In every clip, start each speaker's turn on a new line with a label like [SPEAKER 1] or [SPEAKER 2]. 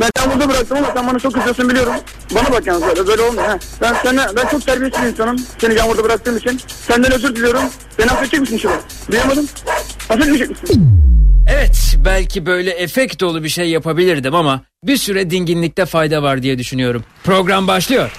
[SPEAKER 1] Ben yağmurda bıraktım ama sen bana çok kızıyorsun biliyorum. Bana bak yalnız böyle, böyle olmuyor. Ha. Ben, sana, ben çok terbiyesiz bir insanım. Seni yağmurda bıraktığım için. Senden özür diliyorum. Beni affedecek misin Şuba? Duyamadım. Affetmeyecek misin?
[SPEAKER 2] Evet belki böyle efekt dolu bir şey yapabilirdim ama bir süre dinginlikte fayda var diye düşünüyorum. Program başlıyor.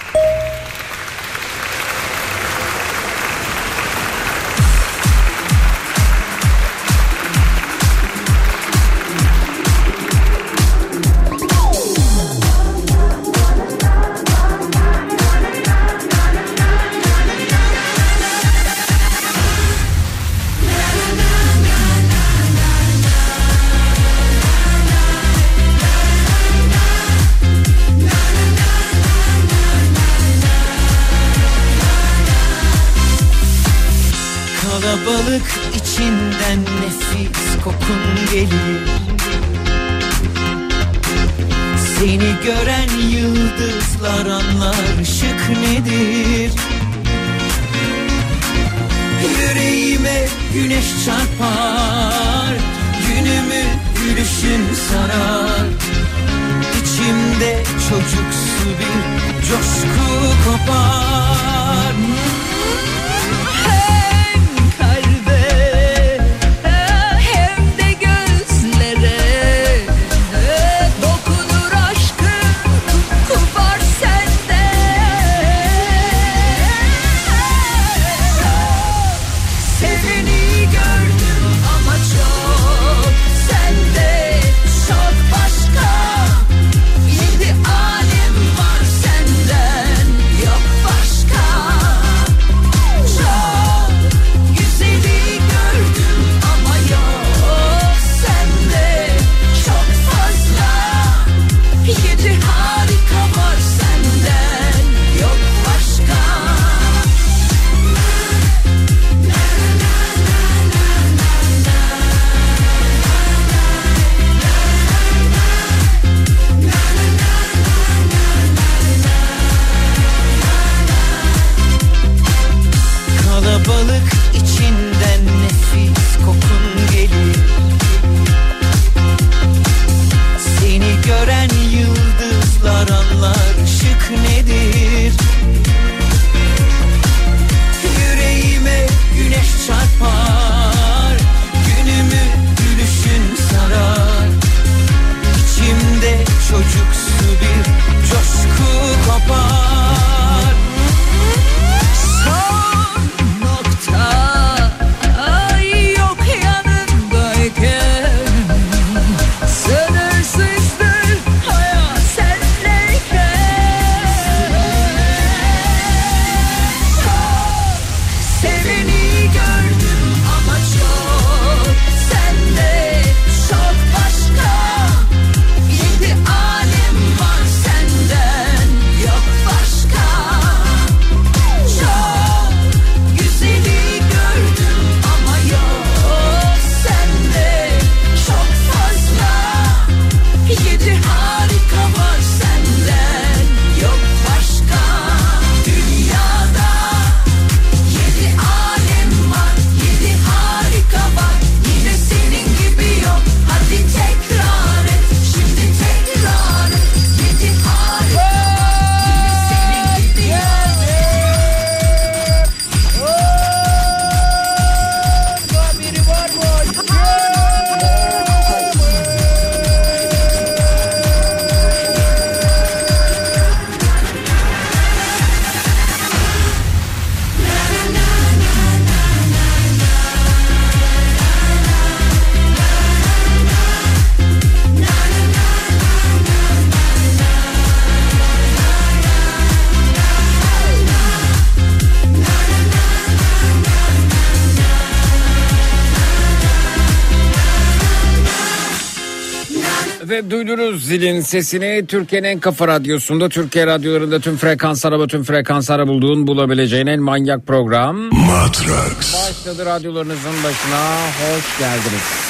[SPEAKER 3] Duydunuz zilin sesini Türkiye'nin en kafa radyosunda Türkiye radyolarında tüm frekanslara ve tüm frekanslara bulduğun bulabileceğin en manyak program
[SPEAKER 4] Matrax.
[SPEAKER 3] başladı radyolarınızın başına hoş geldiniz.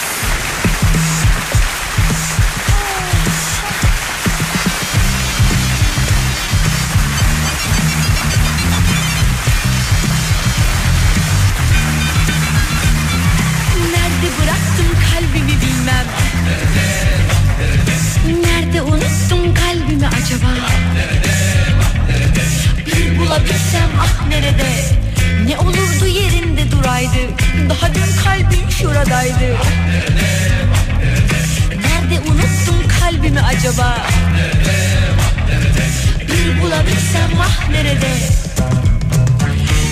[SPEAKER 5] Ah nerede?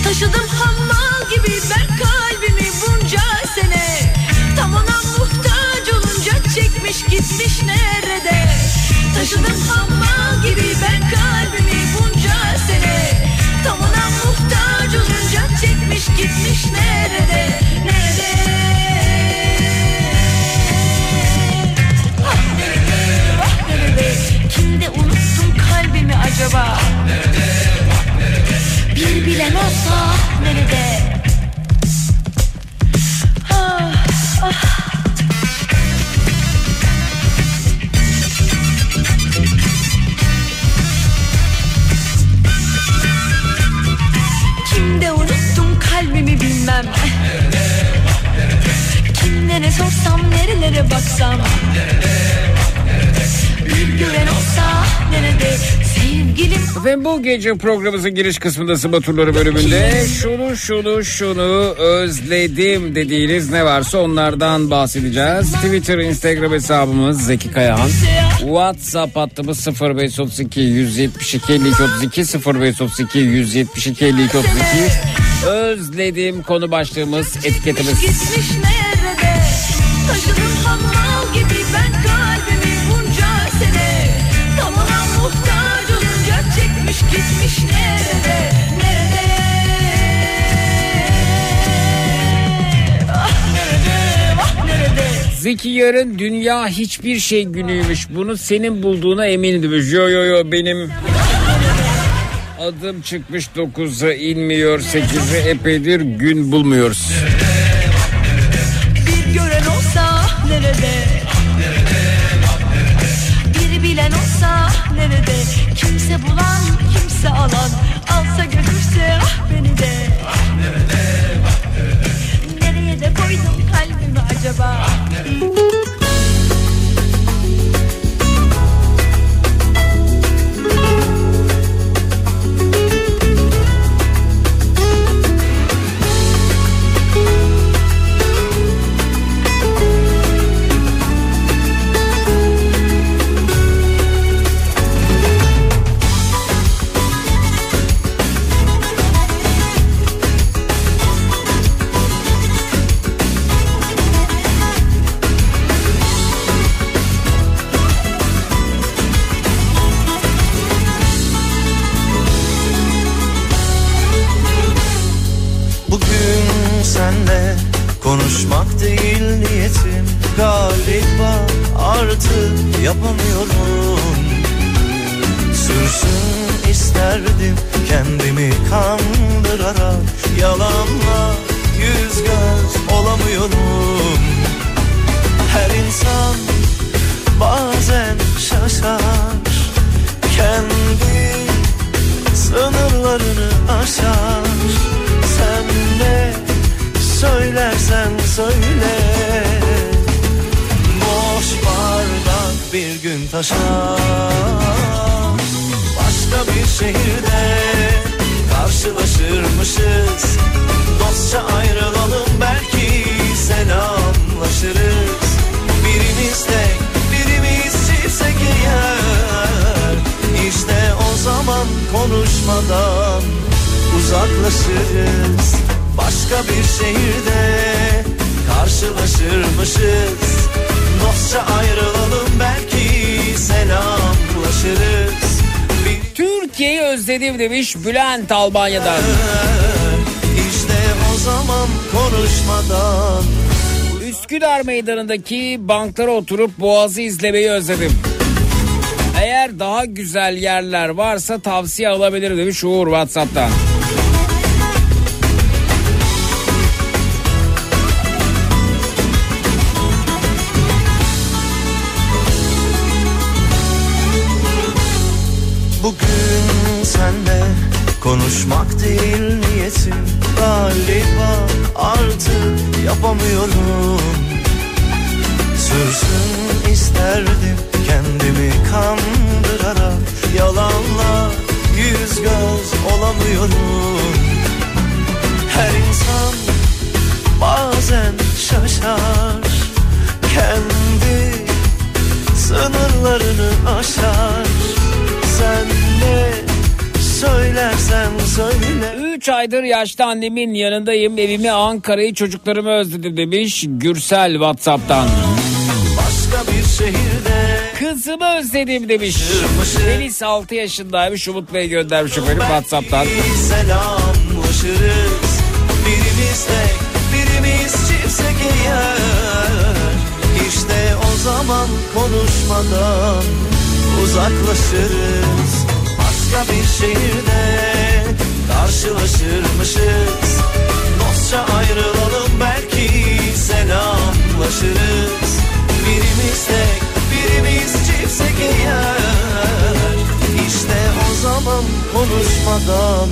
[SPEAKER 5] Taşıdım hammal gibi ben kalbimi bunca sene. Tam ona muhtaç olunca çekmiş gitmiş nerede? Taşıdım hammal gibi ben kalbimi bunca sene. Tam ona muhtaç olunca çekmiş gitmiş nerede? Nerede Kimde unuttum kalbimi acaba bir bilen olsa nerede? Ah, ah. Kalbimi bilmem Kimlere sorsam nerelere baksam Bir gören olsa nerede Sevgilim
[SPEAKER 3] Efendim bu gece programımızın giriş kısmında Sıba Turları bölümünde şunu şunu şunu özledim dediğiniz ne varsa onlardan bahsedeceğiz. Twitter, Instagram hesabımız Zeki Kayahan. WhatsApp hattımız 0532 172 52 32 0532 172 52 32 Özledim konu başlığımız etiketimiz.
[SPEAKER 5] Gitmiş nerede? Taşıdım hammal
[SPEAKER 3] Zeki yarın dünya hiçbir şey günüymüş. Bunu senin bulduğuna emindim. Yo yo yo benim adım çıkmış 9'a inmiyor 8'e epeydir gün bulmuyoruz.
[SPEAKER 5] Bir gören olsa nerede? Bir bilen olsa nerede? Kimse bulan, kimse alan,
[SPEAKER 3] Bülent Almanya'dan.
[SPEAKER 6] işte o zaman konuşmadan
[SPEAKER 3] Üsküdar meydanındaki banklara oturup boğazı izlemeyi özledim. Eğer daha güzel yerler varsa tavsiye alabilir demiş Uğur Whatsapp'tan.
[SPEAKER 7] Şaşar Kendi sınırlarını aşar Sen ne söylersen söyle
[SPEAKER 3] 3 aydır yaşlı annemin yanındayım. Evimi, Ankara'yı, çocuklarımı özledim demiş Gürsel Whatsapp'tan.
[SPEAKER 7] Başka bir şehirde
[SPEAKER 3] Kızımı özledim demiş. Deniz 6 yaşındaymış. Umut Bey göndermiş efendim Whatsapp'tan.
[SPEAKER 7] selamlaşırız Birimiz tek birimiz çiftse eğer İşte o zaman konuşmadan uzaklaşırız. Başka bir şehirde karşılaşırmışız. Dostça ayrılalım belki selamlaşırız. Birimiz tek birimiz çiftse eğer İşte o zaman konuşmadan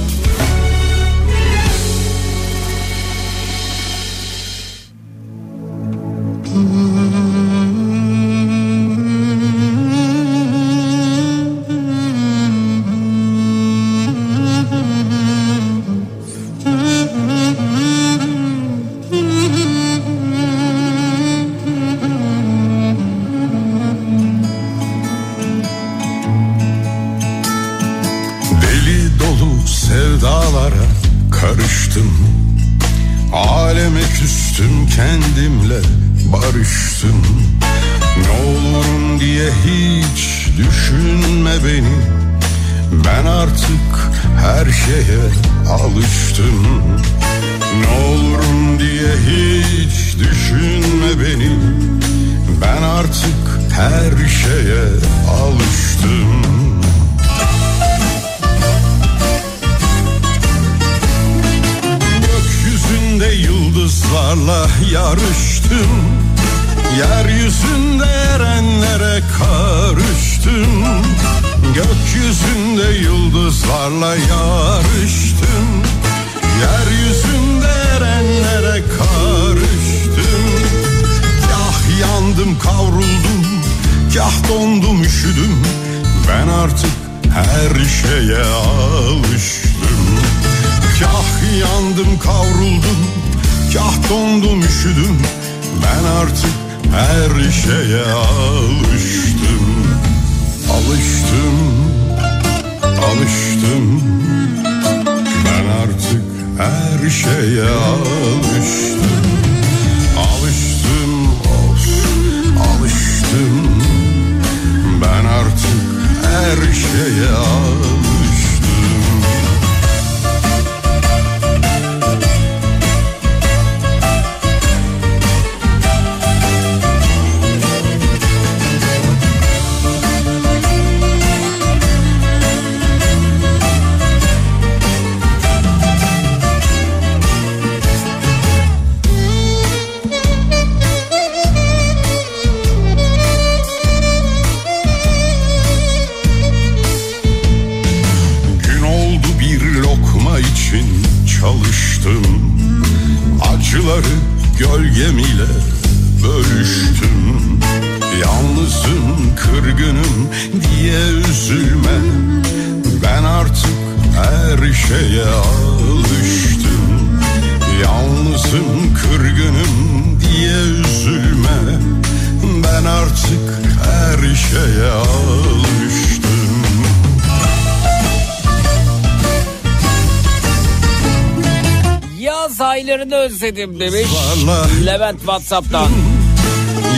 [SPEAKER 3] Whatsapp'tan.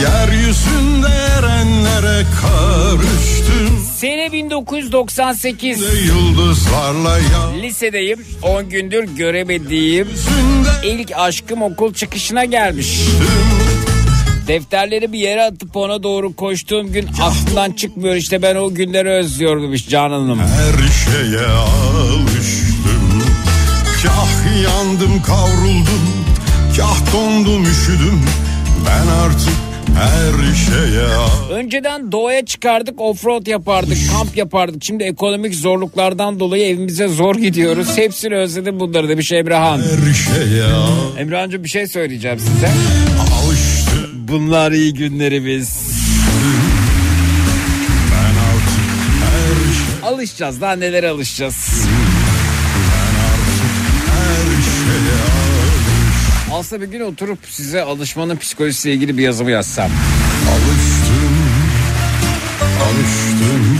[SPEAKER 8] Yeryüzünde erenlere karıştım
[SPEAKER 3] Sene 1998.
[SPEAKER 8] Yıldızlarla
[SPEAKER 3] Lisedeyim. 10 gündür göremediğim
[SPEAKER 8] yeryüzünde
[SPEAKER 3] ilk aşkım okul çıkışına gelmiş. Defterleri bir yere atıp ona doğru koştuğum gün aklımdan çıkmıyor. İşte ben o günleri özlüyordum işte Canan'ım.
[SPEAKER 7] Her şeye alıştım Kah yandım kavruldum Kah dondum üşüdüm Ben artık her şeye
[SPEAKER 3] Önceden doğaya çıkardık offroad yapardık kamp yapardık. Şimdi ekonomik zorluklardan dolayı evimize zor gidiyoruz. Hepsini özledim bunları demiş Emrehan.
[SPEAKER 7] Her şeye
[SPEAKER 3] Emrehan'cığım bir şey söyleyeceğim size.
[SPEAKER 7] alıştım
[SPEAKER 3] Bunlar iyi günlerimiz.
[SPEAKER 7] Ben artık her
[SPEAKER 3] Alışacağız daha nelere alışacağız. Aslında bir gün oturup size alışmanın psikolojisiyle ilgili bir yazımı yazsam.
[SPEAKER 7] alıştım Alıştım.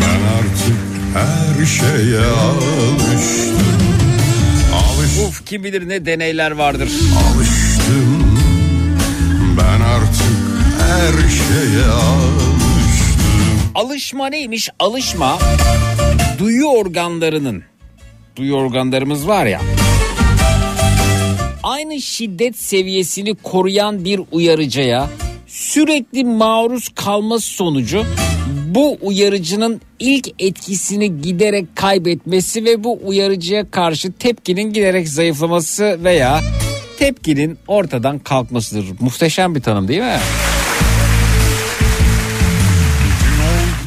[SPEAKER 7] Ben artık her şeye alıştım. Alıştım.
[SPEAKER 3] Uf kim bilir ne deneyler vardır.
[SPEAKER 7] Alıştım. Ben artık her şeye alıştım.
[SPEAKER 3] Alışma neymiş? Alışma duyu organlarının. Duyu organlarımız var ya aynı şiddet seviyesini koruyan bir uyarıcıya sürekli maruz kalması sonucu bu uyarıcının ilk etkisini giderek kaybetmesi ve bu uyarıcıya karşı tepkinin giderek zayıflaması veya tepkinin ortadan kalkmasıdır. Muhteşem bir tanım değil mi?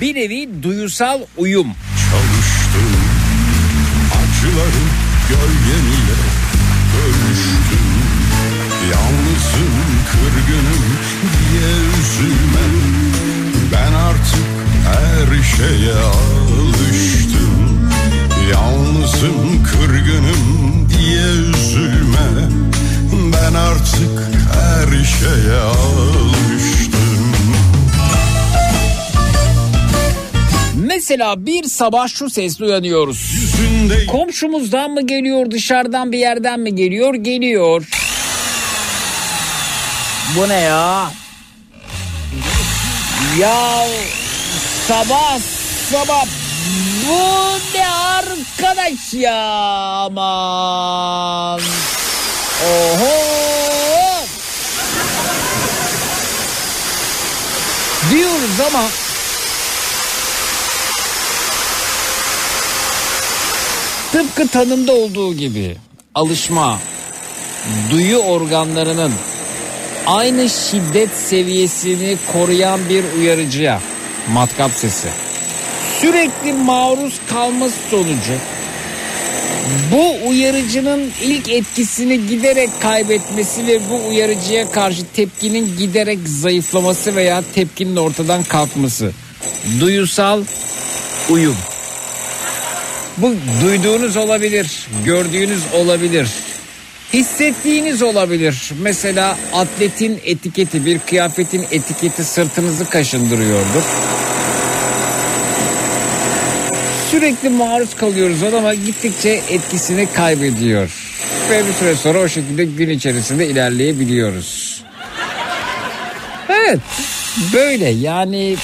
[SPEAKER 3] Bir nevi duyusal uyum.
[SPEAKER 7] Çalıştım acılarım gölgeniyle bölüştüm Yalnızım kırgınım diye üzülme Ben artık her şeye alıştım. Yalnızım kırgınım diye üzülme. Ben artık her şeye alıştım
[SPEAKER 3] Mesela bir sabah şu sesle uyanıyoruz.
[SPEAKER 7] Yüzünde
[SPEAKER 3] Komşumuzdan mı geliyor dışarıdan bir yerden mi geliyor? Geliyor. Bu ne ya? Ya sabah sabah bu ne arkadaş ya aman. Oho. Diyoruz ama Tıpkı tanımda olduğu gibi alışma, duyu organlarının aynı şiddet seviyesini koruyan bir uyarıcıya matkap sesi sürekli maruz kalması sonucu bu uyarıcının ilk etkisini giderek kaybetmesi ve bu uyarıcıya karşı tepkinin giderek zayıflaması veya tepkinin ortadan kalkması. Duyusal uyum. Bu duyduğunuz olabilir, gördüğünüz olabilir. Hissettiğiniz olabilir. Mesela atletin etiketi, bir kıyafetin etiketi sırtınızı kaşındırıyordur. Sürekli maruz kalıyoruz ona ama gittikçe etkisini kaybediyor. Ve bir süre sonra o şekilde gün içerisinde ilerleyebiliyoruz. Evet, böyle yani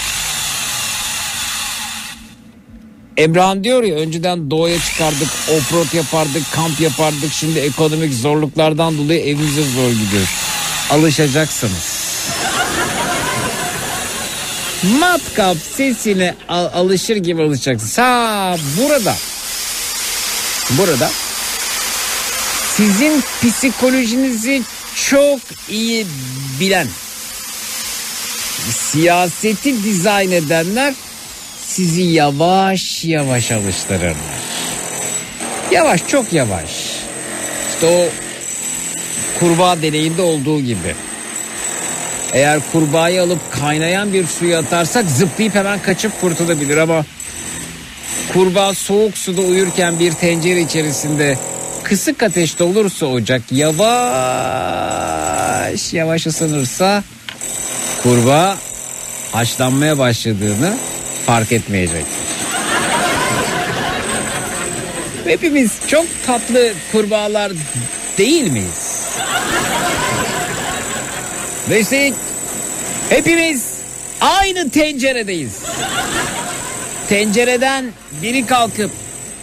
[SPEAKER 3] Emrah'ın diyor ya önceden doğaya çıkardık, offroad yapardık, kamp yapardık. Şimdi ekonomik zorluklardan dolayı evimize zor gidiyor. Alışacaksınız. Matkap sesine al- alışır gibi alışacaksınız. Ha burada. Burada. Sizin psikolojinizi çok iyi bilen siyaseti dizayn edenler sizi yavaş yavaş alıştırırlar. Yavaş çok yavaş. İşte o kurbağa deneyinde olduğu gibi. Eğer kurbağayı alıp kaynayan bir suya atarsak zıplayıp hemen kaçıp kurtulabilir ama kurbağa soğuk suda uyurken bir tencere içerisinde kısık ateşte olursa ocak yavaş yavaş ısınırsa kurbağa haşlanmaya başladığını fark etmeyecek. Hepimiz çok tatlı kurbağalar değil miyiz? Ve üstelik hepimiz aynı tenceredeyiz. Tencereden biri kalkıp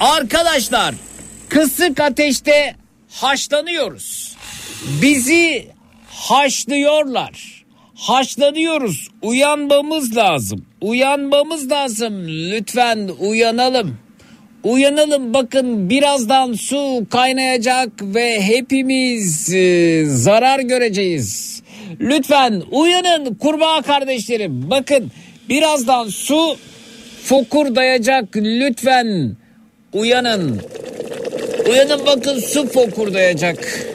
[SPEAKER 3] arkadaşlar kısık ateşte haşlanıyoruz. Bizi haşlıyorlar. Haşlanıyoruz. Uyanmamız lazım. Uyanmamız lazım. Lütfen uyanalım. Uyanalım bakın birazdan su kaynayacak ve hepimiz e, zarar göreceğiz. Lütfen uyanın kurbağa kardeşlerim. Bakın birazdan su fokurdayacak lütfen uyanın. Uyanın bakın su fokurdayacak.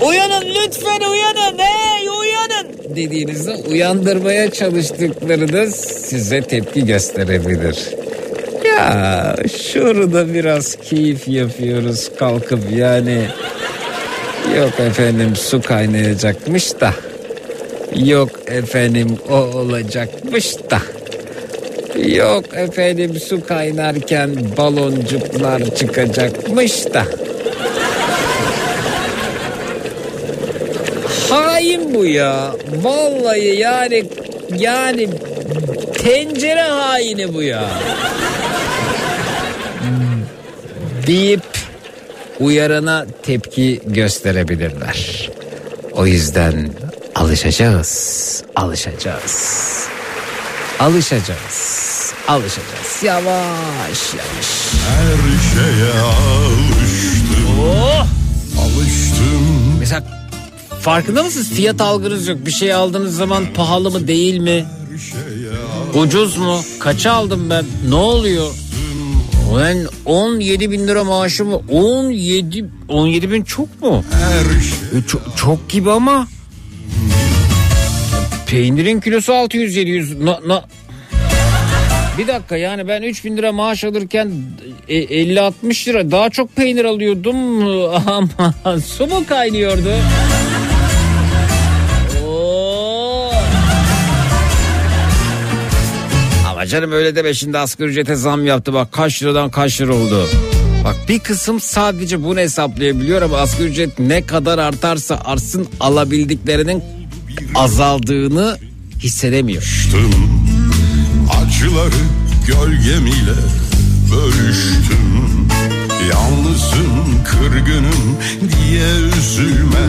[SPEAKER 3] Uyanın lütfen uyanın hey uyanın dediğinizde uyandırmaya çalıştıklarınız size tepki gösterebilir. Ya şurada biraz keyif yapıyoruz kalkıp yani. Yok efendim su kaynayacakmış da. Yok efendim o olacakmış da. Yok efendim su kaynarken baloncuklar çıkacakmış da. Hain bu ya. Vallahi yani yani tencere haini bu ya. deyip uyarana tepki gösterebilirler. O yüzden alışacağız, alışacağız. Alışacağız, alışacağız. Yavaş yavaş.
[SPEAKER 7] Her şeye alıştım
[SPEAKER 3] Oh!
[SPEAKER 7] Alıştım
[SPEAKER 3] Mesela farkında mısınız? Fiyat algınız yok. Bir şey aldığınız zaman pahalı mı değil mi? Ucuz mu? Kaça aldım ben? Ne oluyor? Ben 17 bin lira maaşımı 17 17 bin çok mu?
[SPEAKER 7] şey
[SPEAKER 3] E, Çok, çok gibi ama peynirin kilosu 600-700 na, na- bir dakika yani ben 3 bin lira maaş alırken e, 50-60 lira daha çok peynir alıyordum ama su mu kaynıyordu? Canım öyle deme şimdi asgari ücrete zam yaptı bak kaç liradan kaç lira oldu. Bak bir kısım sadece bunu hesaplayabiliyor ama asgari ücret ne kadar artarsa artsın alabildiklerinin azaldığını hissedemiyor.
[SPEAKER 7] alıştım Acıları gölgem bölüştüm Yalnızım kırgınım diye üzülme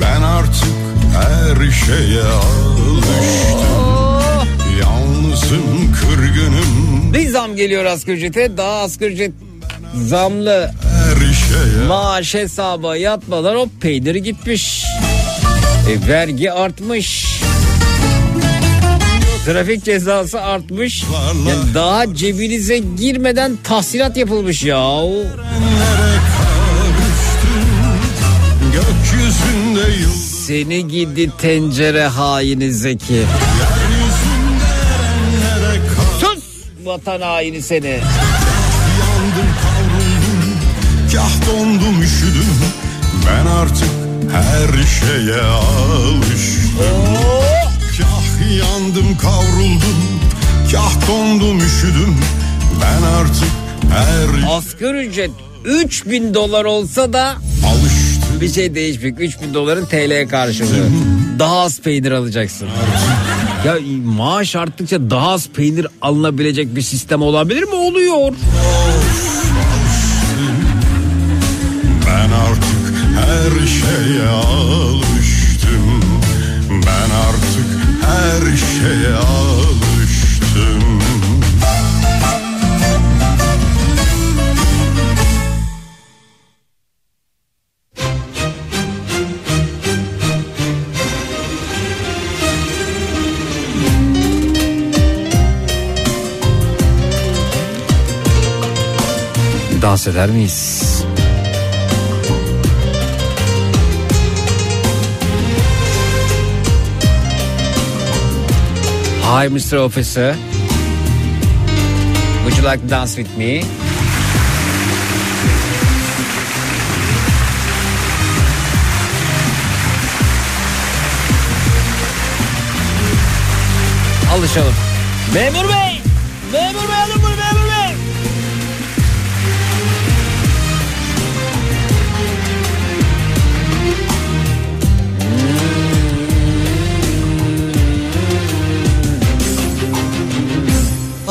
[SPEAKER 7] Ben artık her şeye alıştım Yalnızım kırgınım
[SPEAKER 3] Bir zam geliyor asgari ücrete daha asgari ücret zamlı
[SPEAKER 7] şeye
[SPEAKER 3] maaş hesaba yatmadan o peyniri gitmiş. E, vergi artmış. Trafik cezası artmış. Yani daha cebinize girmeden tahsilat yapılmış ya. Seni gidi tencere haini zeki. Vatan haini seni.
[SPEAKER 7] Yandım kavruldum Kah dondum üşüdüm Ben artık her şeye alıştım Kah yandım kavruldum Kah dondum üşüdüm Ben artık her
[SPEAKER 3] Asgari ücret 3000 dolar olsa da
[SPEAKER 7] alıştım
[SPEAKER 3] bir şey değişmiyor. 3000 doların TL karşılığı. Daha az peynir alacaksın. Ya maaş arttıkça daha az peynir alınabilecek bir sistem olabilir mi? Oluyor.
[SPEAKER 7] Ben artık her şeye alıştım Ben artık her şeye alıştım
[SPEAKER 3] Dans eder miyiz? Hi Mr. Officer. Would you like to dance with me? Alışalım. Memur bey!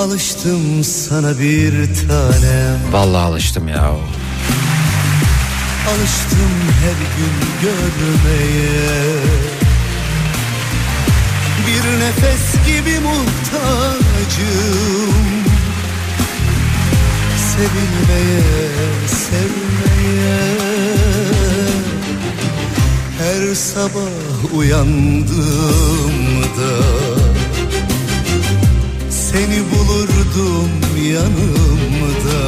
[SPEAKER 2] Alıştım sana bir tanem.
[SPEAKER 3] Vallahi alıştım ya.
[SPEAKER 9] Alıştım her gün görmeye. Bir nefes gibi muhtacım. Sevilmeye, sevmeye. Her sabah uyandığımda Seni bulurdum yanımda.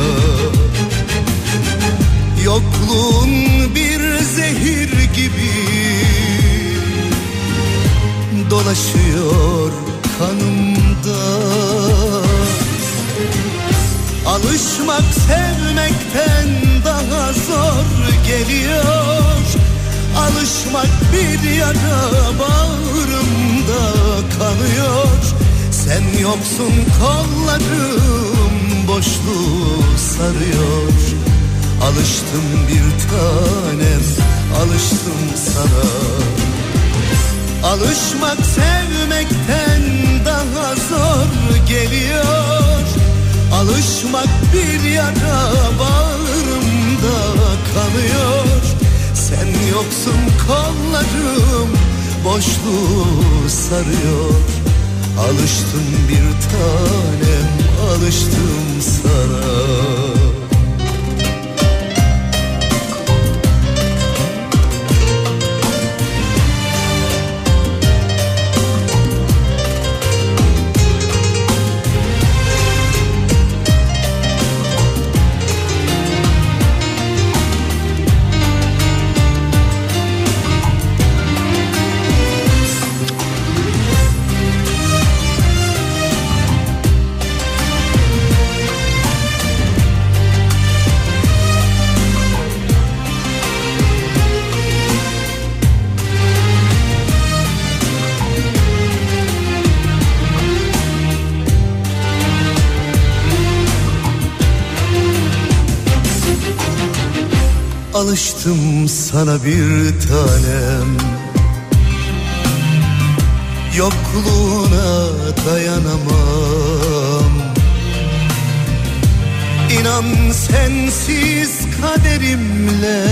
[SPEAKER 9] Yokluğun bir zehir gibi Dolaşıyor kanımda. Alışmak sevmekten daha zor geliyor. Alışmak bir yara bağrımda kanıyor Sen yoksun kollarım boşluğu sarıyor. Alıştım bir tanem alıştım sana. Alışmak sevmekten daha zor geliyor. Alışmak bir yara bağrımda kanıyor Sen yoksun kollarım boşluğu sarıyor Alıştım bir tanem alıştım sana Sana bir tanem. Yokluğuna dayanamam. İnan sensiz kaderimle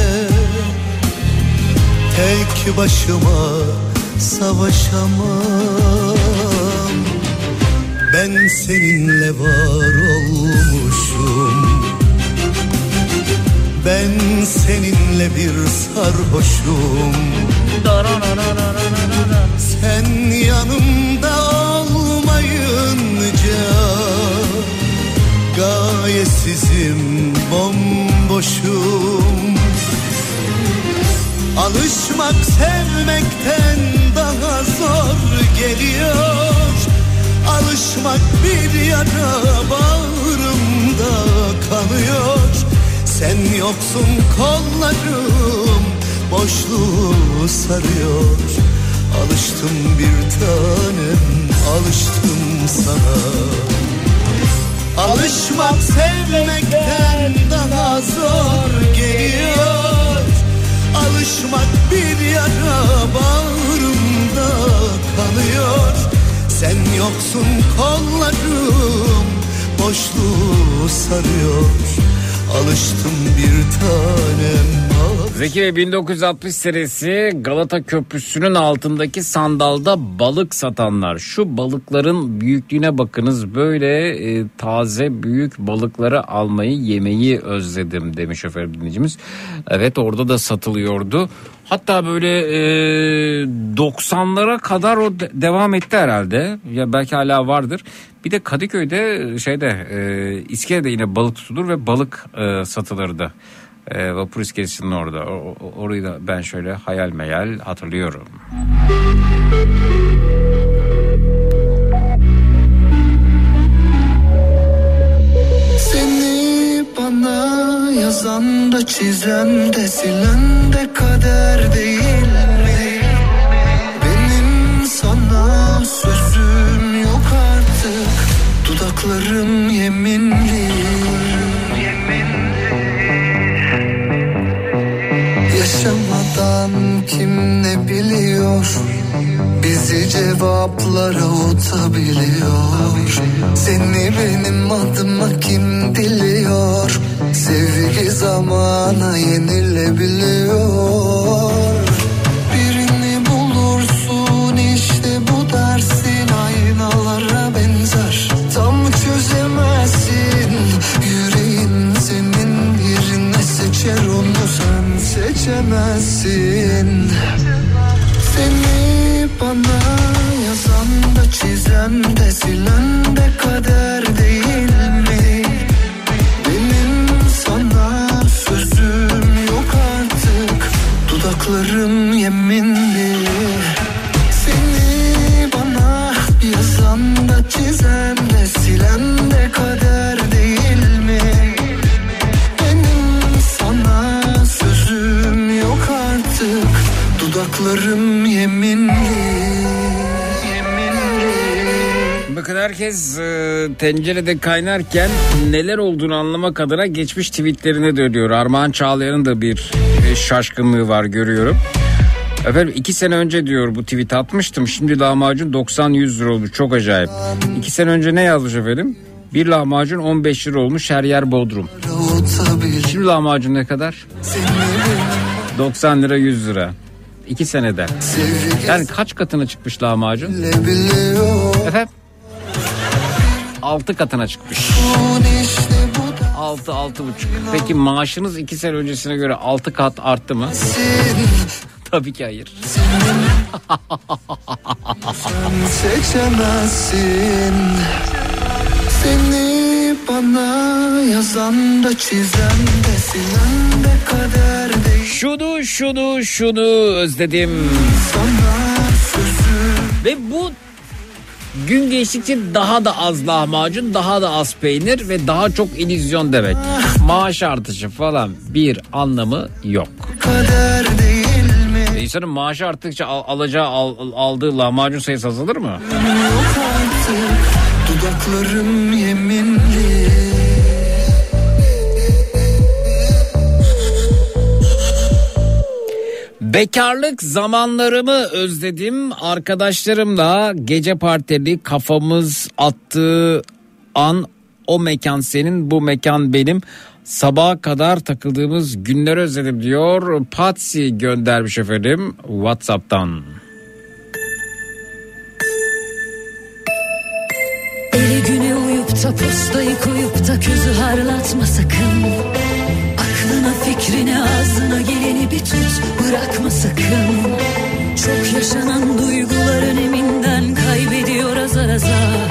[SPEAKER 9] Tek başıma savaşamam. Ben seninle var olmuşum ben seninle bir sarhoşum. Sen yanımda olmayınca Gayesizim bomboşum. Alışmak sevmekten daha zor geliyor. Alışmak bir yara bağrımda kanıyor sen yoksun kollarım boşluğu sarıyor. Alıştım bir tanem alıştım sana. Alışmak sevmekten daha zor geliyor. Alışmak bir yara bağrımda kanıyor Sen yoksun kollarım boşluğu sarıyor Alıştım bir tanem
[SPEAKER 3] Zeki Bey 1960 serisi Galata Köprüsü'nün altındaki sandalda balık satanlar. Şu balıkların büyüklüğüne bakınız. Böyle e, taze büyük balıkları almayı yemeyi özledim demiş şoför dinleyicimiz. Evet orada da satılıyordu. Hatta böyle e, 90'lara kadar o de- devam etti herhalde. Ya belki hala vardır. Bir de Kadıköy'de şeyde e, İskele'de yine balık tutulur ve balık e, satılırdı. E, vapur iskelesinin orada. O- orayı da ben şöyle hayal meyal hatırlıyorum.
[SPEAKER 10] Seni bana yazan da çizen de silen de kader değil mi? Benim sana sözüm yok artık Dudaklarım yeminli Yaşamadan kim ne biliyor? Bizi cevaplara utabiliyor Seni benim adıma kim diliyor? Sevgi zamana yenilebiliyor sen seçemezsin Seni bana yazan da çizen de silen de kader değil mi? Benim sana sözüm yok artık. Dudaklarım yeminli. Seni bana yazan da çizen de silen de kader değil Dudaklarım yeminli
[SPEAKER 3] Bakın herkes e, tencerede kaynarken neler olduğunu anlamak adına geçmiş tweetlerine dönüyor. Armağan Çağlayan'ın da bir e, şaşkınlığı var görüyorum. Efendim iki sene önce diyor bu tweet atmıştım. Şimdi lahmacun 90-100 lira olmuş. Çok acayip. İki sene önce ne yazmış efendim? Bir lahmacun 15 lira olmuş her yer Bodrum. Şimdi lahmacun ne kadar? 90 lira 100 lira. İki senede. Yani kaç katına çıkmış lahmacun? Efendim? 6 katına çıkmış. 6 6 buçuk. Peki maaşınız 2 sene öncesine göre 6 kat arttı mı? Tabii ki hayır.
[SPEAKER 10] seçemezsin Seni bana yazan da çizen de silen de kader
[SPEAKER 3] Şunu şunu şunu özledim. Ve bu gün geçtikçe daha da az lahmacun, daha da az peynir ve daha çok illüzyon demek. Maaş artışı falan bir anlamı yok.
[SPEAKER 10] kader değil mi?
[SPEAKER 3] İnsanın maaşı arttıkça al- alacağı al- aldığı lahmacun sayısı azalır mı?
[SPEAKER 10] Artık dudaklarım yeminli
[SPEAKER 3] Bekarlık zamanlarımı özledim. Arkadaşlarımla gece partili kafamız attığı an o mekan senin bu mekan benim. Sabaha kadar takıldığımız günleri özledim diyor. Patsy göndermiş efendim Whatsapp'tan.
[SPEAKER 11] Eli güne uyup da postayı koyup da közü harlatma sakın Aklına fikrine ağzına geleni bir tut bırakma sakın. Çok yaşanan duygular öneminden kaybediyor azar azar.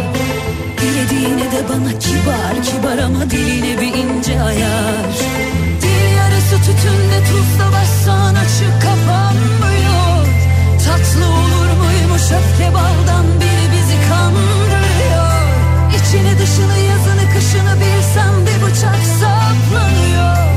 [SPEAKER 11] Dilediğine de bana kibar kibar ama diline bir ince ayar. Dil yarısı tütünde tuzla başsan açık kapanmıyor Tatlı olur muymuş öfke baldan biri bizi kandırıyor. İçini dışını yazını kışını bilsem bir bıçak saplanıyor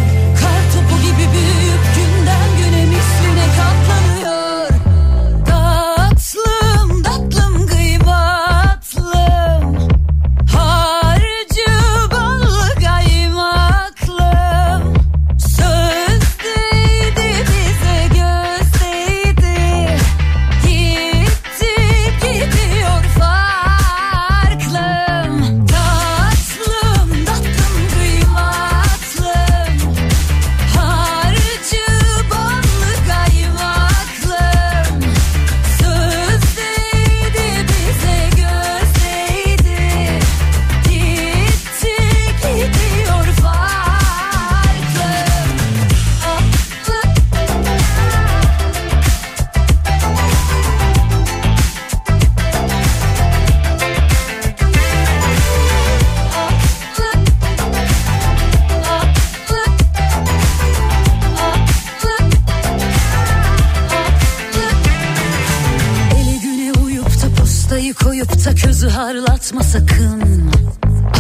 [SPEAKER 11] koyup da közü harlatma sakın.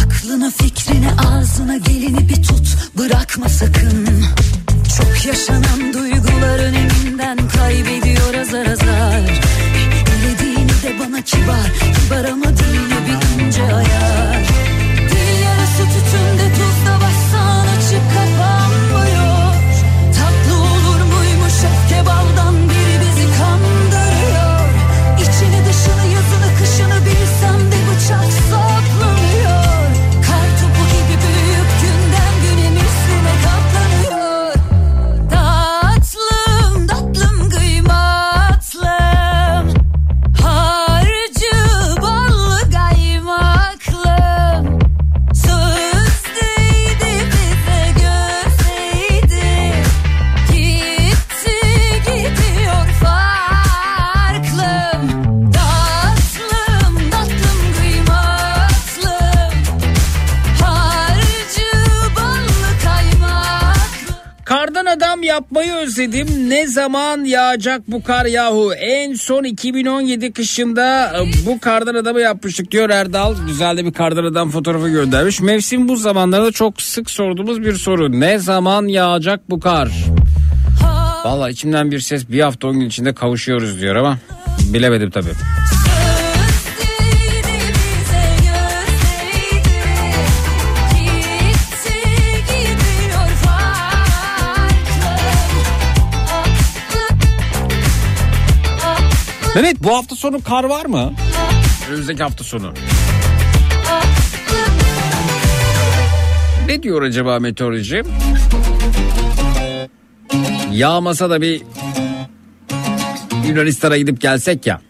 [SPEAKER 11] Aklına fikrine ağzına geleni bir tut. Bırakma sakın. Çok yaşanan duygular öneminden kaybediyor azar azar. Dilediğini de bana kibar kibar ama diline bir ince ayar
[SPEAKER 3] zaman yağacak bu kar yahu? En son 2017 kışında e, bu kardan adamı yapmıştık diyor Erdal. Güzel de bir kardan adam fotoğrafı göndermiş. Mevsim bu zamanlarda çok sık sorduğumuz bir soru. Ne zaman yağacak bu kar? Valla içimden bir ses bir hafta on gün içinde kavuşuyoruz diyor ama bilemedim tabii. Mehmet bu hafta sonu kar var mı? Önümüzdeki hafta sonu. Ne diyor acaba meteoroloji? Yağmasa da bir Yunanistan'a gidip gelsek ya.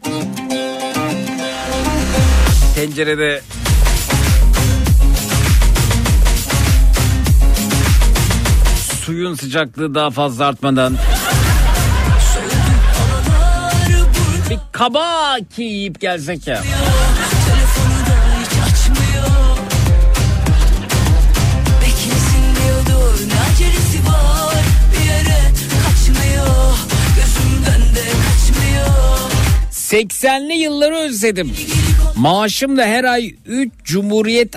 [SPEAKER 3] Tencerede suyun sıcaklığı daha fazla artmadan
[SPEAKER 11] kaçmıyor Gözümden de kaçmıyor
[SPEAKER 3] 80'li yılları özledim. Maaşım da her ay 3 cumhuriyet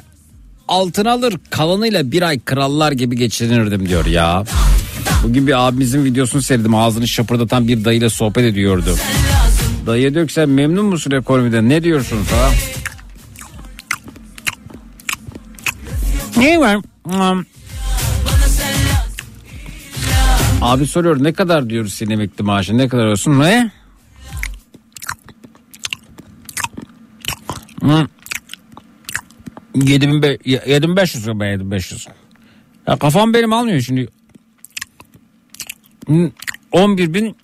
[SPEAKER 3] altın alır kalanıyla bir ay krallar gibi geçirinirdim diyor ya. Bugün bir abimizin videosunu seyredim ağzını şapırdatan bir dayıyla sohbet ediyordu. Dayıya diyor ki sen memnun musun ekonomiden ne diyorsun falan. Ne var? Hmm. Abi soruyor ne kadar diyoruz senin emekli maaşı ne kadar olsun ne? Hı. 7500 7500 ben 7500. Ya kafam benim almıyor şimdi. Hı, 11 bin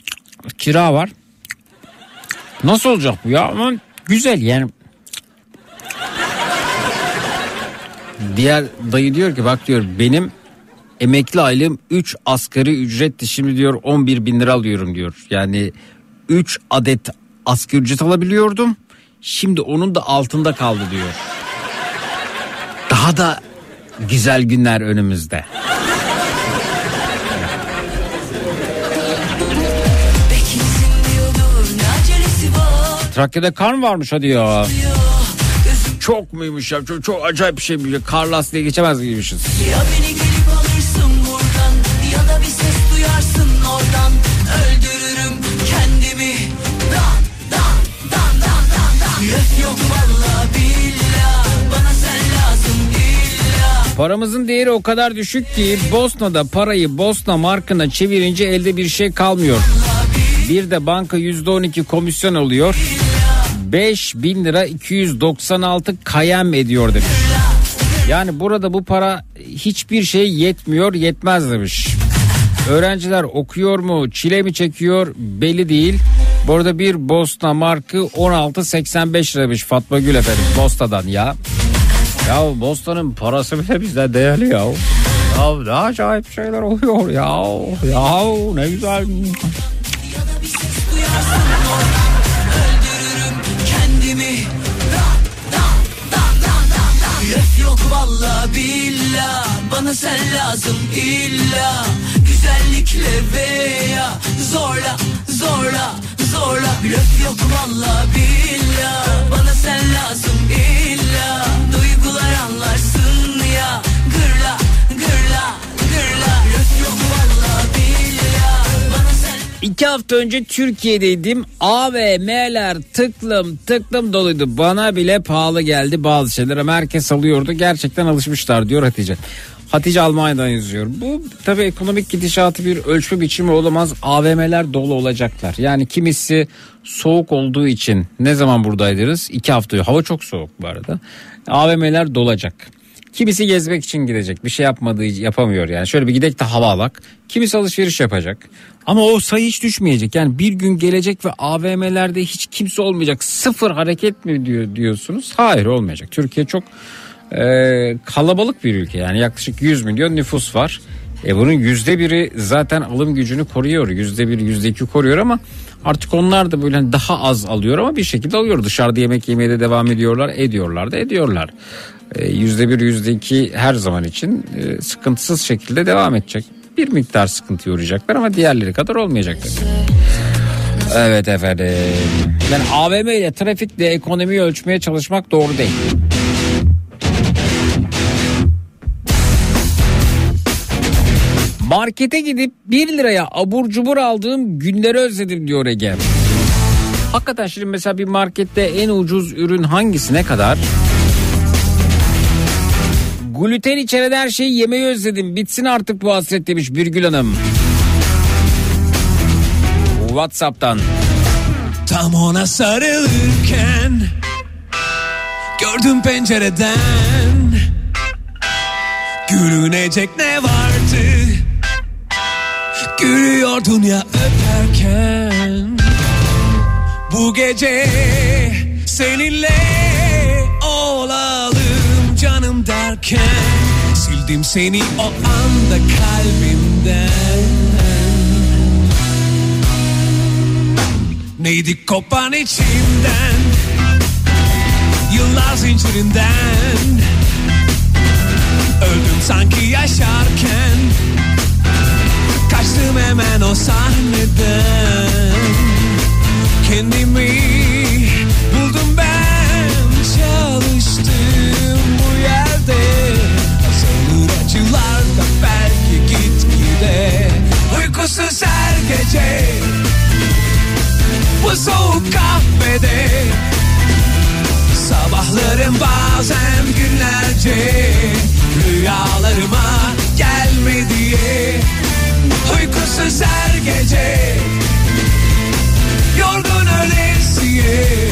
[SPEAKER 3] kira var. Nasıl olacak bu ya? Ama güzel yani. Diğer dayı diyor ki bak diyor benim emekli aylığım 3 asgari ücretti şimdi diyor 11 bin lira alıyorum diyor. Yani 3 adet asgari ücret alabiliyordum. Şimdi onun da altında kaldı diyor. Daha da güzel günler önümüzde. Trakya'da kar mı varmış hadi ya. Çok muymuş ya çok, çok acayip bir şey bir kar lastiğe geçemez gibiymişiz.
[SPEAKER 11] Ya beni gelip alırsın buradan Ya da bir ses duyarsın oradan Öldürürüm kendimi Dan dan dan dan dan dan Öf yok valla billah Bana sen lazım illa
[SPEAKER 3] Paramızın değeri o kadar düşük ki Bosna'da parayı Bosna markına çevirince elde bir şey kalmıyor. Bir de banka %12 komisyon alıyor. 5 bin lira 296 kayem ediyor demiş. Yani burada bu para hiçbir şey yetmiyor yetmez demiş. Öğrenciler okuyor mu çile mi çekiyor belli değil. Bu arada bir Bosna markı 16.85 liraymış Fatma Gül efendim Bosna'dan ya. Ya Bosna'nın parası bile bizde değerli ya. Ya ne acayip şeyler oluyor ya. Ya ne güzel.
[SPEAKER 11] Valla billah Bana sen lazım illa. Güzellikle veya zorla zorla zorla. Blöf yok valla billah Bana sen lazım illa. Duygular anlarsın ya gırla
[SPEAKER 3] İki hafta önce Türkiye'deydim. AVM'ler tıklım tıklım doluydu. Bana bile pahalı geldi bazı şeyler ama herkes alıyordu. Gerçekten alışmışlar diyor Hatice. Hatice Almanya'dan yazıyor. Bu tabii ekonomik gidişatı bir ölçme biçimi olamaz. AVM'ler dolu olacaklar. Yani kimisi soğuk olduğu için ne zaman buradaydınız? İki hafta. Hava çok soğuk bu arada. AVM'ler dolacak. Kimisi gezmek için gidecek. Bir şey yapmadığı yapamıyor yani. Şöyle bir gidek de hava alak. Kimisi alışveriş yapacak. Ama o sayı hiç düşmeyecek. Yani bir gün gelecek ve AVM'lerde hiç kimse olmayacak. Sıfır hareket mi diyor diyorsunuz? Hayır olmayacak. Türkiye çok e, kalabalık bir ülke. Yani yaklaşık 100 milyon nüfus var. E bunun yüzde biri zaten alım gücünü koruyor. Yüzde bir, yüzde iki koruyor ama artık onlar da böyle daha az alıyor ama bir şekilde alıyor. Dışarıda yemek yemeye de devam ediyorlar. Ediyorlar da ediyorlar. E, Yüzde bir, yüzde iki her zaman için e, sıkıntısız şekilde devam edecek. bir miktar sıkıntı uğrayacaklar ama diğerleri kadar olmayacak tabii. Evet efendim. Yani AVM ile trafikle ekonomiyi ölçmeye çalışmak doğru değil. Markete gidip 1 liraya abur cubur aldığım günleri özledim diyor Ege. Hakikaten şimdi mesela bir markette en ucuz ürün hangisi ne kadar? Gluten içeren her şeyi yemeyi özledim. Bitsin artık bu hasret demiş Birgül Hanım. Whatsapp'tan.
[SPEAKER 12] Tam ona sarılırken Gördüm pencereden Gülünecek ne vardı Gülüyordun ya öperken Bu gece seninle canım derken Sildim seni o anda kalbimden. Neydi kopan içimden? Yıllar zincirinden. Öldüm sanki yaşarken. Kaçtım hemen o sahneden. Kendimi Uykusuz her gece? Bu soğuk kahvede. Sabahlarım bazen günlerce. Rüyalarıma gelme diye. Uykusuz her gece. Yorgun ölesiye.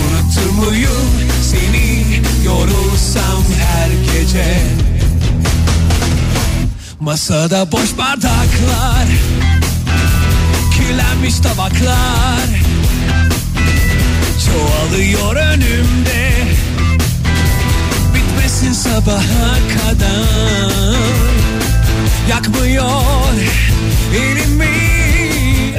[SPEAKER 12] Unutur muyum seni? Yorulsam her gece Masada boş bardaklar kirlenmiş tabaklar. Çoğalıyor önümde Bitmesin sabaha kadar. Yakmıyor elimi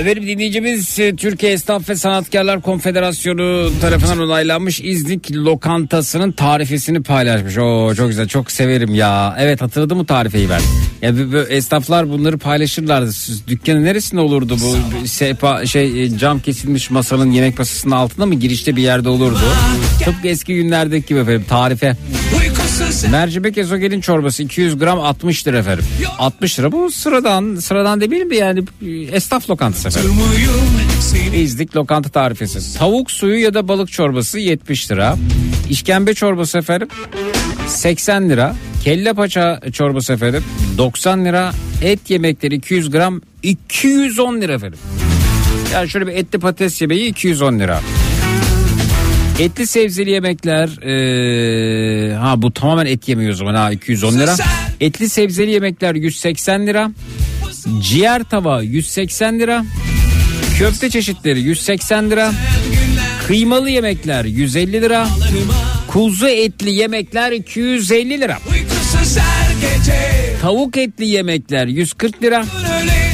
[SPEAKER 3] Efendim dinleyicimiz e, Türkiye Esnaf ve Sanatkarlar Konfederasyonu tarafından onaylanmış İznik lokantasının tarifesini paylaşmış. Oo çok güzel çok severim ya. Evet hatırladım mı tarifeyi ben. Ya esnaflar bunları paylaşırlardı. Siz, dükkanın neresinde olurdu bu sepa, şey e, cam kesilmiş masanın yemek masasının altında mı girişte bir yerde olurdu. Tıpkı eski günlerdeki gibi efendim tarife. Mercimek ezogelin çorbası 200 gram 60 lira efendim. 60 lira bu sıradan sıradan demeyelim de yani esnaf lokantası efendim. İzlik lokanta tarifesi. Tavuk suyu ya da balık çorbası 70 lira. İşkembe çorbası efendim 80 lira. Kelle paça çorbası efendim 90 lira. Et yemekleri 200 gram 210 lira efendim. Yani şöyle bir etli patates yemeği 210 lira. Etli sebzeli yemekler ee, ha bu tamamen et yemiyor o zaman ha 210 lira. Etli sebzeli yemekler 180 lira. Ciğer tava 180 lira. Köfte çeşitleri 180 lira. Kıymalı yemekler 150 lira. Kuzu etli yemekler 250 lira. Tavuk etli yemekler 140 lira.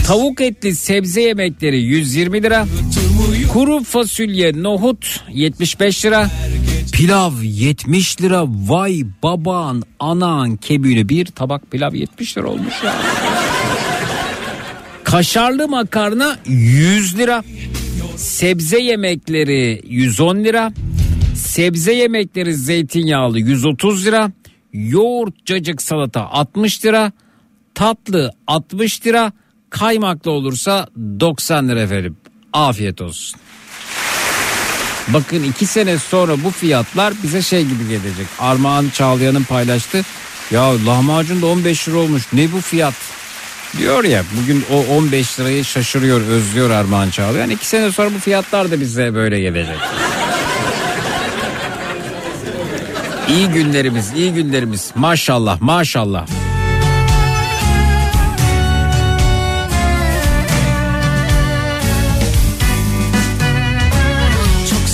[SPEAKER 3] Tavuk etli sebze yemekleri 120 lira. Kuru fasulye nohut 75 lira. Pilav 70 lira. Vay baban anan kebüyle bir tabak pilav 70 lira olmuş ya. Kaşarlı makarna 100 lira. Sebze yemekleri 110 lira. Sebze yemekleri zeytinyağlı 130 lira. Yoğurt cacık salata 60 lira. Tatlı 60 lira. Kaymaklı olursa 90 lira efendim. Afiyet olsun. Bakın iki sene sonra bu fiyatlar bize şey gibi gelecek. Armağan Çağlayan'ın paylaştı. Ya lahmacun da 15 lira olmuş. Ne bu fiyat? Diyor ya bugün o 15 lirayı şaşırıyor özlüyor Armağan Çağlayan. İki sene sonra bu fiyatlar da bize böyle gelecek. İyi günlerimiz iyi günlerimiz maşallah maşallah.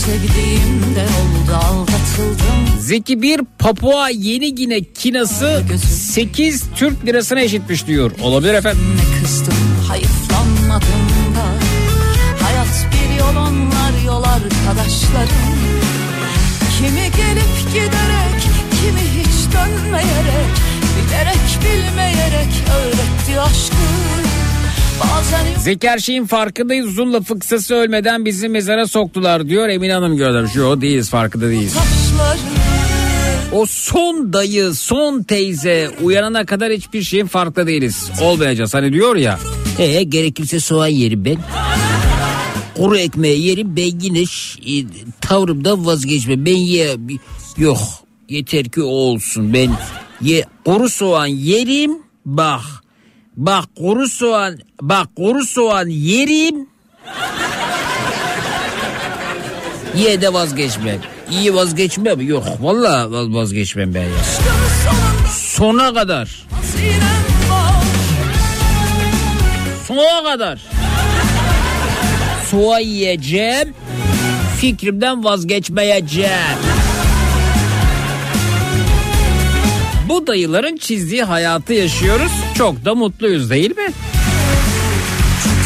[SPEAKER 11] Sevdiğim de oldu aldatıldım.
[SPEAKER 3] Zeki bir Papua Yeni Gine kinası 8 Türk lirasına eşitmiş diyor. Olabilir efendim.
[SPEAKER 11] Ne kızdım hayıflanmadım da. Hayat bir yol onlar yol arkadaşlarım. Kimi gelip giderek kimi hiç dönmeyerek Bilerek bilmeyerek öğret Bazen yok
[SPEAKER 3] Zeki her şeyin farkındayız. Uzun lafı kısası ölmeden bizi mezara soktular diyor. Emine Hanım göndermiş. Yo değiliz farkında değiliz. O son dayı, son teyze uyanana kadar hiçbir şeyin farkında değiliz. Olmayacağız hani diyor ya.
[SPEAKER 13] Ee, gerekirse soğan yerim ben. Kuru ekmeği yerim ben yine ş- e, tavrımdan vazgeçmem. Ben ye yok yeter ki o olsun. Ben ye kuru soğan yerim bak. Bak kuru soğan bak kuru soğan yerim. Ye de vazgeçmem. İyi vazgeçmem yok. Vallahi vaz- vazgeçmem ben ya. Sona kadar. Soğuğa kadar. Soğan yiyeceğim. Fikrimden vazgeçmeyeceğim.
[SPEAKER 3] Dayıların çizdiği hayatı yaşıyoruz. Çok da mutluyuz değil mi?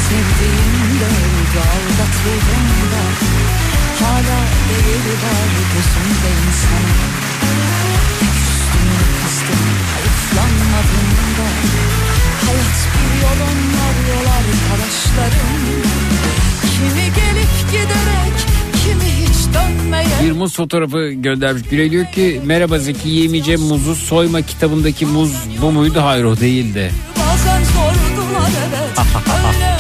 [SPEAKER 11] Sevdiğimde oldu aldatıldığımda Hala değeri var
[SPEAKER 3] muz fotoğrafı göndermiş. Güney diyor ki merhaba Zeki yemeyeceğim muzu soyma kitabındaki muz bu muydu? Hayır o değildi.
[SPEAKER 11] Bazen sordular evet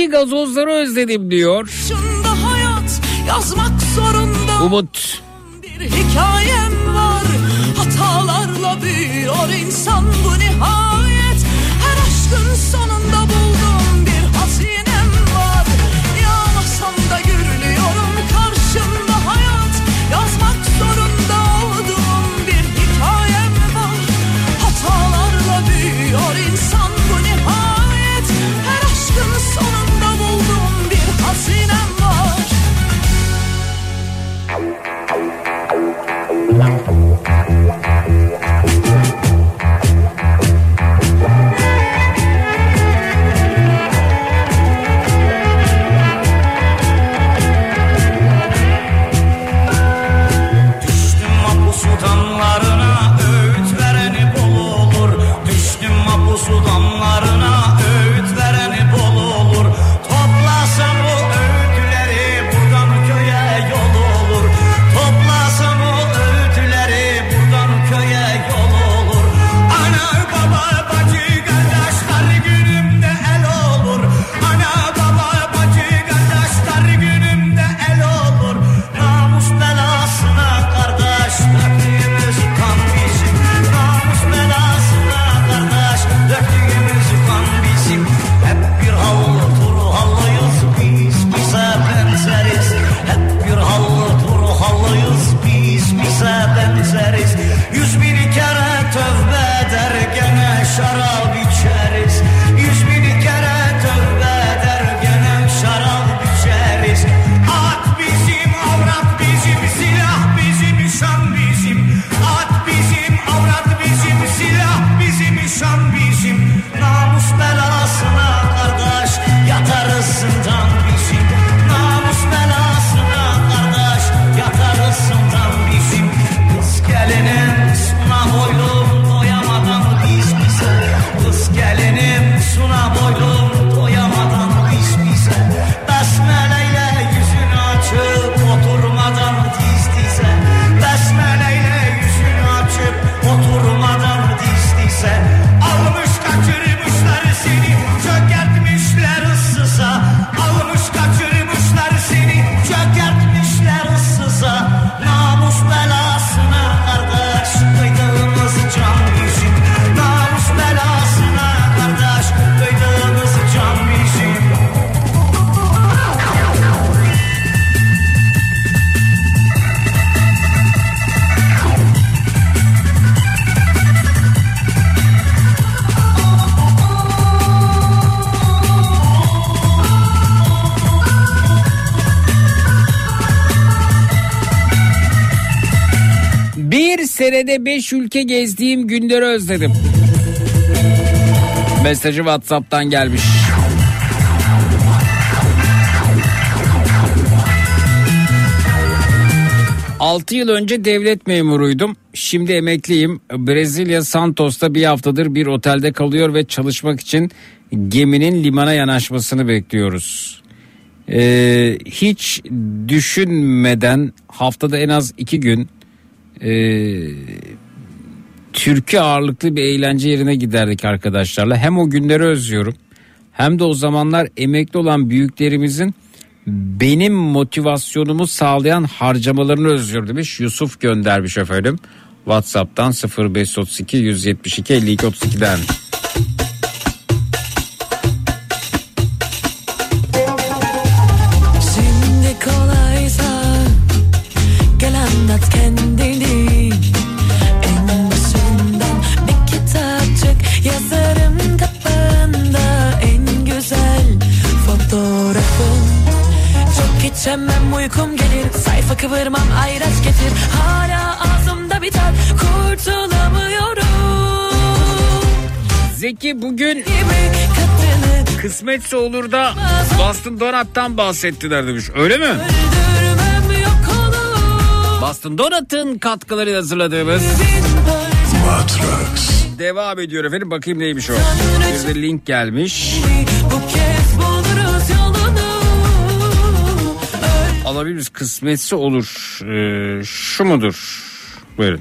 [SPEAKER 3] Eski gazozları özledim diyor.
[SPEAKER 11] Yaşında hayat yazmak zorunda
[SPEAKER 3] Umut.
[SPEAKER 11] bir hikayem var Hatalarla büyüyor insan bu nihayet
[SPEAKER 3] senede 5 ülke gezdiğim günleri özledim. Mesajı Whatsapp'tan gelmiş. Altı yıl önce devlet memuruydum. Şimdi emekliyim. Brezilya Santos'ta bir haftadır bir otelde kalıyor ve çalışmak için geminin limana yanaşmasını bekliyoruz. Ee, hiç düşünmeden haftada en az iki gün e, türkü ağırlıklı bir eğlence yerine giderdik arkadaşlarla. Hem o günleri özlüyorum hem de o zamanlar emekli olan büyüklerimizin benim motivasyonumu sağlayan harcamalarını özlüyorum demiş. Yusuf göndermiş efendim. Whatsapp'tan 0532 172 52 32'den.
[SPEAKER 14] Çok içemem uykum gelir Sayfa kıvırmam ayraç getir Hala ağzımda bir tat kurtulamıyorum
[SPEAKER 3] Zeki bugün kısmetse olur da Boston Donut'tan bahsettiler demiş. Öyle mi? Boston Donut'ın katkılarıyla hazırladığımız
[SPEAKER 14] parça
[SPEAKER 3] devam ediyor efendim. Bakayım neymiş o. Bir de link gelmiş. Alabiliriz kısmetse olur. Ee, şu mudur? Buyurun.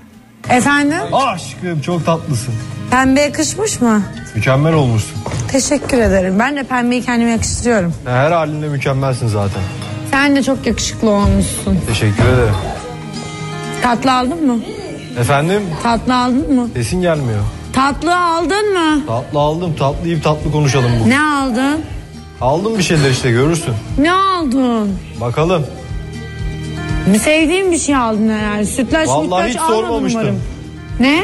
[SPEAKER 15] Efendim?
[SPEAKER 16] Aşkım çok tatlısın.
[SPEAKER 15] Pembe yakışmış mı?
[SPEAKER 16] Mükemmel olmuşsun.
[SPEAKER 15] Teşekkür ederim. Ben de pembeyi kendime yakıştırıyorum.
[SPEAKER 16] Her halinle mükemmelsin zaten.
[SPEAKER 15] Sen de çok yakışıklı olmuşsun.
[SPEAKER 16] Teşekkür ederim.
[SPEAKER 15] Tatlı aldın mı?
[SPEAKER 16] Efendim
[SPEAKER 15] Tatlı aldın mı?
[SPEAKER 16] sesin gelmiyor.
[SPEAKER 15] Tatlı aldın mı?
[SPEAKER 16] Tatlı aldım tatlı yiyip tatlı konuşalım bu.
[SPEAKER 15] Ne aldın?
[SPEAKER 16] Aldım bir şeyler işte görürsün.
[SPEAKER 15] Ne aldın?
[SPEAKER 16] Bakalım.
[SPEAKER 15] Sevdiğin bir şey aldın herhalde. Sütlaç
[SPEAKER 16] Vallahi
[SPEAKER 15] mütlaç
[SPEAKER 16] hiç
[SPEAKER 15] almadın
[SPEAKER 16] sormamıştım.
[SPEAKER 15] umarım. Ne?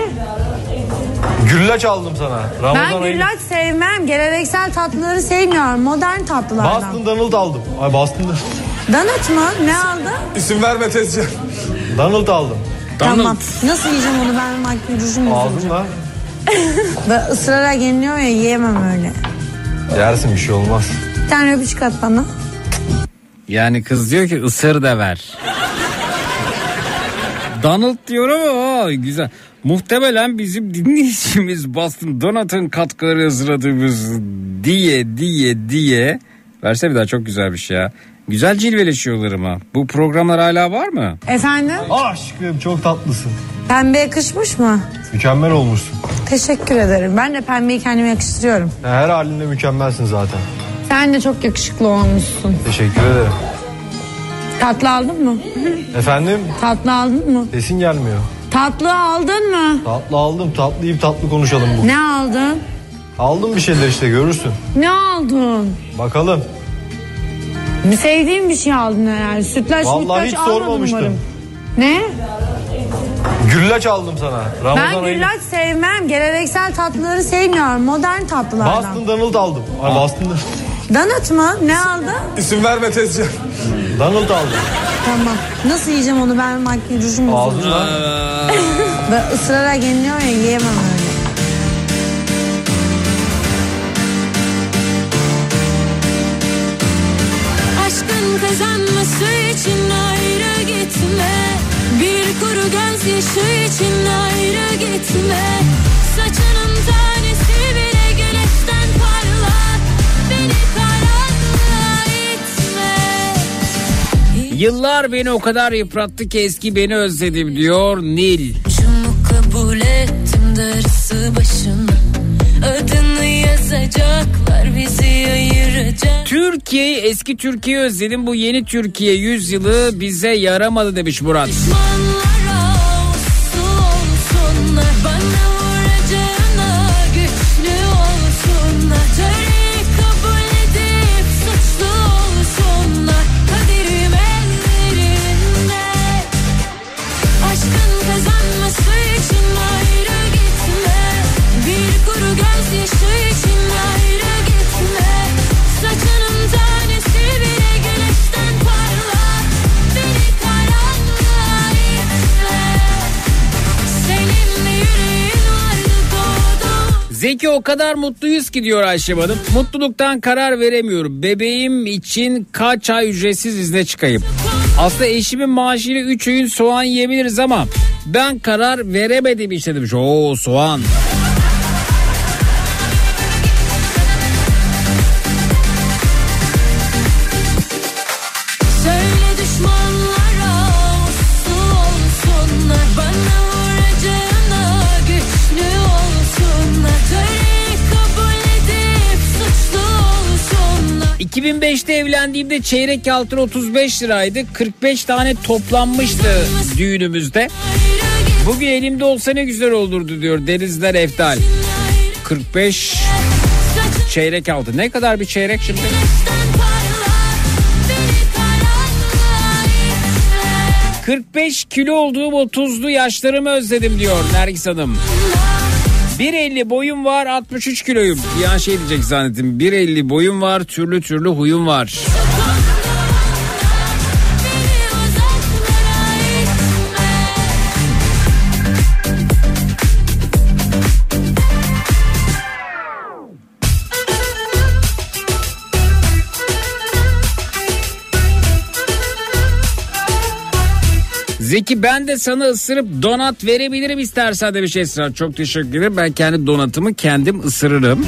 [SPEAKER 16] Güllaç aldım sana.
[SPEAKER 15] Ben
[SPEAKER 16] Ramazan ayı.
[SPEAKER 15] güllaç sevmem. Geleneksel tatlıları sevmiyorum. Modern tatlılardan.
[SPEAKER 16] Boston Donald aldım. Ay Boston
[SPEAKER 15] Donut mu? Ne aldın?
[SPEAKER 16] İsim verme tezcan. Donald aldım.
[SPEAKER 15] Tamam. Nasıl yiyeceğim onu ben makyajım
[SPEAKER 16] Aldım da.
[SPEAKER 15] Ben ısırarak yeniliyor ya yiyemem öyle.
[SPEAKER 16] Yersin bir şey olmaz.
[SPEAKER 15] Bir tane öpücük at bana.
[SPEAKER 3] Yani kız diyor ki ısır da ver. Donald diyor ama aa, güzel. Muhtemelen bizim dinleyicimiz Boston Donut'ın katkıları hazırladığımız diye diye diye. Verse bir daha çok güzel bir şey ya. Güzel cilveleşiyorlar ama. Bu programlar hala var mı?
[SPEAKER 15] Efendim?
[SPEAKER 16] Aşkım çok tatlısın.
[SPEAKER 15] Pembe yakışmış mı?
[SPEAKER 16] Mükemmel olmuşsun.
[SPEAKER 15] Teşekkür ederim. Ben de pembeyi kendime yakıştırıyorum.
[SPEAKER 16] Her halinle mükemmelsin zaten.
[SPEAKER 15] Sen de çok yakışıklı olmuşsun.
[SPEAKER 16] Teşekkür ederim.
[SPEAKER 15] Tatlı aldın mı?
[SPEAKER 16] Efendim
[SPEAKER 15] Tatlı aldın mı?
[SPEAKER 16] sesin gelmiyor.
[SPEAKER 15] Tatlı aldın mı?
[SPEAKER 16] Tatlı aldım tatlı yiyip tatlı konuşalım bu.
[SPEAKER 15] Ne aldın?
[SPEAKER 16] Aldım bir şeyler işte görürsün.
[SPEAKER 15] Ne aldın?
[SPEAKER 16] Bakalım.
[SPEAKER 15] Sevdiğin bir şey aldın herhalde. Sütlaç
[SPEAKER 16] Vallahi hiç sormamıştım.
[SPEAKER 15] umarım. Ne?
[SPEAKER 16] Güllaç aldım sana. Ramazan
[SPEAKER 15] Ben
[SPEAKER 16] ayı.
[SPEAKER 15] güllaç sevmem. Geleneksel tatlıları sevmiyorum. Modern tatlılardan.
[SPEAKER 16] Boston Donald aldım. Boston
[SPEAKER 15] Donut mu? Ne aldın?
[SPEAKER 16] İsim verme tezcan. Donald aldım.
[SPEAKER 15] Tamam. Nasıl yiyeceğim onu ben makyajım
[SPEAKER 16] Ağzımla.
[SPEAKER 15] Ben ısırarak yeniliyor ya yiyemem öyle.
[SPEAKER 14] Aşkın kazanması için ayrı gitme Bir kuru gözyaşı için ayrı gitme Saçının tanesi
[SPEAKER 3] Yıllar beni o kadar yıprattı ki eski beni özledim diyor Nil.
[SPEAKER 14] Şunu kabul ettim darısı başına Adını yazacaklar bizi ayıracak
[SPEAKER 3] Türkiye'yi eski Türkiye'yi özledim bu yeni Türkiye yüzyılı bize yaramadı demiş Murat.
[SPEAKER 14] Düşmanlara
[SPEAKER 11] Çünkü o kadar mutluyuz ki diyor Ayşem Hanım. Mutluluktan karar veremiyorum. Bebeğim için kaç ay ücretsiz izne çıkayım. Aslında eşimin maaşıyla 3 öğün soğan yiyebiliriz ama ben karar veremedim işte demiş. Oo soğan. 2005'te evlendiğimde çeyrek altın 35 liraydı. 45 tane toplanmıştı düğünümüzde. Bugün elimde olsa ne güzel olurdu diyor Denizler Eftal. 45 çeyrek altın. Ne kadar bir çeyrek şimdi? 45 kilo olduğum o tuzlu yaşlarımı özledim diyor Nergis Hanım. 1.50 boyum var 63 kiloyum. Bir an şey diyecek zannettim. 1.50 boyum var türlü türlü huyum var. Zeki ben de sana ısırıp donat verebilirim istersen demiş Esra. Çok teşekkür ederim. Ben kendi donatımı kendim ısırırım.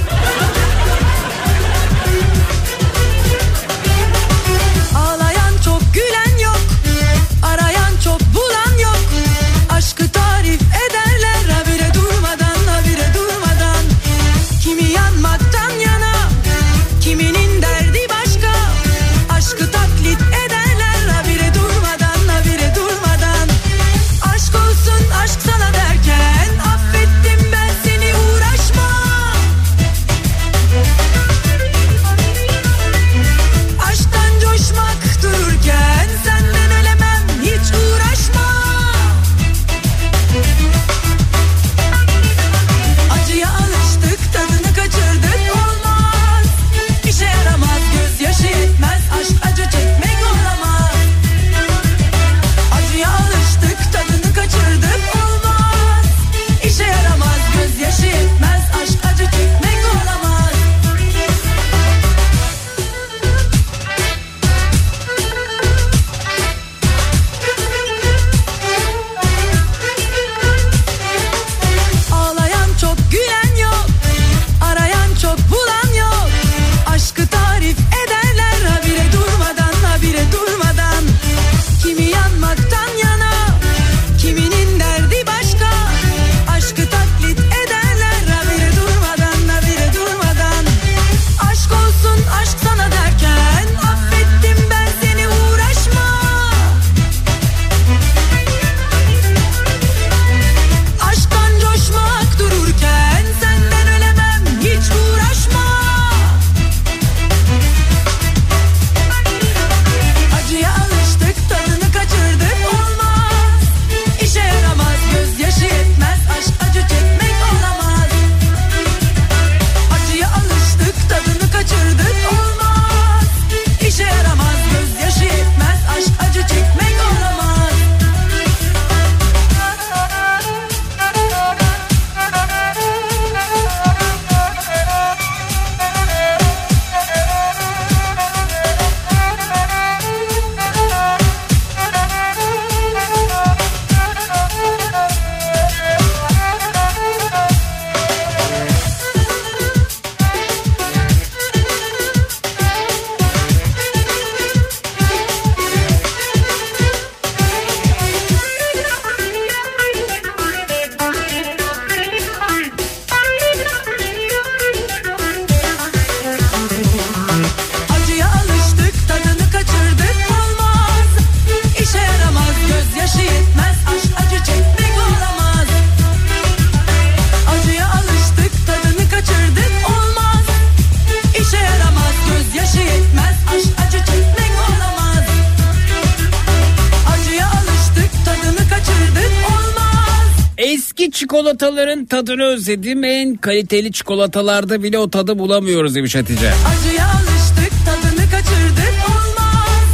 [SPEAKER 11] Çikolataların tadını özledim. En kaliteli çikolatalarda bile o tadı bulamıyoruz demiş Hatice.
[SPEAKER 3] Acıya alıştık tadını kaçırdık olmaz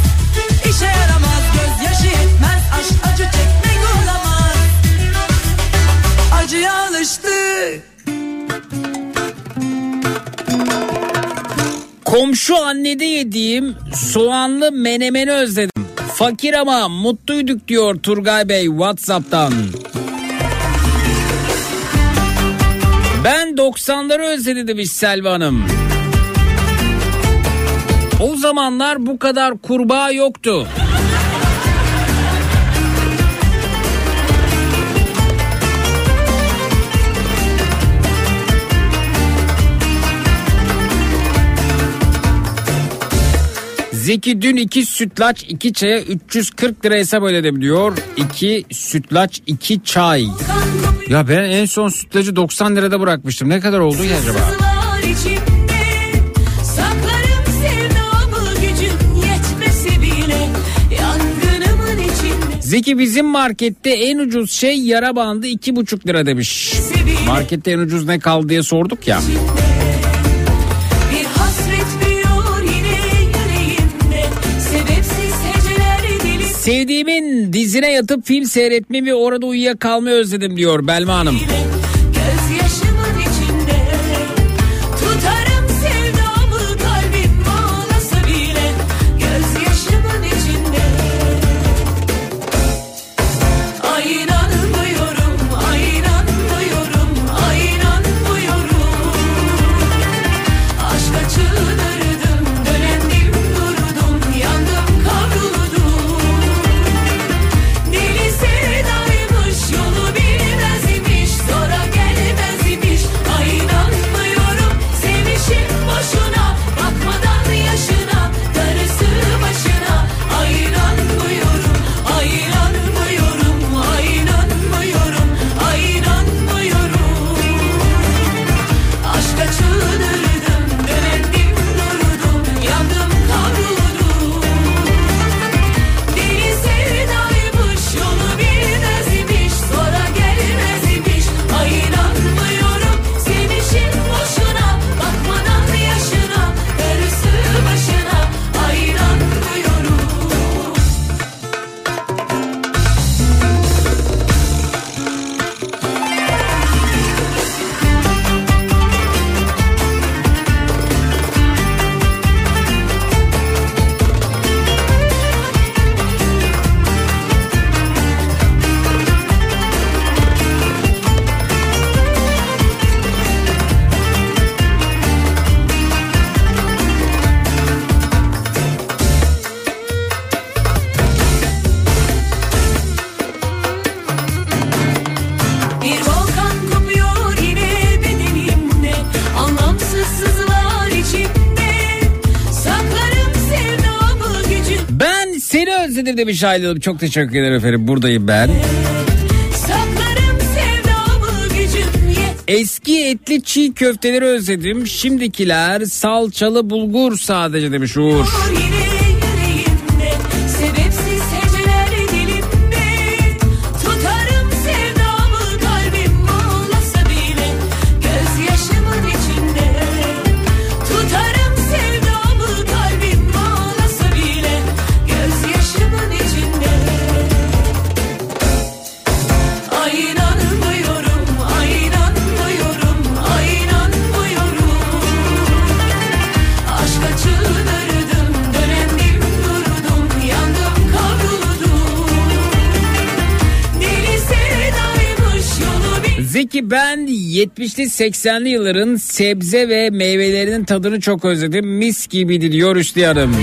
[SPEAKER 3] İşe yaramaz gözyaşı yetmez aşk acı çekmek olamaz Acıya alıştık Komşu annede yediğim soğanlı menemeni özledim. Fakir ama mutluyduk diyor Turgay Bey Whatsapp'tan. 90'ları özledim demiş Selva Hanım. O zamanlar bu kadar kurbağa yoktu. Zeki dün iki sütlaç iki çaya 340 lira hesap ödedim diyor. İki sütlaç iki çay. Ya ben en son sütlacı 90 lirada bırakmıştım. Ne kadar oldu ki acaba? Zeki bizim markette en ucuz şey yara bandı iki buçuk lira demiş. Markette en ucuz ne kaldı diye sorduk ya. Sevdiğimin dizine yatıp film seyretmeyi ve orada uyuyakalmayı özledim diyor Belma Hanım. Demiş Aylin Hanım. Çok teşekkür ederim efendim. Buradayım ben. Eski etli çiğ köfteleri özledim. Şimdikiler salçalı bulgur sadece demiş Uğur.
[SPEAKER 11] yine
[SPEAKER 3] 70'li 80'li yılların sebze ve meyvelerinin tadını çok özledim. Mis gibiydi diyor Hanım.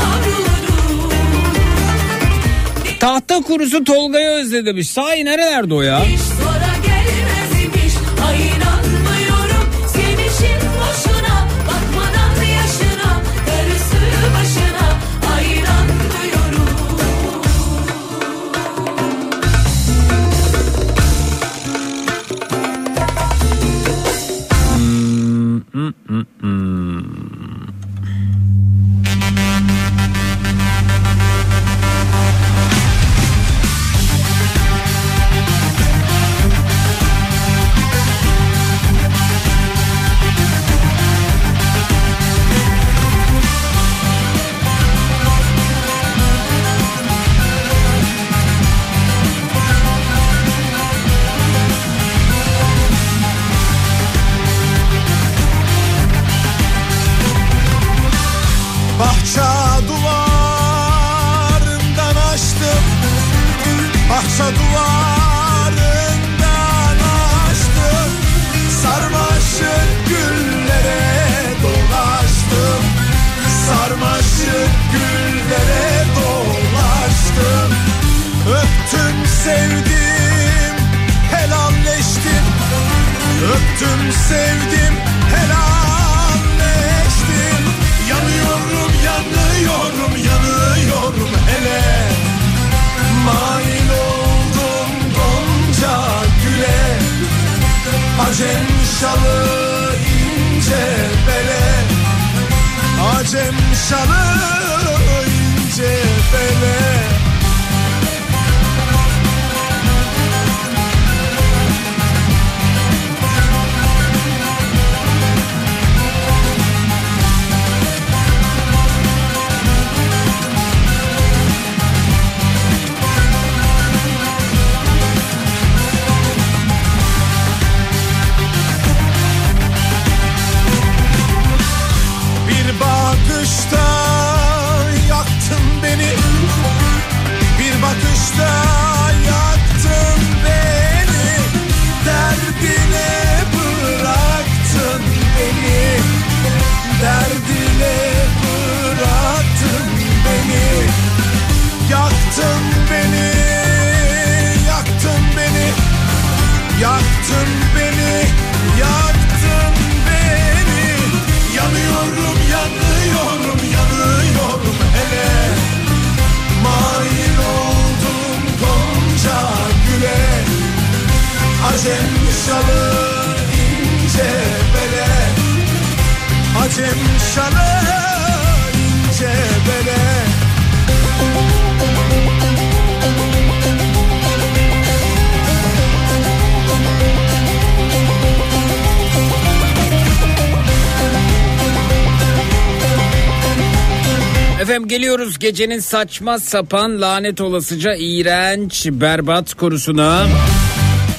[SPEAKER 11] kavruldum
[SPEAKER 3] Tahta kurusu Tolga'yı özledim. Sahi nerelerde o ya?
[SPEAKER 11] Sonra
[SPEAKER 2] Mm-mm. Acem şalı ince bele. Acem şalı ince bele Acem şalı ince bele Acem şalı ince bele
[SPEAKER 3] Efendim geliyoruz gecenin saçma sapan lanet olasıca iğrenç berbat konusuna.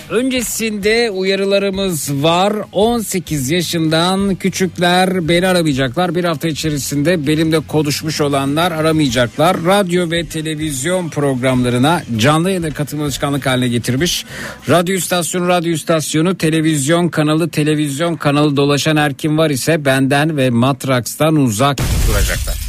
[SPEAKER 3] Öncesinde uyarılarımız var. 18 yaşından küçükler beni aramayacaklar. Bir hafta içerisinde benimle konuşmuş olanlar aramayacaklar. Radyo ve televizyon programlarına canlı yayına katılma alışkanlık haline getirmiş. Radyo istasyonu, radyo istasyonu, televizyon kanalı, televizyon kanalı dolaşan her kim var ise benden ve Matraks'tan uzak duracaklar.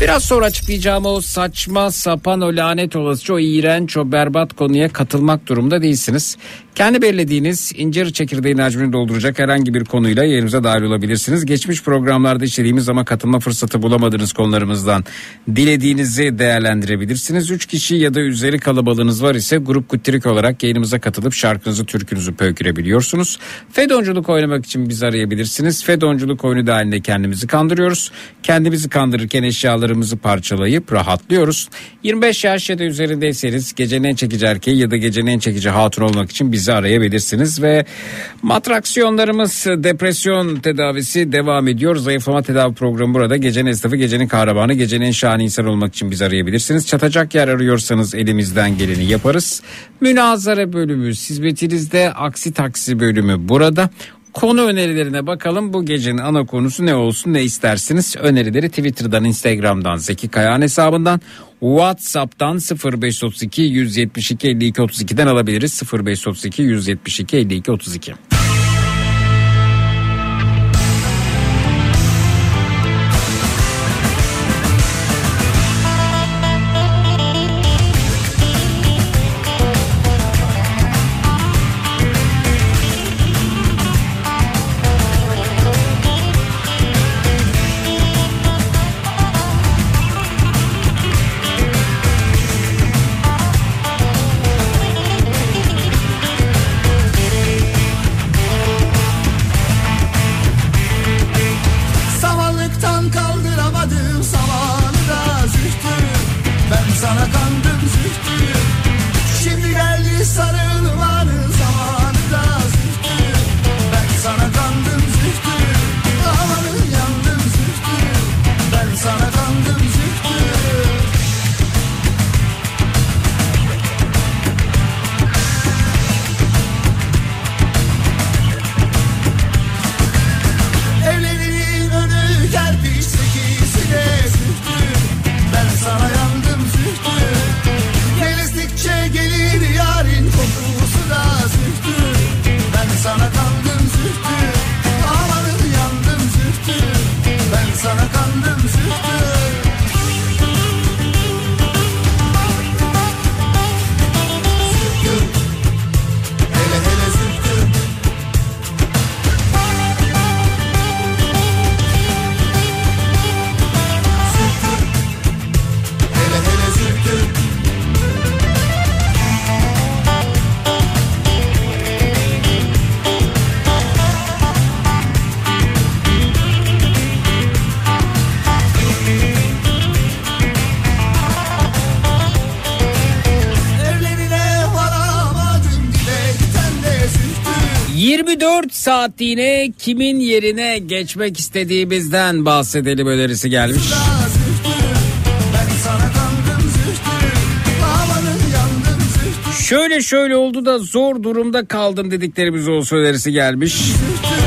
[SPEAKER 3] Biraz sonra açıklayacağım o saçma sapan o lanet olası o iğrenç o berbat konuya katılmak durumda değilsiniz. Kendi belirlediğiniz incir çekirdeğin hacmini dolduracak herhangi bir konuyla yerimize dahil olabilirsiniz. Geçmiş programlarda işlediğimiz ama katılma fırsatı bulamadığınız konularımızdan dilediğinizi değerlendirebilirsiniz. 3 kişi ya da üzeri kalabalığınız var ise grup kuttirik olarak yayınımıza katılıp şarkınızı türkünüzü pöykürebiliyorsunuz. Fedonculuk oynamak için bizi arayabilirsiniz. Fedonculuk oyunu dahilinde kendimizi kandırıyoruz. Kendimizi kandırırken eşyalarımızı parçalayıp rahatlıyoruz. 25 yaş ya da üzerindeyseniz gecenin en çekici erkeği ya da gecenin en çekici hatun olmak için bizi arayabilirsiniz ve matraksiyonlarımız depresyon tedavisi devam ediyor. Zayıflama tedavi programı burada. Gecenin esnafı, gecenin kahramanı, gecenin en şahane insan olmak için bizi arayabilirsiniz. Çatacak yer arıyorsanız elimizden geleni yaparız. Münazara bölümü hizmetinizde aksi taksi bölümü burada. Konu önerilerine bakalım. Bu gecenin ana konusu ne olsun ne istersiniz? Önerileri Twitter'dan, Instagram'dan, Zeki Kayağan hesabından, WhatsApp'tan 0532 172 52 32'den alabiliriz. 0532 172 52 32. saatliğine kimin yerine geçmek istediğimizden bahsedelim önerisi gelmiş.
[SPEAKER 2] Zühtü zühtü
[SPEAKER 3] Şöyle şöyle oldu da zor durumda kaldım dediklerimiz olsun önerisi gelmiş.
[SPEAKER 2] Ben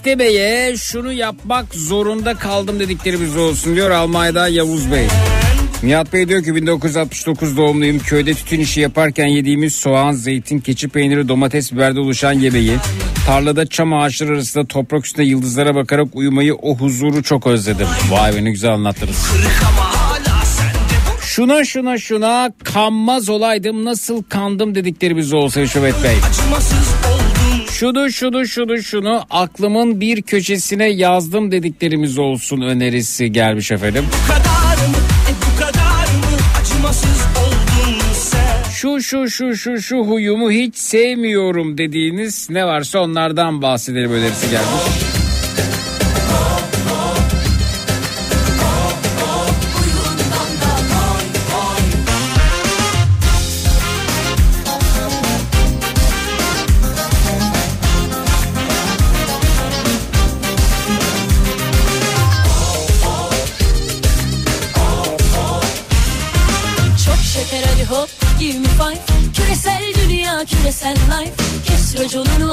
[SPEAKER 3] İstemeye şunu yapmak zorunda kaldım dediklerimiz olsun diyor Almanya'da Yavuz Bey. Nihat Bey diyor ki 1969 doğumluyum. Köyde tütün işi yaparken yediğimiz soğan, zeytin, keçi peyniri, domates, biberde oluşan yemeği, tarlada çam ağaçları arasında toprak üstünde yıldızlara bakarak uyumayı, o huzuru çok özledim. Vay be ne güzel anlattınız. Şuna şuna şuna kanmaz olaydım nasıl kandım dediklerimiz olsa Şöbet Bey.
[SPEAKER 17] acımasız
[SPEAKER 3] Şunu şunu şunu şunu aklımın bir köşesine yazdım dediklerimiz olsun önerisi gelmiş efendim.
[SPEAKER 17] Bu kadar mı, e bu kadar mı acımasız oldun sen?
[SPEAKER 3] Şu şu şu şu şu huyumu hiç sevmiyorum dediğiniz ne varsa onlardan bahsedelim önerisi gelmiş.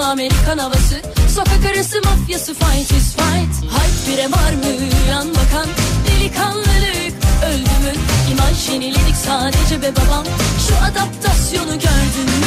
[SPEAKER 14] Amerikan havası. Sokak arası mafyası fight is fight. Hype bire var mı yan bakan? Delikanlılık öldü mü? İmaj yeniledik sadece be babam. Şu adaptasyonu gördün mü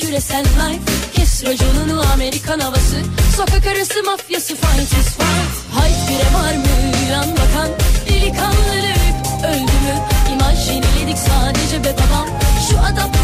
[SPEAKER 14] küresel life. Kes raconunu Amerikan havası. Sokak arası mafyası fight is fight. Hayt bire var mı yan bakan? Delikanlılık öldü mü? İmaj yeniledik sadece be babam Şu adaptasyonu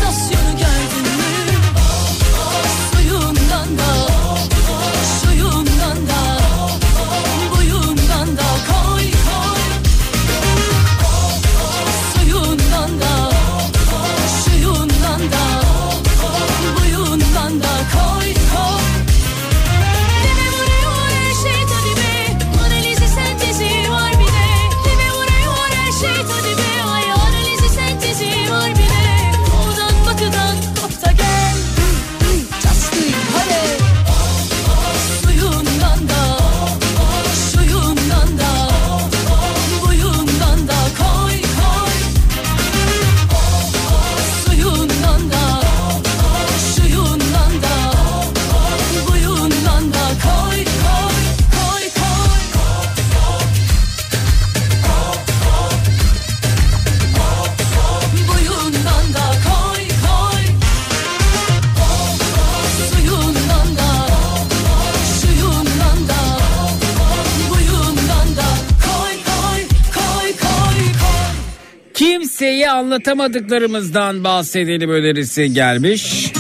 [SPEAKER 3] Anlatamadıklarımızdan bahsedelim önerisi gelmiş.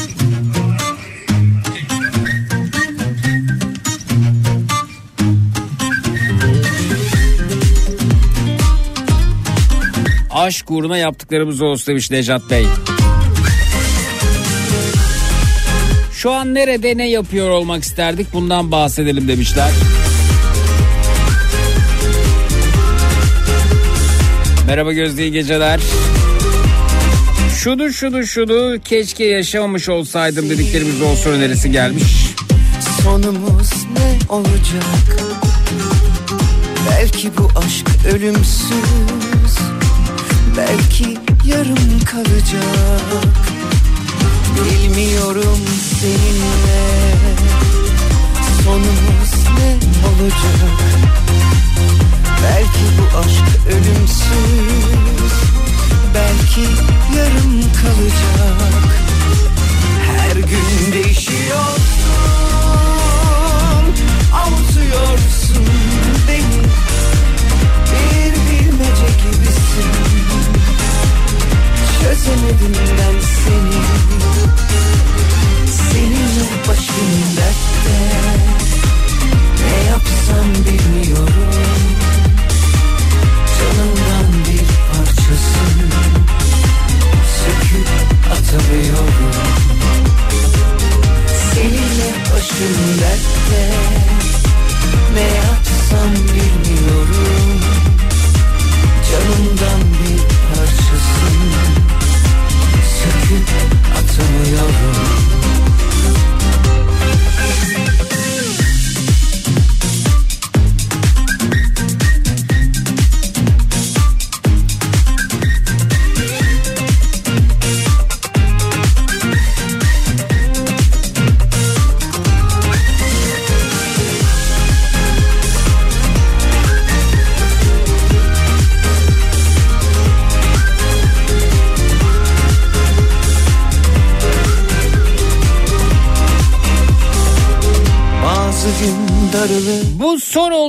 [SPEAKER 3] Aşk uğruna yaptıklarımız olsun demiş Necat Bey. Şu an nerede ne yapıyor olmak isterdik bundan bahsedelim demişler. Merhaba Gözde iyi geceler. Şunu şunu şunu keşke yaşamamış olsaydım dediklerimiz olsun önerisi gelmiş.
[SPEAKER 10] Sonumuz ne olacak? Belki bu aşk ölümsüz Belki yarım kalacak Bilmiyorum seninle Sonumuz ne olacak? Belki bu aşk ölümsüz Belki yarım kalacak. Her gün değişiyorsun Avutuyorsun beni. Bir bilmece gibisin. Çözemedim ben seni. Seninle başım dertte Ne yapsam bilmiyorum. Canımdan bir parçasın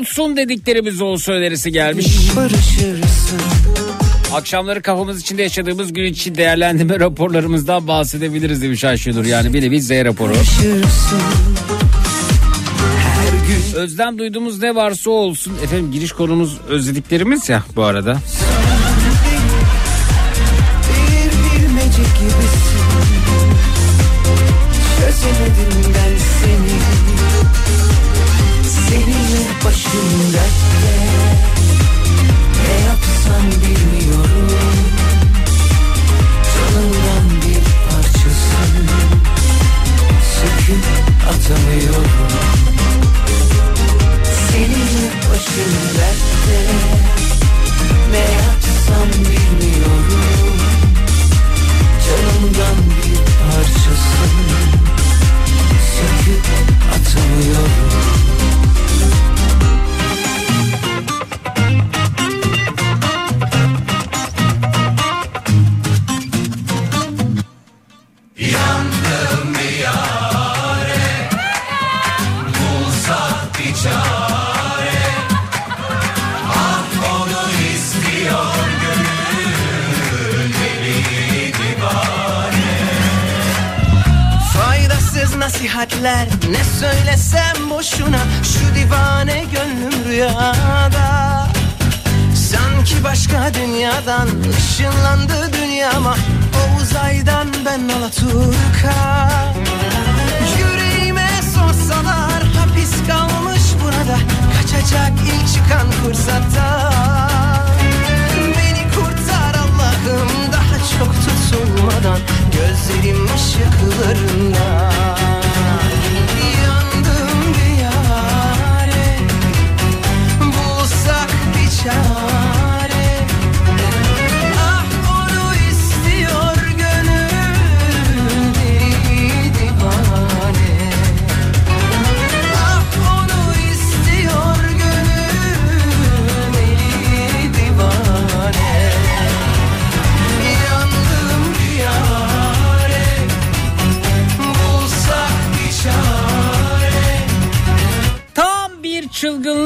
[SPEAKER 3] olsun dediklerimiz olsun önerisi gelmiş. Akşamları kafamız içinde yaşadığımız gün için değerlendirme raporlarımızdan bahsedebiliriz demiş Ayşenur. Yani bir nevi Z raporu. Özlem duyduğumuz ne varsa olsun. Efendim giriş konumuz özlediklerimiz ya bu arada.
[SPEAKER 2] bir bilmece gibisin Çözemedim başım dertte Ne yapsam bilmiyorum. Canımdan bir parçasın. Söküp atamıyorum
[SPEAKER 18] nasihatler ne söylesem boşuna Şu divane gönlüm rüyada. Sanki başka dünyadan ışınlandı dünyama O uzaydan ben Alaturka. Yüreğime sorsalar hapis kalmış burada Kaçacak ilk çıkan fırsatta Beni kurtar Allah'ım daha çok tutulmadan Gözlerim ışıklarında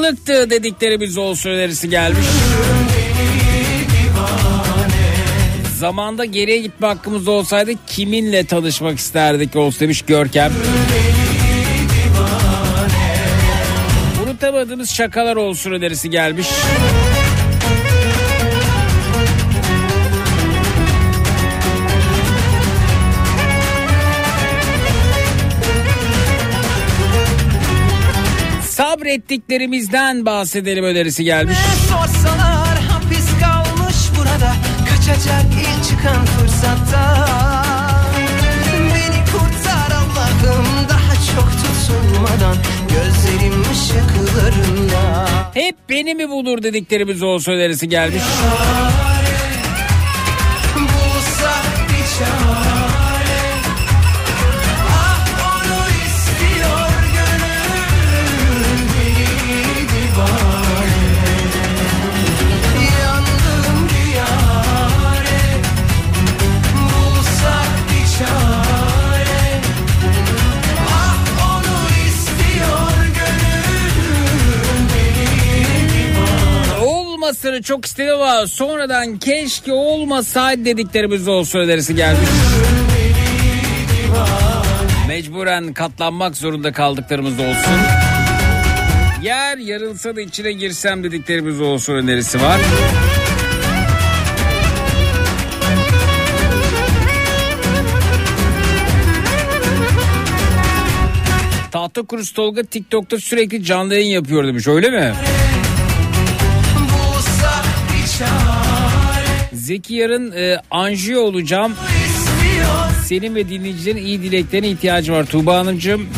[SPEAKER 3] çılgınlıktı dediklerimiz olsun önerisi gelmiş. Zamanda geriye gitme hakkımız olsaydı kiminle tanışmak isterdik olsun demiş Görkem. Unutamadığımız şakalar olsun önerisi gelmiş. Sabrettiklerimizden bahsedelim önerisi gelmiş.
[SPEAKER 18] Sorsalar hapis kalmış burada Kaçacak ilk çıkan fırsatta Beni kurtar Allah'ım daha çok tutulmadan Gözlerim ışıklarında
[SPEAKER 3] Hep beni mi bulur dediklerimiz olsun önerisi gelmiş.
[SPEAKER 18] Bulsak
[SPEAKER 3] Olmasını çok istedim ama sonradan keşke olmasaydı dediklerimiz olsun önerisi gelmiş. Mecburen katlanmak zorunda kaldıklarımız olsun. Yer yarılsa da içine girsem dediklerimiz olsun önerisi var. Tahta Kurusu Tolga TikTok'ta sürekli canlı yayın yapıyor demiş öyle mi? Zeki yarın e, anjiyo olacağım. Senin ve dinleyicilerin iyi dileklerine ihtiyacı var Tuğba Hanımcığım.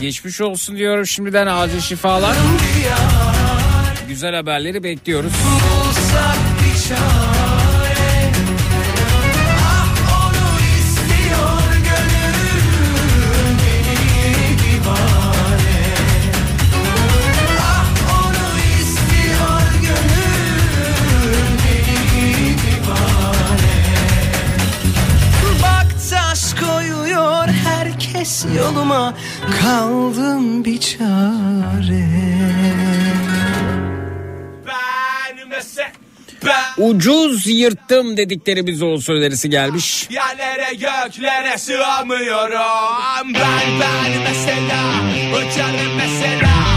[SPEAKER 3] Geçmiş olsun diyorum şimdiden acil şifalar. Güzel haberleri bekliyoruz.
[SPEAKER 18] Bulsak bir çare herkes yoluma
[SPEAKER 2] kaldım bir çare.
[SPEAKER 3] Ucuz yırttım dedikleri bir zor söylerisi gelmiş.
[SPEAKER 17] Yerlere göklere sığamıyorum. Ben ben mesela Uçarım mesela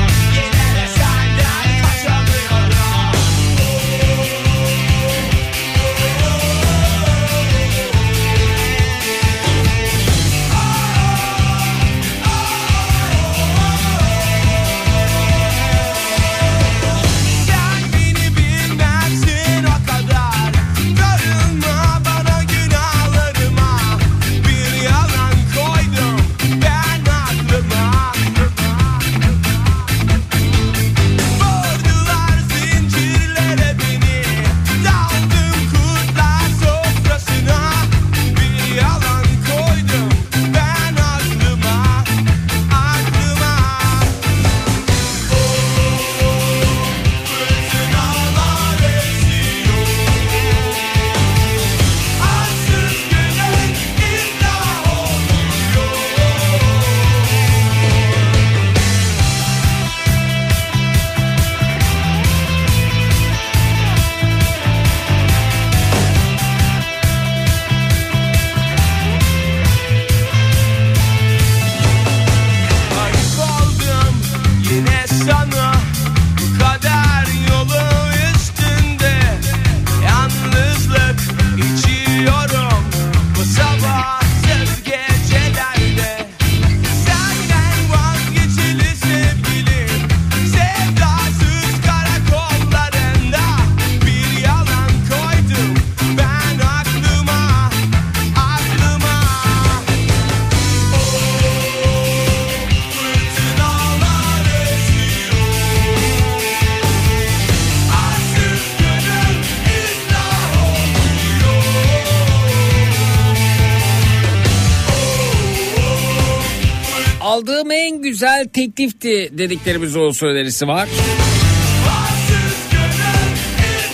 [SPEAKER 3] güzel teklifti dedikleri bir zor söylerisi var.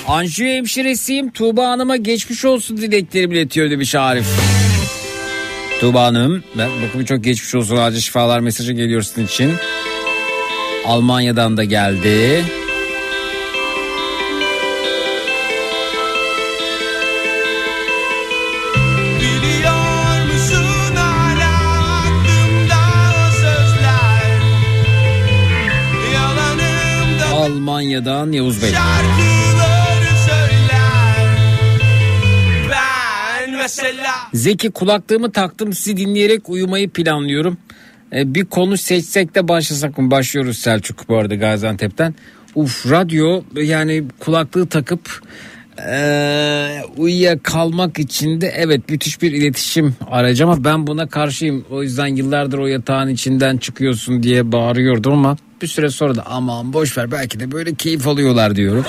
[SPEAKER 3] Anjiyo hemşiresiyim Tuğba Hanım'a geçmiş olsun dileklerimi iletiyor demiş Arif. Tuğba Hanım ben bakımı çok geçmiş olsun acil şifalar mesajı geliyor sizin için. Almanya'dan da geldi. Almanya'dan Yavuz Bey. Zeki kulaklığımı taktım sizi dinleyerek uyumayı planlıyorum. Ee, bir konu seçsek de başlasak mı? Başlıyoruz Selçuk bu arada Gaziantep'ten. Uf radyo yani kulaklığı takıp ee, uyuya kalmak için de evet müthiş bir iletişim aracı ama ben buna karşıyım. O yüzden yıllardır o yatağın içinden çıkıyorsun diye bağırıyordum ama bir süre sonra da aman boş ver belki de böyle keyif alıyorlar diyorum.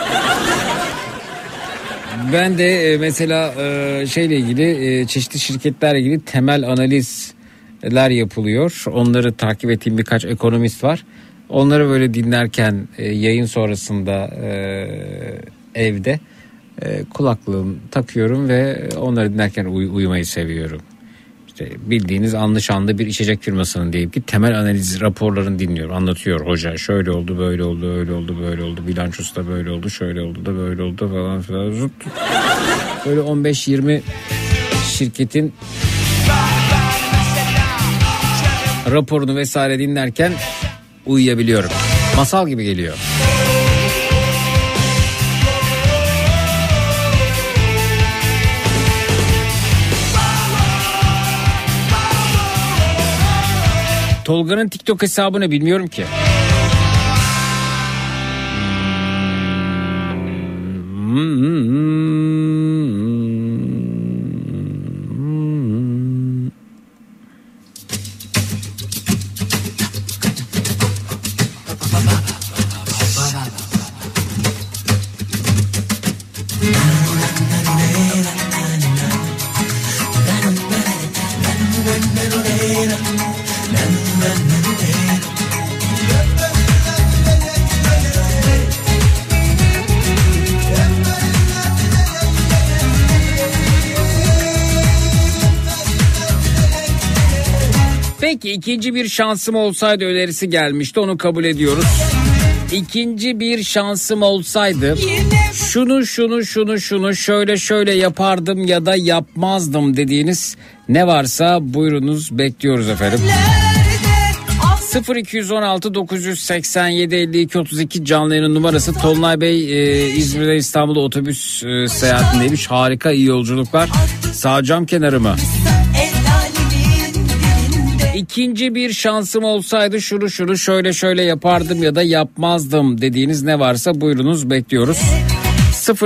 [SPEAKER 3] Ben de e, mesela e, şeyle ilgili e, çeşitli şirketlerle ilgili temel analizler yapılıyor. Onları takip ettiğim birkaç ekonomist var. Onları böyle dinlerken yayın sonrasında evde kulaklığım takıyorum ve onları dinlerken uy- uyumayı seviyorum. İşte bildiğiniz anlı şanlı bir içecek firmasının diyelim ki temel analiz raporlarını dinliyorum. Anlatıyor hoca şöyle oldu böyle oldu öyle oldu böyle oldu bilançosu da böyle oldu şöyle oldu da böyle oldu falan filan. Zut. Böyle 15-20 şirketin raporunu vesaire dinlerken uyuyabiliyorum. Masal gibi geliyor. Tolga'nın TikTok hesabını bilmiyorum ki. Hmm. İkinci bir şansım olsaydı önerisi gelmişti onu kabul ediyoruz. İkinci bir şansım olsaydı şunu şunu şunu şunu şöyle şöyle yapardım ya da yapmazdım dediğiniz ne varsa buyurunuz bekliyoruz efendim. 0216 987 52 32 canlı yayının numarası Tolunay Bey e, İzmir'de İstanbul'da otobüs e, seyahatindeymiş harika iyi yolculuklar sağ cam kenarı mı? ikinci bir şansım olsaydı şunu şunu şöyle şöyle yapardım ya da yapmazdım dediğiniz ne varsa buyurunuz bekliyoruz.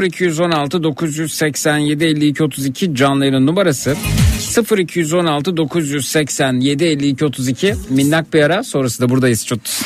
[SPEAKER 3] 0216 987 52 32 canlı yayının numarası 0216 987 52 32 minnak bir ara sonrası da buradayız çut.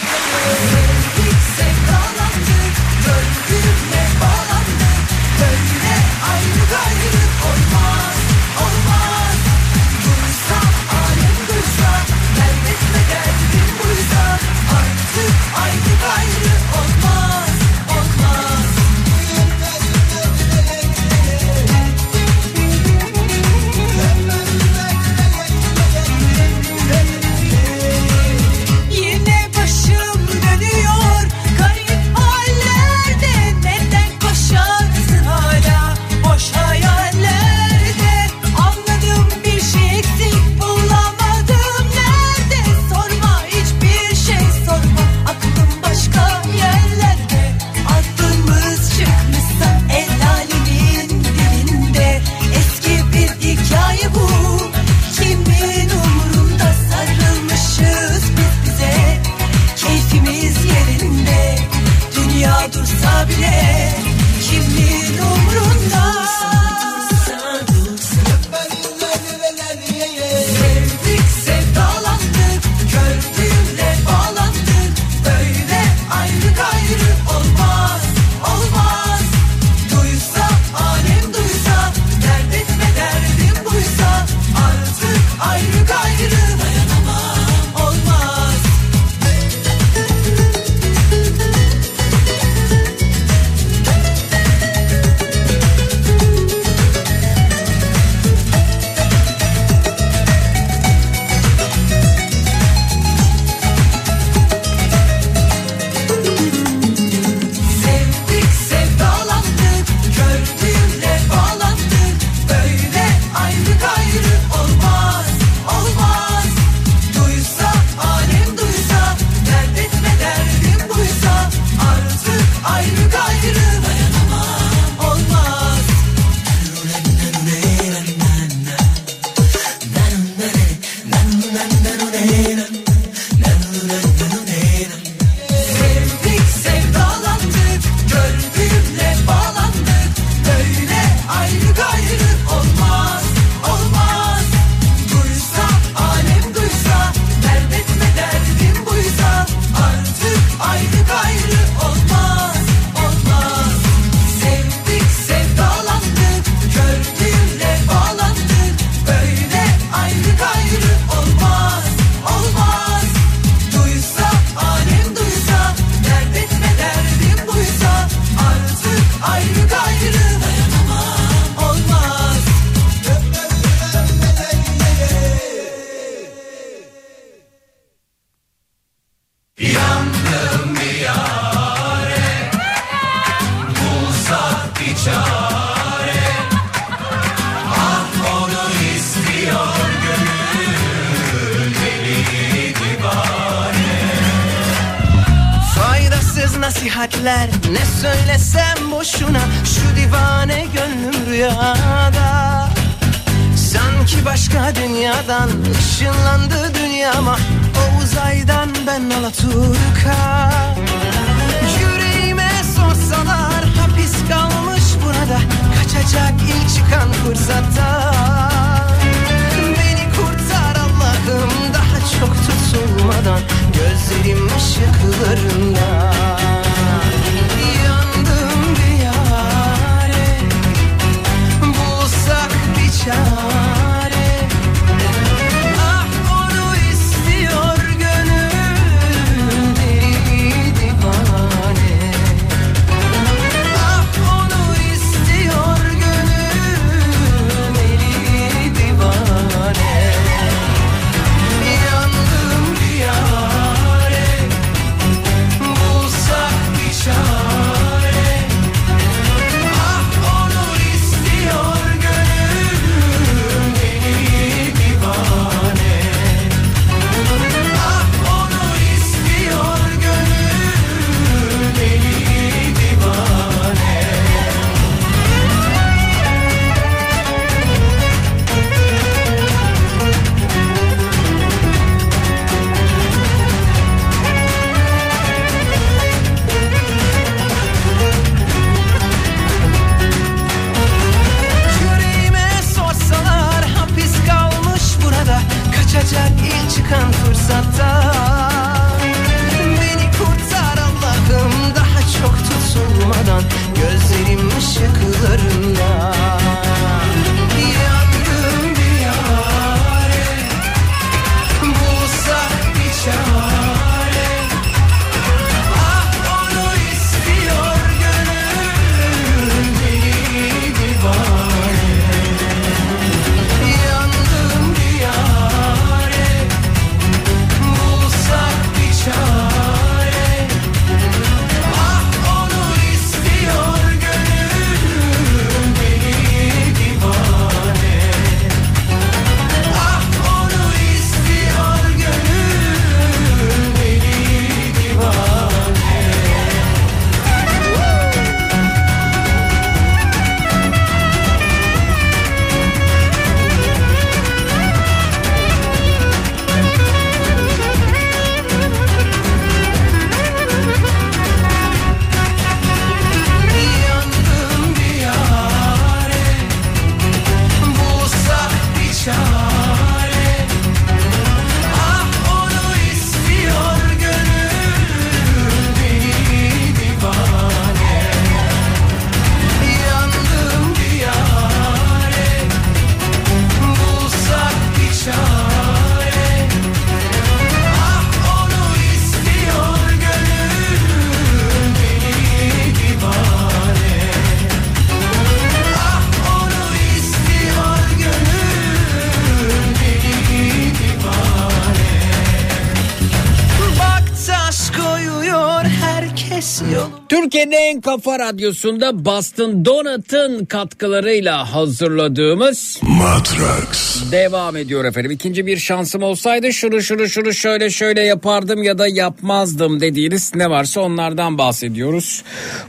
[SPEAKER 3] Türkiye'nin en kafa radyosunda Boston Donut'ın katkılarıyla hazırladığımız
[SPEAKER 7] Matrax.
[SPEAKER 3] devam ediyor efendim. İkinci bir şansım olsaydı şunu şunu şunu şöyle şöyle yapardım ya da yapmazdım dediğiniz ne varsa onlardan bahsediyoruz.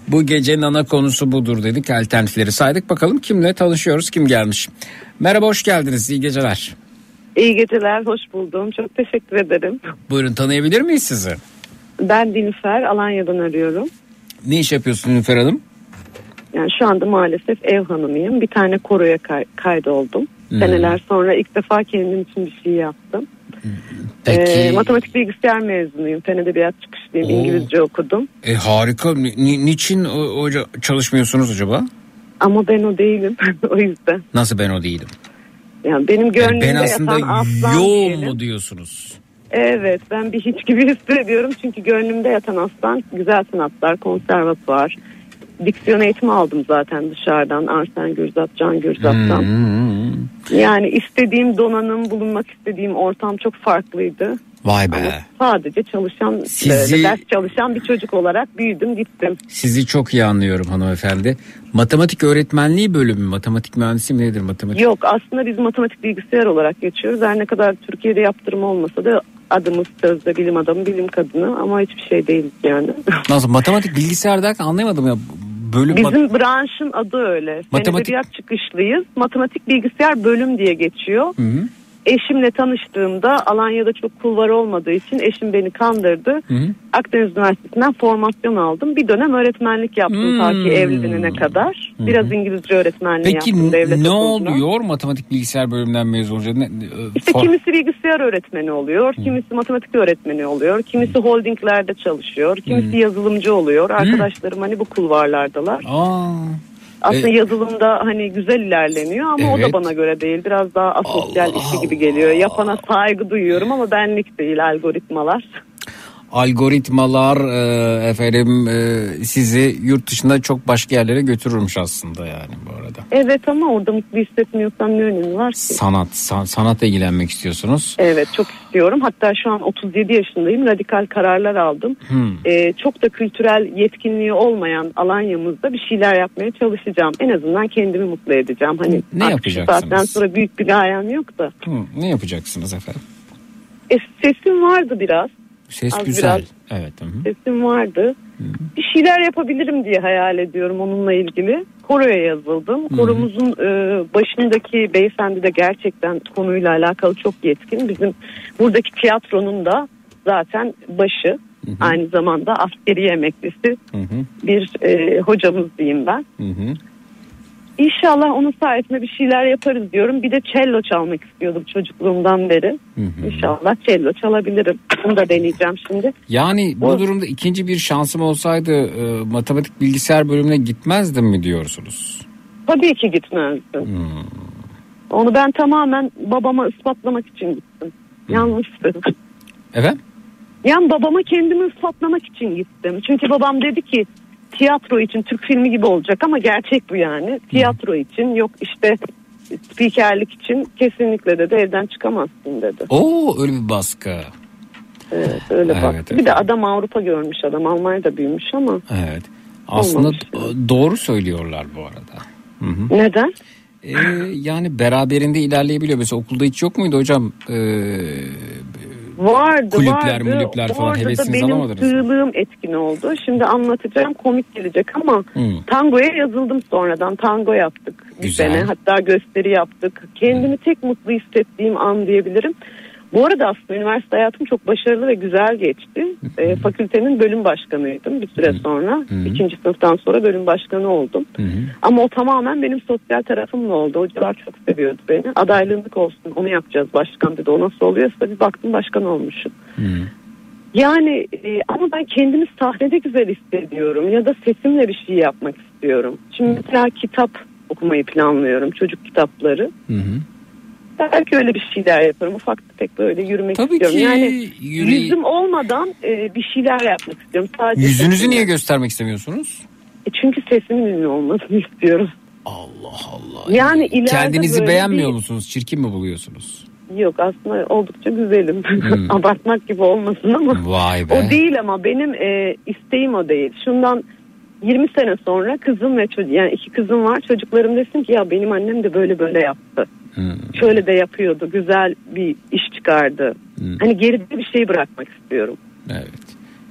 [SPEAKER 3] Bu gecenin ana konusu budur dedik. Alternatifleri saydık. Bakalım kimle tanışıyoruz, kim gelmiş. Merhaba, hoş geldiniz. İyi geceler.
[SPEAKER 19] İyi geceler, hoş buldum. Çok teşekkür ederim.
[SPEAKER 3] Buyurun tanıyabilir miyiz sizi?
[SPEAKER 19] Ben Nilüfer, Alanya'dan arıyorum.
[SPEAKER 3] Ne iş yapıyorsun Nilüfer Hanım?
[SPEAKER 19] Yani şu anda maalesef ev hanımıyım. Bir tane koroya kay- kaydoldum.
[SPEAKER 3] Hmm.
[SPEAKER 19] Seneler sonra ilk defa kendim için bir şey yaptım.
[SPEAKER 3] Peki.
[SPEAKER 19] Ee, matematik bilgisayar mezunuyum. Fen edebiyat çıkışlıyım.
[SPEAKER 3] Oo.
[SPEAKER 19] İngilizce okudum.
[SPEAKER 3] E, harika. Ni- ni- niçin o, o- çalışmıyorsunuz acaba?
[SPEAKER 19] Ama ben o değilim. o yüzden.
[SPEAKER 3] Nasıl ben o değilim?
[SPEAKER 19] Yani benim gönlümde
[SPEAKER 3] ben aslında
[SPEAKER 19] yatan aslan
[SPEAKER 3] yoğun
[SPEAKER 19] diyelim.
[SPEAKER 3] mu diyorsunuz?
[SPEAKER 19] Evet ben bir hiç gibi hissediyorum. Çünkü gönlümde yatan aslan güzel sanatlar, konservatuvar. Diksiyon eğitimi aldım zaten dışarıdan. Arsen Gürzap, Can Gürzap'tan.
[SPEAKER 3] Hmm.
[SPEAKER 19] Yani istediğim donanım, bulunmak istediğim ortam çok farklıydı.
[SPEAKER 3] Vay be.
[SPEAKER 19] Sadece çalışan,
[SPEAKER 3] Sizi-
[SPEAKER 19] böyle ders çalışan bir çocuk olarak büyüdüm gittim.
[SPEAKER 3] Sizi çok iyi anlıyorum hanımefendi. Matematik öğretmenliği bölümü, matematik mühendisi mi nedir matematik?
[SPEAKER 19] Yok aslında biz matematik bilgisayar olarak geçiyoruz. Her ne kadar Türkiye'de yaptırım olmasa da adımız sözde bilim adamı, bilim kadını ama hiçbir şey değiliz yani.
[SPEAKER 3] Nasıl matematik bilgisayar derken anlayamadım ya. Bölüm
[SPEAKER 19] Bizim branşın adı öyle.
[SPEAKER 3] Matematik-
[SPEAKER 19] edebiyat çıkışlıyız. Matematik bilgisayar bölüm diye geçiyor.
[SPEAKER 3] Hı hı.
[SPEAKER 19] Eşimle tanıştığımda Alanya'da çok kulvar olmadığı için eşim beni kandırdı.
[SPEAKER 3] Hı hı.
[SPEAKER 19] Akdeniz Üniversitesi'nden formasyon aldım. Bir dönem öğretmenlik yaptım ta ki
[SPEAKER 3] Hmm.
[SPEAKER 19] evlenene kadar.
[SPEAKER 3] Hı hı.
[SPEAKER 19] Biraz İngilizce öğretmenliği
[SPEAKER 3] Peki
[SPEAKER 19] yaptım devlet
[SPEAKER 3] ne
[SPEAKER 19] okuluna.
[SPEAKER 3] oluyor matematik bilgisayar bölümünden mezun olunca? Ne-
[SPEAKER 19] İşte
[SPEAKER 3] for-
[SPEAKER 19] kimisi bilgisayar öğretmeni oluyor, kimisi matematik öğretmeni oluyor, kimisi holdinglerde çalışıyor, kimisi yazılımcı oluyor. Arkadaşlarım hani bu kulvarlardalar.
[SPEAKER 3] Aa.
[SPEAKER 19] Aslında
[SPEAKER 3] E-
[SPEAKER 19] yazılımda hani güzel ilerleniyor ama o
[SPEAKER 3] Evet.
[SPEAKER 19] da bana göre değil. Biraz daha asosyal işi gibi geliyor. Yapana saygı duyuyorum ama benlik değil algoritmalar.
[SPEAKER 3] Algoritmalar e, efendim e, sizi yurt dışında çok başka yerlere götürürmüş aslında yani bu arada.
[SPEAKER 19] Evet ama orada mutlu hissetmiyorsam ne önemi var ki?
[SPEAKER 3] Sanat, san- sanatla ilgilenmek istiyorsunuz.
[SPEAKER 19] Evet çok istiyorum. Hatta şu an 37 yaşındayım. Radikal kararlar aldım.
[SPEAKER 3] Hmm.
[SPEAKER 19] Ee, çok da kültürel yetkinliği olmayan Alanya'mızda bir şeyler yapmaya çalışacağım. En azından kendimi mutlu edeceğim. Hani
[SPEAKER 3] Ne yapacaksınız?
[SPEAKER 19] saatten sonra büyük bir gayem yok da.
[SPEAKER 3] Hı, ne yapacaksınız efendim?
[SPEAKER 19] E, sesim vardı biraz.
[SPEAKER 3] Ses
[SPEAKER 19] Az
[SPEAKER 3] güzel.
[SPEAKER 19] biraz.
[SPEAKER 3] Evet. hı hı.
[SPEAKER 19] Sesim vardı. Bir şeyler yapabilirim diye hayal ediyorum onunla ilgili. Koroya yazıldım. Koromuzun e, başındaki beyefendi de gerçekten konuyla alakalı çok yetkin. Bizim buradaki tiyatronun da zaten başı. Aynı zamanda askeri emeklisi
[SPEAKER 3] Hı hı.
[SPEAKER 19] bir e, hocamız diyeyim ben.
[SPEAKER 3] Hı hı.
[SPEAKER 19] İnşallah onun sayesinde bir şeyler yaparız diyorum. Bir de cello çalmak istiyordum çocukluğumdan beri. İnşallah cello çalabilirim. Onu da deneyeceğim şimdi.
[SPEAKER 3] Yani bu durumda ikinci bir şansım olsaydı e, matematik bilgisayar bölümüne gitmezdim mi diyorsunuz?
[SPEAKER 19] Tabii ki gitmezdim. Onu ben tamamen babama ispatlamak için gittim. Yanlıştı.
[SPEAKER 3] Efendim?
[SPEAKER 19] Yani babama kendimi ispatlamak için gittim. Çünkü babam dedi ki tiyatro için Türk filmi gibi olacak ama gerçek bu yani. Tiyatro için yok işte spikerlik için kesinlikle dedi evden çıkamazsın dedi.
[SPEAKER 3] Oo öyle bir baskı.
[SPEAKER 19] Evet öyle
[SPEAKER 3] Evet,
[SPEAKER 19] baktı.
[SPEAKER 3] evet.
[SPEAKER 19] Bir de adam Avrupa görmüş adam Almanya'da büyümüş ama
[SPEAKER 3] Evet. Aslında
[SPEAKER 19] Olmamış.
[SPEAKER 3] do- doğru söylüyorlar bu arada. Hı hı.
[SPEAKER 19] neden?
[SPEAKER 3] Ee, yani beraberinde ilerleyebiliyor. Mesela okulda hiç yok muydu hocam? Ee,
[SPEAKER 19] Vardı
[SPEAKER 3] Kulüpler,
[SPEAKER 19] vardı.
[SPEAKER 3] mulüpler falan
[SPEAKER 19] Orada da
[SPEAKER 3] hevesinizi
[SPEAKER 19] benim sığlığım etkin oldu. Şimdi anlatacağım komik gelecek ama
[SPEAKER 3] Hı.
[SPEAKER 19] tangoya yazıldım sonradan. Tango yaptık bir
[SPEAKER 3] Güzel.
[SPEAKER 19] sene. Hatta gösteri yaptık. Kendimi tek mutlu hissettiğim an diyebilirim. Bu arada aslında üniversite hayatım çok başarılı ve güzel geçti. Ee, fakültenin bölüm başkanıydım bir süre sonra. İkinci sınıftan sonra bölüm başkanı oldum. Ama o tamamen benim sosyal tarafımla oldu. Hocalar çok seviyordu beni. Adaylığınlık olsun onu yapacağız başkan dedi. O nasıl oluyorsa bir baktım başkan olmuşum. Yani e, ama ben kendimi sahnede güzel hissediyorum ya da sesimle bir şey yapmak istiyorum. Şimdi mesela kitap okumayı planlıyorum çocuk kitapları. Belki öyle bir şeyler yaparım. Ufak tefek böyle yürümek
[SPEAKER 3] Tabii
[SPEAKER 19] istiyorum.
[SPEAKER 3] ki
[SPEAKER 19] Yani
[SPEAKER 3] yürü-
[SPEAKER 19] yüzüm olmadan e, bir şeyler yapmak istiyorum. Sadece
[SPEAKER 3] Yüzünüzü
[SPEAKER 19] sesimle.
[SPEAKER 3] niye göstermek istemiyorsunuz?
[SPEAKER 19] E, çünkü sesimin ünlü olmasını istiyorum.
[SPEAKER 3] Allah Allah.
[SPEAKER 19] Yani ileride
[SPEAKER 3] Kendinizi
[SPEAKER 19] böyle
[SPEAKER 3] beğenmiyor
[SPEAKER 19] bir-
[SPEAKER 3] musunuz? Çirkin mi buluyorsunuz?
[SPEAKER 19] Yok aslında oldukça güzelim.
[SPEAKER 3] Hmm.
[SPEAKER 19] Abartmak gibi olmasın ama.
[SPEAKER 3] Vay be.
[SPEAKER 19] O değil ama benim e, isteğim o değil. Şundan 20 sene sonra kızım ve çocuk yani iki kızım var. Çocuklarım desin ki ya benim annem de böyle böyle yaptı. Şöyle de yapıyordu. Güzel bir iş çıkardı. Hani geride bir şey bırakmak istiyorum.
[SPEAKER 3] Evet.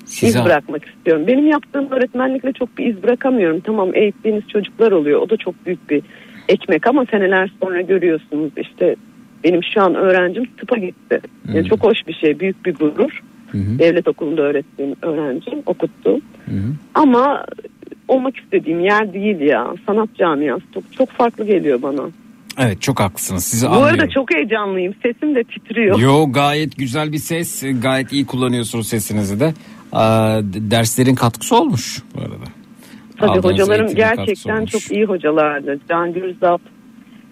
[SPEAKER 19] İz
[SPEAKER 3] Size-
[SPEAKER 19] bırakmak istiyorum. Benim yaptığım öğretmenlikle çok bir iz bırakamıyorum. Tamam eğittiğiniz çocuklar oluyor. O da çok büyük bir ekmek ama seneler sonra görüyorsunuz işte benim şu an öğrencim tıpa gitti. Yani çok hoş bir şey, büyük bir gurur. Devlet okulunda öğrettiğim öğrencim, okuttum. Ama olmak istediğim yer değil ya. Sanat camiası çok, çok farklı geliyor bana.
[SPEAKER 3] Evet çok haklısınız. Sizi
[SPEAKER 19] Bu
[SPEAKER 3] anlıyorum.
[SPEAKER 19] arada çok heyecanlıyım. Sesim de titriyor.
[SPEAKER 3] Yo gayet güzel bir ses. Gayet iyi kullanıyorsunuz sesinizi de. D- derslerin katkısı olmuş bu arada.
[SPEAKER 19] Tabii
[SPEAKER 3] Aldığınız
[SPEAKER 19] hocalarım gerçekten çok iyi hocalardı. Can Gürzap,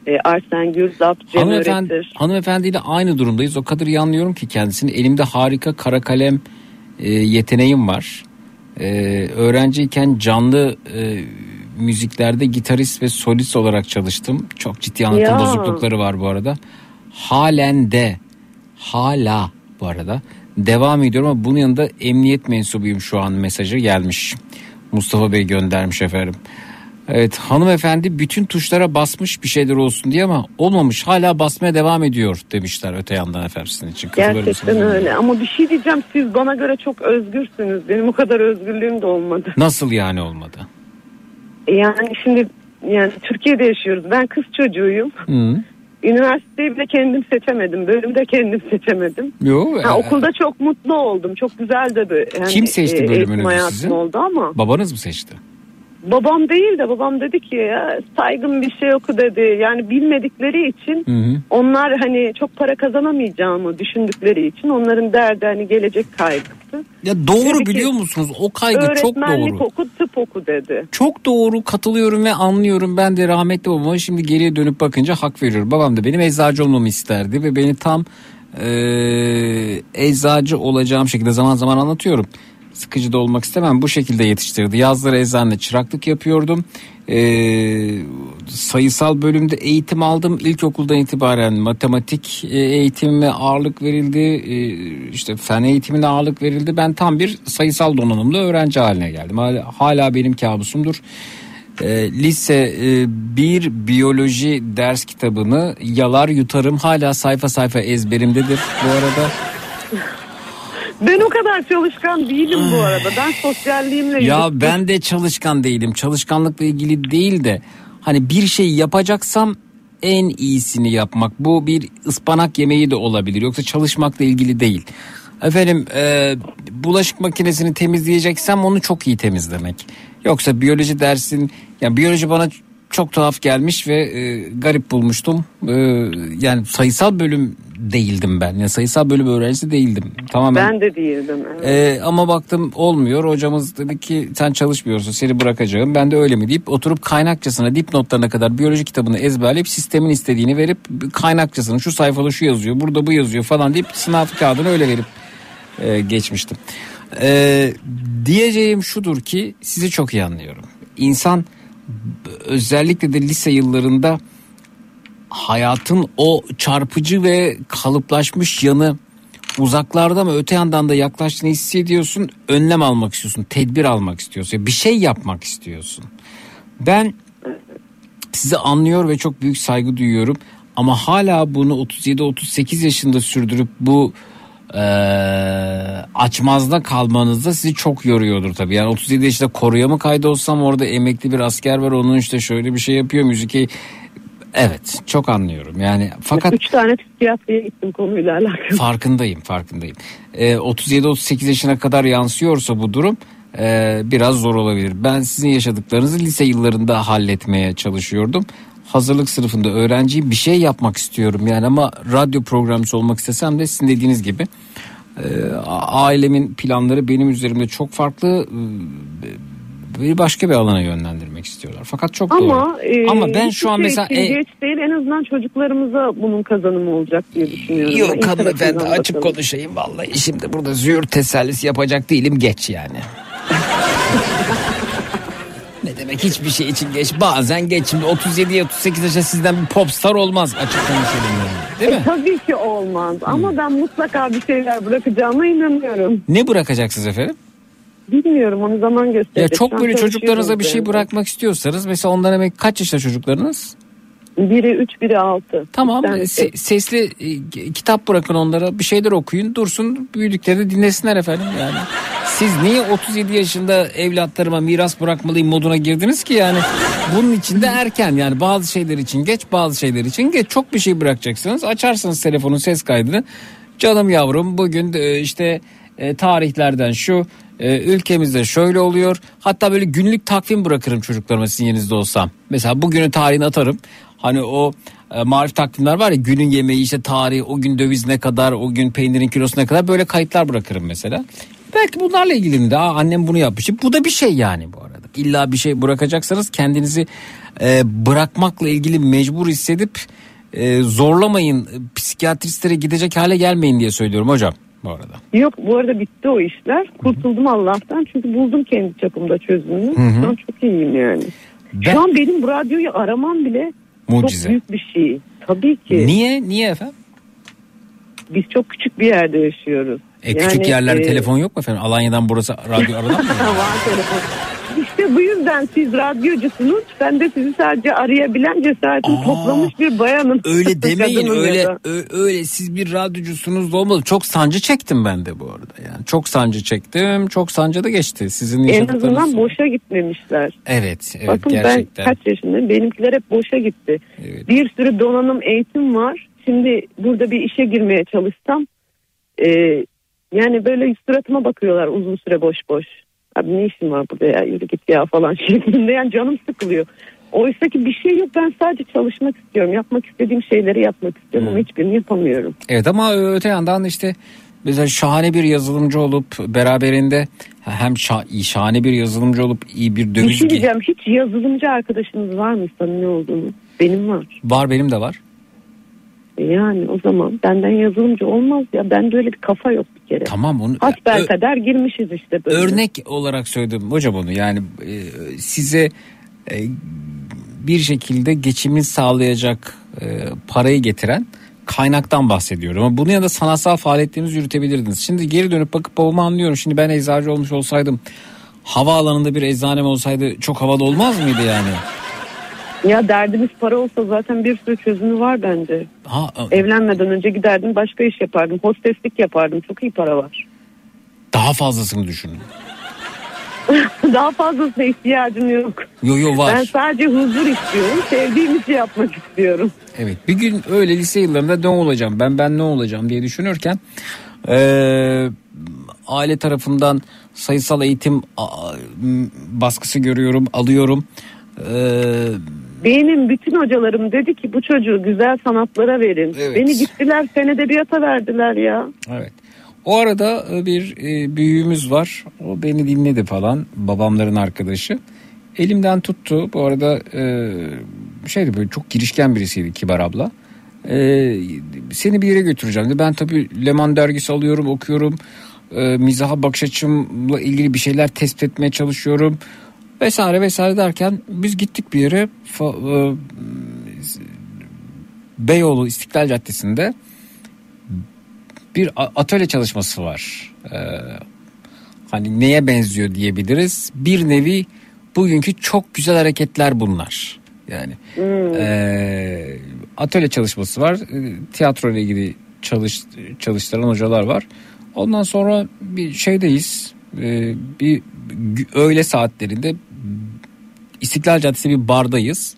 [SPEAKER 19] e, Arsen Gürzap, Cem
[SPEAKER 3] Hanımefendi,
[SPEAKER 19] Öğretir.
[SPEAKER 3] hanımefendiyle aynı durumdayız. O kadar iyi anlıyorum ki kendisini. Elimde harika kara kalem e, yeteneğim var. E, öğrenciyken canlı e, müziklerde gitarist ve solist olarak çalıştım. Çok ciddi anlatım
[SPEAKER 20] Ya.
[SPEAKER 3] bozuklukları var bu arada. Halen de hala bu arada devam ediyorum ama bunun yanında emniyet mensubuyum şu an mesajı gelmiş. Mustafa Bey göndermiş efendim. Evet hanımefendi bütün tuşlara basmış bir şeyler olsun diye ama olmamış hala basmaya devam ediyor demişler öte yandan efendim sizin için.
[SPEAKER 19] Gerçekten öyle ama bir şey diyeceğim siz bana göre çok özgürsünüz. Benim o kadar özgürlüğüm de olmadı.
[SPEAKER 3] Nasıl yani olmadı?
[SPEAKER 19] E Yani şimdi yani Türkiye'de yaşıyoruz. Ben kız çocuğuyum.
[SPEAKER 3] Hı.
[SPEAKER 19] Üniversiteyi bile kendim seçemedim. Bölümü de kendim seçemedim.
[SPEAKER 3] Yo,
[SPEAKER 19] Ha,
[SPEAKER 3] e,
[SPEAKER 19] okulda çok mutlu oldum. Çok güzel de bir yani,
[SPEAKER 3] Kim seçti
[SPEAKER 19] e, eğitim
[SPEAKER 3] bölümünüzü
[SPEAKER 19] hayatım
[SPEAKER 3] sizin?
[SPEAKER 19] oldu ama
[SPEAKER 3] Babanız mı seçti?
[SPEAKER 19] Babam değil de babam dedi ki ya saygın bir şey oku dedi. Yani bilmedikleri için
[SPEAKER 3] Hı hı.
[SPEAKER 19] onlar hani çok para kazanamayacağımı düşündükleri için onların derdi hani gelecek kaygısı.
[SPEAKER 3] Ya doğru
[SPEAKER 19] Dedi ki,
[SPEAKER 3] biliyor musunuz? O kaygı çok
[SPEAKER 19] Öğretmenlik
[SPEAKER 3] doğru.
[SPEAKER 19] oku tıp oku dedi.
[SPEAKER 3] Çok doğru katılıyorum ve anlıyorum. Ben de rahmetli babama şimdi geriye dönüp bakınca hak veriyorum. Babam da benim eczacı olmamı isterdi ve beni tam e, eczacı olacağım şekilde zaman zaman anlatıyorum. Sıkıcı da olmak istemem. Bu şekilde yetiştirdi. Yazları eczanede çıraklık yapıyordum. E, sayısal bölümde eğitim aldım. İlkokuldan itibaren matematik e, eğitimime ağırlık verildi. E, işte fen eğitimine ağırlık verildi. Ben tam bir sayısal donanımlı öğrenci haline geldim. Hala, hala benim kabusumdur. E, lise e, bir biyoloji ders kitabını yalar yutarım. Hala sayfa sayfa ezberimdedir bu arada.
[SPEAKER 19] Ben o kadar çalışkan değilim bu arada. Ben sosyalliğimle
[SPEAKER 3] Ya
[SPEAKER 19] yürüttüm.
[SPEAKER 3] ben de çalışkan değilim. Çalışkanlıkla ilgili değil de hani bir şey yapacaksam en iyisini yapmak. Bu bir ıspanak yemeği de olabilir. Yoksa çalışmakla ilgili değil. Efendim e, bulaşık makinesini temizleyeceksem onu çok iyi temizlemek. Yoksa biyoloji dersin yani biyoloji bana çok tuhaf gelmiş ve e, garip bulmuştum. E, yani sayısal bölüm değildim ben. Yani sayısal bölüm öğrencisi değildim. Tamamen
[SPEAKER 19] Ben de değildim. Evet.
[SPEAKER 3] ee, ama baktım olmuyor. Hocamız dedi ki sen çalışmıyorsun seni bırakacağım. Ben de öyle mi deyip oturup kaynakçasına dipnotlarına kadar biyoloji kitabını ezberleyip sistemin istediğini verip kaynakçasını şu sayfada şu yazıyor burada bu yazıyor falan deyip sınav kağıdını öyle verip e, geçmiştim. Ee, diyeceğim şudur ki sizi çok iyi anlıyorum. İnsan özellikle de lise yıllarında hayatın o çarpıcı ve kalıplaşmış yanı uzaklarda ama öte yandan da yaklaştığını hissediyorsun. Önlem almak istiyorsun, tedbir almak istiyorsun, bir şey yapmak istiyorsun. Ben sizi anlıyor ve çok büyük saygı duyuyorum. Ama hala bunu 37-38 yaşında sürdürüp bu eee, açmazda kalmanız da sizi çok yoruyordur tabii. Yani 37 yaşında koruya mı kaydolsam orada emekli bir asker var onun işte şöyle bir şey yapıyor müzik. Evet çok anlıyorum yani fakat
[SPEAKER 19] Üç tane psikiyatriye gittim konuyla alakalı.
[SPEAKER 3] farkındayım farkındayım. Ee, 37-38 yaşına kadar yansıyorsa bu durum e, biraz zor olabilir. Ben sizin yaşadıklarınızı lise yıllarında halletmeye çalışıyordum. Hazırlık sınıfında öğrenciyim bir şey yapmak istiyorum yani ama radyo programcısı olmak istesem de sizin dediğiniz gibi e, ailemin planları benim üzerimde çok farklı e, bir başka bir alana yönlendirmek istiyorlar. Fakat çok doğru.
[SPEAKER 19] Ama, e,
[SPEAKER 3] Ama ben şu an
[SPEAKER 19] şey
[SPEAKER 3] mesela
[SPEAKER 19] için
[SPEAKER 3] e,
[SPEAKER 19] geç değil en azından çocuklarımıza bunun kazanımı olacak diye düşünüyorum.
[SPEAKER 3] Yok hanımefendi açık
[SPEAKER 19] bakalım.
[SPEAKER 3] konuşayım vallahi şimdi burada züğürt tesellisi yapacak değilim geç yani. ne demek hiçbir şey için geç bazen geç şimdi 37 38 yaşında sizden bir popstar olmaz açık konuşalım yani. Değil mi?
[SPEAKER 19] E, tabii ki olmaz ama ben mutlaka bir şeyler bırakacağıma inanıyorum.
[SPEAKER 3] Ne bırakacaksınız efendim?
[SPEAKER 19] Bilmiyorum onu zaman gösterecek.
[SPEAKER 3] Ya çok böyle çocuklarınıza bir şey bırakmak istiyorsanız mesela ondan emek kaç yaşında çocuklarınız?
[SPEAKER 19] Biri 3 biri 6.
[SPEAKER 3] Tamam se- sesli e, kitap bırakın onlara bir şeyler okuyun dursun büyüdüklerinde dinlesinler efendim yani. Siz niye 37 yaşında evlatlarıma miras bırakmalıyım moduna girdiniz ki yani? Bunun için de erken yani bazı şeyler için geç bazı şeyler için geç. Çok bir şey bırakacaksınız açarsınız telefonun ses kaydını. Canım yavrum bugün e, işte e, tarihlerden şu e, ülkemizde şöyle oluyor. Hatta böyle günlük takvim bırakırım çocuklarıma sizin yerinizde olsam. Mesela bugünün tarihini atarım Hani o e, marif takvimler var ya günün yemeği işte tarih o gün döviz ne kadar o gün peynirin kilosu ne kadar böyle kayıtlar bırakırım mesela. Belki bunlarla ilgili de "Aa, annem bunu yapmış. Bu da bir şey yani bu arada. İlla bir şey bırakacaksanız kendinizi e, bırakmakla ilgili mecbur hissedip e, zorlamayın. Psikiyatristlere gidecek hale gelmeyin diye söylüyorum hocam bu arada.
[SPEAKER 19] Yok bu arada bitti o işler. Kurtuldum Allah'tan çünkü buldum kendi çapımda çözümünü.
[SPEAKER 3] Hı hı.
[SPEAKER 19] Şu an çok iyiyim yani. Şu an benim bu radyoyu aramam bile
[SPEAKER 3] Mucize.
[SPEAKER 19] çok büyük bir şey. Tabii ki.
[SPEAKER 3] Niye? Niye efendim?
[SPEAKER 19] Biz çok küçük bir yerde yaşıyoruz.
[SPEAKER 3] E, küçük
[SPEAKER 19] Yani,
[SPEAKER 3] yerlerde
[SPEAKER 19] e,
[SPEAKER 3] telefon yok mu efendim? Alanya'dan burası radyo aradan mı?
[SPEAKER 19] Var telefon. Bu yüzden siz radyocusunuz. Ben de sizi sadece arayabilen cesaretini toplamış bir bayanım.
[SPEAKER 3] Öyle demeyin öyle ö- öyle siz bir radyocusunuz da olmalı. Çok sancı çektim ben de bu arada yani. Çok sancı çektim. Çok sancı da geçti. Sizin
[SPEAKER 19] En azından boşa gitmemişler.
[SPEAKER 3] Evet, evet
[SPEAKER 19] Bakın
[SPEAKER 3] gerçekten.
[SPEAKER 19] ben kaç yaşındayım. Benimkiler hep boşa gitti. Bir sürü donanım eğitim var. Şimdi burada bir işe girmeye çalışsam e, yani böyle suratıma bakıyorlar uzun süre boş boş. Abi ne işin var burada ya yürü git ya falan şeklinde yani canım sıkılıyor. Oysa ki bir şey yok ben sadece çalışmak istiyorum. Yapmak istediğim şeyleri yapmak istiyorum ama hiçbirini yapamıyorum.
[SPEAKER 3] Evet ama öte yandan işte mesela şahane bir yazılımcı olup beraberinde hem şa- şahane bir yazılımcı olup iyi bir
[SPEAKER 19] Bir
[SPEAKER 3] döviz
[SPEAKER 19] şey
[SPEAKER 3] ge-
[SPEAKER 19] diyeceğim hiç yazılımcı arkadaşınız var mı samimi olduğunu? Benim var.
[SPEAKER 3] var benim de var.
[SPEAKER 19] Yani o zaman benden yazılımcı olmaz ya. Bende öyle bir kafa yok bir kere.
[SPEAKER 3] Tamam onu
[SPEAKER 19] Hasbel kadar girmişiz işte böyle.
[SPEAKER 3] örnek olarak söyledim hocam onu yani e, size e, bir şekilde geçimini sağlayacak e, parayı getiren kaynaktan bahsediyorum. Ama bunun yanında sanatsal faaliyetlerinizi yürütebilirdiniz. Şimdi geri dönüp bakıp babamı anlıyorum. Şimdi ben eczacı olmuş olsaydım havaalanında bir eczanem olsaydı çok havalı olmaz mıydı yani?
[SPEAKER 19] Ya derdimiz para olsa zaten bir sürü çözümü var bence.
[SPEAKER 3] Ha,
[SPEAKER 19] Evlenmeden önce giderdim başka iş yapardım. Hosteslik yapardım. Çok iyi para var.
[SPEAKER 3] daha fazlasını düşünün.
[SPEAKER 19] Daha fazlasına ihtiyacım yok.
[SPEAKER 3] Yo yo var.
[SPEAKER 19] Ben sadece huzur istiyorum. Sevdiğim işi yapmak istiyorum.
[SPEAKER 3] Evet bir gün öyle lise yıllarında ne olacağım ben ben ne olacağım diye düşünürken eee, aile tarafından sayısal eğitim a- baskısı görüyorum alıyorum Eee,
[SPEAKER 19] Benim bütün hocalarım dedi ki bu çocuğu güzel sanatlara verin.
[SPEAKER 3] Evet.
[SPEAKER 19] Beni gittiler fen edebiyata verdiler ya.
[SPEAKER 3] Evet. O arada e, bir e, büyüğümüz var. O beni dinledi falan. Babamların arkadaşı. Elimden tuttu. Bu arada e, şeydi böyle çok girişken birisiydi Kibar abla. E, seni bir yere götüreceğim dedi. Ben tabii Leman dergisi alıyorum, okuyorum. E, mizaha bakış açımla ilgili bir şeyler tespit etmeye çalışıyorum. Vesaire vesaire derken biz gittik bir yere. E, Beyoğlu İstiklal Caddesi'nde bir atölye çalışması var. Ee, hani neye benziyor diyebiliriz. Bir nevi bugünkü çok güzel hareketler bunlar. Yani ee, atölye çalışması var. Tiyatro ile ilgili çalış, çalıştıran hocalar var. Ondan sonra bir şeydeyiz. Bir öğle saatlerinde İstiklal Caddesi bir bardayız.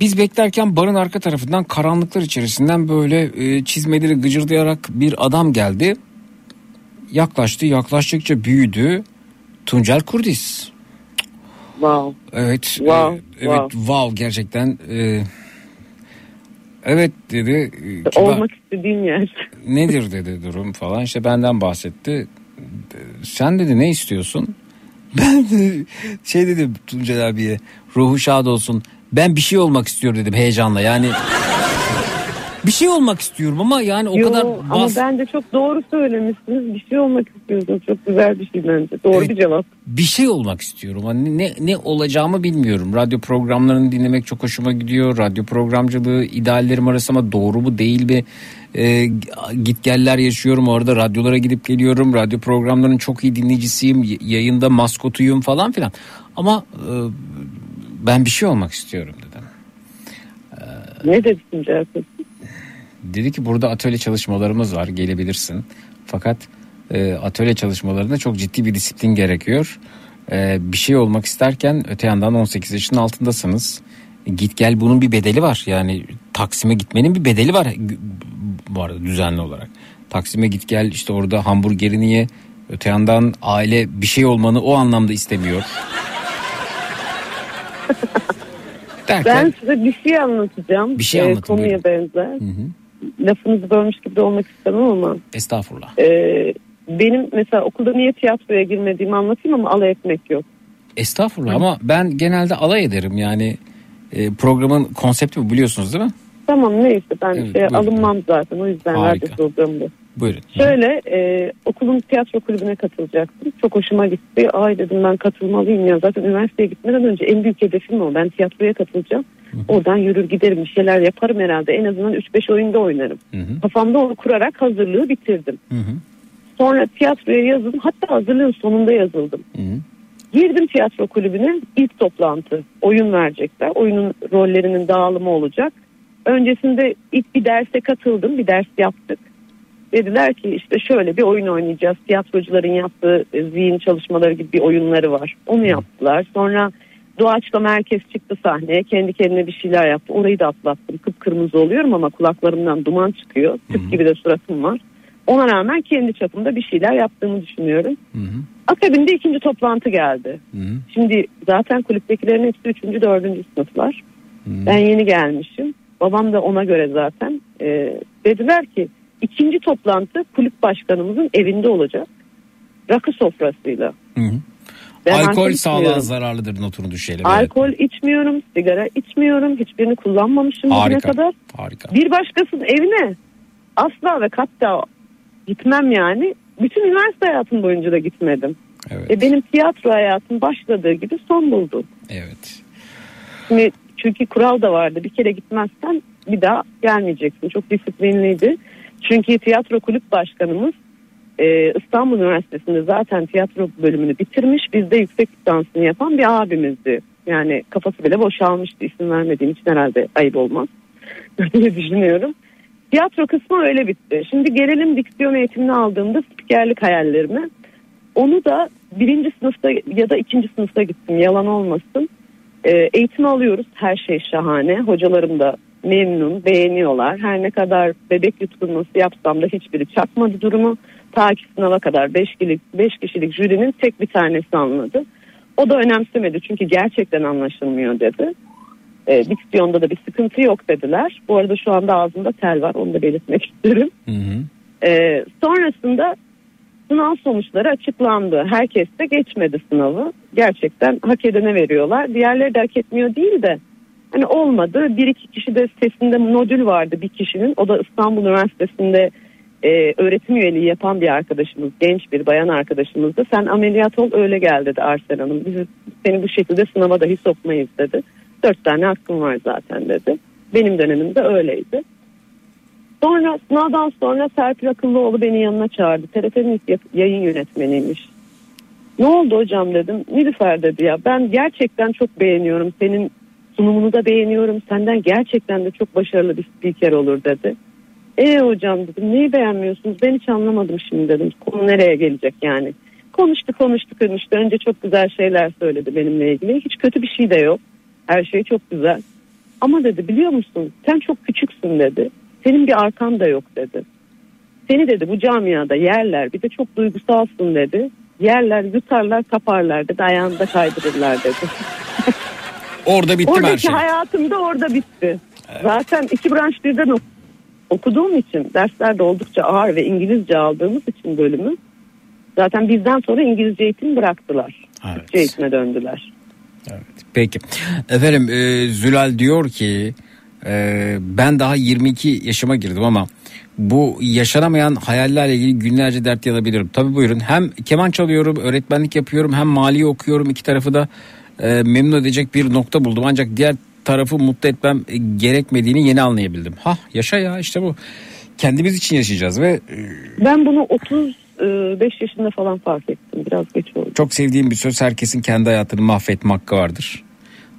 [SPEAKER 3] Biz beklerken barın arka tarafından karanlıklar içerisinden böyle e, çizmeleri gıcırdayarak bir adam geldi. Yaklaştı yaklaştıkça büyüdü. Tuncel Kurdis.
[SPEAKER 19] Wow.
[SPEAKER 3] Evet.
[SPEAKER 19] Wow,
[SPEAKER 3] e, evet
[SPEAKER 19] wow.
[SPEAKER 3] wow gerçekten. e, evet dedi. e, kibar-
[SPEAKER 19] Olmak istediğim yer.
[SPEAKER 3] nedir dedi durum falan işte benden bahsetti. Sen dedi ne istiyorsun? Ben şey dedim Tuncel abiye ruhu şad olsun. Ben bir şey olmak istiyorum dedim heyecanla yani. Bir şey olmak istiyorum ama yani o
[SPEAKER 19] Yo,
[SPEAKER 3] kadar
[SPEAKER 19] ama
[SPEAKER 3] bas,
[SPEAKER 19] bence çok doğru söylemişsiniz. Bir şey olmak istiyorsunuz. Çok güzel bir şey bence. Doğru
[SPEAKER 3] Evet.
[SPEAKER 19] bir cevap.
[SPEAKER 3] bir şey olmak istiyorum. Hani ne ne olacağımı bilmiyorum. Radyo programlarını dinlemek çok hoşuma gidiyor. Radyo programcılığı ideallerim arası ama doğru mu değil mi? Ee, git geller yaşıyorum orada radyolara gidip geliyorum. Radyo programlarının çok iyi dinleyicisiyim. Yayında maskotuyum falan filan. Ama e, ben bir şey olmak istiyorum dedim.
[SPEAKER 19] Ne dedi Tuncel Kurt?
[SPEAKER 3] Dedi ki burada atölye çalışmalarımız var gelebilirsin. Fakat e, atölye çalışmalarında çok ciddi bir disiplin gerekiyor. E, bir şey olmak isterken öte yandan 18 yaşın altındasınız. E, git gel bunun bir bedeli var. Yani Taksim'e gitmenin bir bedeli var bu arada düzenli olarak. Taksim'e git gel işte orada hamburgerini ye. Öte yandan aile bir şey olmanı o anlamda istemiyor. Derken
[SPEAKER 19] Ben size bir şey anlatacağım.
[SPEAKER 3] Bir şey
[SPEAKER 19] Ee, Konuya benzer.
[SPEAKER 3] Hı hı.
[SPEAKER 19] Lafınızı bölmüş gibi de olmak istemem ama.
[SPEAKER 3] estağfurullah.
[SPEAKER 19] Ee, benim mesela okulda niye tiyatroya girmediğimi anlatayım ama alay etmek yok.
[SPEAKER 3] Estağfurullah ama ben genelde alay ederim yani e, programın konsepti bu biliyorsunuz değil mi?
[SPEAKER 19] Tamam neyse ben
[SPEAKER 3] Evet,
[SPEAKER 19] şey alınmam zaten o yüzden radyo programı bu.
[SPEAKER 3] Buyurun.
[SPEAKER 19] Şöyle e, okulun tiyatro kulübüne katılacaktım. Çok hoşuma gitti. Ay dedim ben katılmalıyım ya. Zaten üniversiteye gitmeden önce en büyük hedefim o. Ben tiyatroya katılacağım. Oradan yürür giderim bir şeyler yaparım herhalde. En azından 3-5 oyunda oynarım.
[SPEAKER 3] Hı hı.
[SPEAKER 19] Kafamda onu kurarak hazırlığı bitirdim.
[SPEAKER 3] Hı hı.
[SPEAKER 19] Sonra tiyatroya yazıldım. Hatta hazırlığın sonunda yazıldım.
[SPEAKER 3] Hı hı.
[SPEAKER 19] Girdim tiyatro kulübüne ilk toplantı. Oyun verecekler. Oyunun rollerinin dağılımı olacak. Öncesinde ilk bir derse katıldım. Bir ders yaptık. Dediler ki işte şöyle bir oyun oynayacağız. Tiyatrocuların yaptığı e, zihin çalışmaları gibi bir oyunları var. Onu yaptılar. Sonra doğaçlama herkes çıktı sahneye. Kendi kendine bir şeyler yaptı. Orayı da atlattım. Kıpkırmızı oluyorum ama kulaklarımdan duman çıkıyor. Tüp gibi de suratım var. Ona rağmen kendi çapımda bir şeyler yaptığımı düşünüyorum.
[SPEAKER 3] Hı hı.
[SPEAKER 19] Akabinde ikinci toplantı geldi.
[SPEAKER 3] Hı hı.
[SPEAKER 19] Şimdi zaten kulüptekilerin hepsi üçüncü, dördüncü sınıflar. Ben yeni gelmişim. Babam da ona göre zaten. Ee, dediler ki ikinci toplantı kulüp başkanımızın evinde olacak. Rakı sofrasıyla.
[SPEAKER 3] Hı hı.
[SPEAKER 19] Ben
[SPEAKER 3] Alkol sağlığa zararlıdır notunu düşelim.
[SPEAKER 19] Alkol içmiyorum, sigara içmiyorum. Hiçbirini kullanmamışım bugüne
[SPEAKER 3] Harika.
[SPEAKER 19] kadar.
[SPEAKER 3] Harika.
[SPEAKER 19] Bir başkasının evine asla ve hatta gitmem yani. Bütün üniversite hayatım boyunca da gitmedim.
[SPEAKER 3] Evet.
[SPEAKER 19] E benim tiyatro hayatım başladığı gibi son buldu.
[SPEAKER 3] Evet.
[SPEAKER 19] Şimdi çünkü kural da vardı. Bir kere gitmezsen bir daha gelmeyeceksin. Çok disiplinliydi. Çünkü tiyatro kulüp başkanımız e, İstanbul Üniversitesi'nde zaten tiyatro bölümünü bitirmiş. Bizde yüksek lisansını yapan bir abimizdi. Yani kafası bile boşalmıştı. İsim vermediğim için herhalde ayıp olmaz. diye düşünüyorum. Tiyatro kısmı öyle bitti. Şimdi gelelim diksiyon eğitimini aldığımda spikerlik hayallerime. Onu da birinci sınıfta ya da ikinci sınıfta gittim yalan olmasın. Ee, eğitim alıyoruz her şey şahane. Hocalarım da memnun beğeniyorlar. Her ne kadar bebek yutkunması yapsam da hiçbiri çakmadı durumu. Ta ki sınava kadar 5 kişilik, beş kişilik jürinin tek bir tanesi anladı. O da önemsemedi çünkü gerçekten anlaşılmıyor dedi. E, diksiyonda da bir sıkıntı yok dediler. Bu arada şu anda ağzımda tel var onu da belirtmek isterim. E, sonrasında sınav sonuçları açıklandı. Herkes de geçmedi sınavı. Gerçekten hak edene veriyorlar. Diğerleri de hak etmiyor değil de hani olmadı. Bir iki kişi de sesinde modül vardı bir kişinin. O da İstanbul Üniversitesi'nde e, öğretim üyeliği yapan bir arkadaşımız. Genç bir bayan arkadaşımızdı. Sen ameliyat ol öyle gel dedi Arsel Hanım. Biz seni bu şekilde sınava dahi sokmayız dedi. Dört tane hakkım var zaten dedi. Benim dönemimde öyleydi. Sonra sınavdan sonra Serpil Akıllıoğlu beni yanına çağırdı. TRT'nin yayın yönetmeniymiş. Ne oldu hocam dedim. Nilüfer dedi ya ben gerçekten çok beğeniyorum. Senin sunumunu da beğeniyorum. Senden gerçekten de çok başarılı bir spiker olur dedi. E hocam dedim neyi beğenmiyorsunuz? Ben hiç anlamadım şimdi dedim. Konu nereye gelecek yani? Konuştu konuştu konuştu. Önce çok güzel şeyler söyledi benimle ilgili. Hiç kötü bir şey de yok. Her şey çok güzel. Ama dedi biliyor musun sen çok küçüksün dedi. Senin bir arkan da yok dedi. Seni dedi bu camiada yerler bir de çok duygusalsın dedi. Yerler yutarlar kaparlar dedi ayağında kaydırırlar dedi.
[SPEAKER 3] Orada bitti mi her
[SPEAKER 19] Oradaki
[SPEAKER 3] şey?
[SPEAKER 19] hayatım da orada bitti. Zaten iki branş birden ok- okuduğum için derslerde oldukça ağır ve İngilizce aldığımız için bölümü zaten bizden sonra İngilizce eğitim bıraktılar. Türkçe eğitime döndüler.
[SPEAKER 3] Peki. Efendim e, Zülal diyor ki e, ben daha 22 yaşıma girdim ama bu yaşanamayan hayallerle ilgili günlerce dert yanabilirim. Tabii buyurun hem keman çalıyorum öğretmenlik yapıyorum hem mali okuyorum iki tarafı da e, memnun edecek bir nokta buldum. Ancak diğer tarafı mutlu etmem e, gerekmediğini yeni anlayabildim. Ha yaşa ya işte bu kendimiz için yaşayacağız ve e,
[SPEAKER 19] Ben bunu 35 yaşında falan fark ettim. Biraz geç oldu.
[SPEAKER 3] çok sevdiğim bir söz herkesin kendi hayatını mahvetme hakkı vardır.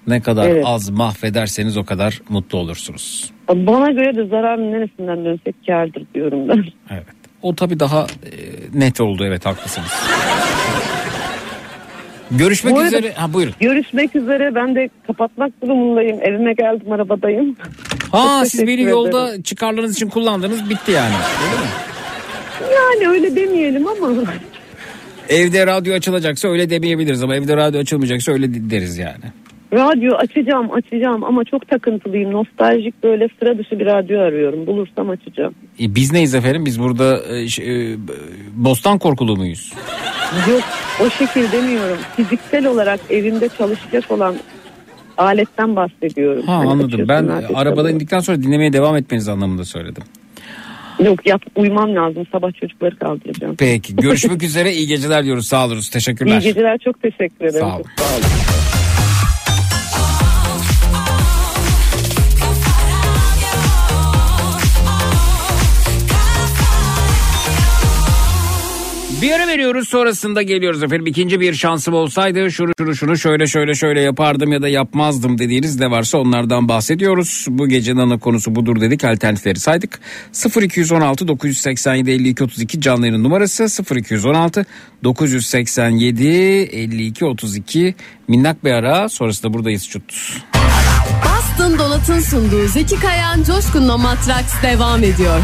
[SPEAKER 3] Ne kadar
[SPEAKER 19] Evet.
[SPEAKER 3] az mahvederseniz o kadar mutlu olursunuz.
[SPEAKER 19] Bana göre de zararın neresinden dönsek kârdır diyorum ben.
[SPEAKER 3] Evet. O tabii daha e, net oldu evet haklısınız. Görüşmek
[SPEAKER 19] Bu arada-
[SPEAKER 3] üzere. Ha buyurun.
[SPEAKER 19] Görüşmek üzere. Ben de kapatmak durumundayım. Evime geldim arabadayım.
[SPEAKER 3] Ha
[SPEAKER 19] Çok
[SPEAKER 3] siz beni yolda
[SPEAKER 19] ederim.
[SPEAKER 3] çıkarlarınız için kullandınız bitti yani. Öyle mi?
[SPEAKER 19] Yani öyle demeyelim ama.
[SPEAKER 3] Evde radyo açılacaksa öyle demeyebiliriz ama evde radyo açılmayacaksa öyle de- deriz yani.
[SPEAKER 19] Radyo açacağım açacağım ama çok takıntılıyım. Nostaljik böyle sıra dışı bir radyo arıyorum. Bulursam açacağım.
[SPEAKER 3] E, biz neyiz efendim? Biz burada e, e, bostan korkulu muyuz?
[SPEAKER 19] Yok o şekil demiyorum. Fiziksel olarak evimde çalışacak olan aletten bahsediyorum.
[SPEAKER 3] Ha
[SPEAKER 19] Hani
[SPEAKER 3] anladım. Ben arabadan indikten sonra dinlemeye devam etmeniz anlamında söyledim.
[SPEAKER 19] Yok yap uyumam lazım. Sabah çocukları kaldıracağım.
[SPEAKER 3] Peki görüşmek üzere iyi geceler diyoruz sağ olun teşekkürler.
[SPEAKER 19] İyi geceler çok teşekkür ederim.
[SPEAKER 3] Sağ olun.
[SPEAKER 19] Çok sağ olun.
[SPEAKER 3] Bir ara veriyoruz sonrasında geliyoruz efendim. İkinci bir şansım olsaydı şunu şunu şunu şöyle şöyle şöyle yapardım ya da yapmazdım dediğiniz ne varsa onlardan bahsediyoruz. Bu gecenin ana konusu budur dedik alternatifleri saydık. 0216 987 52 32 canlı yayın numarası 0216 987 52 32 minnak bir ara sonrasında buradayız çut.
[SPEAKER 20] Boston Dolat'ın sunduğu Zeki Kayan Coşkun'la Matraks devam ediyor.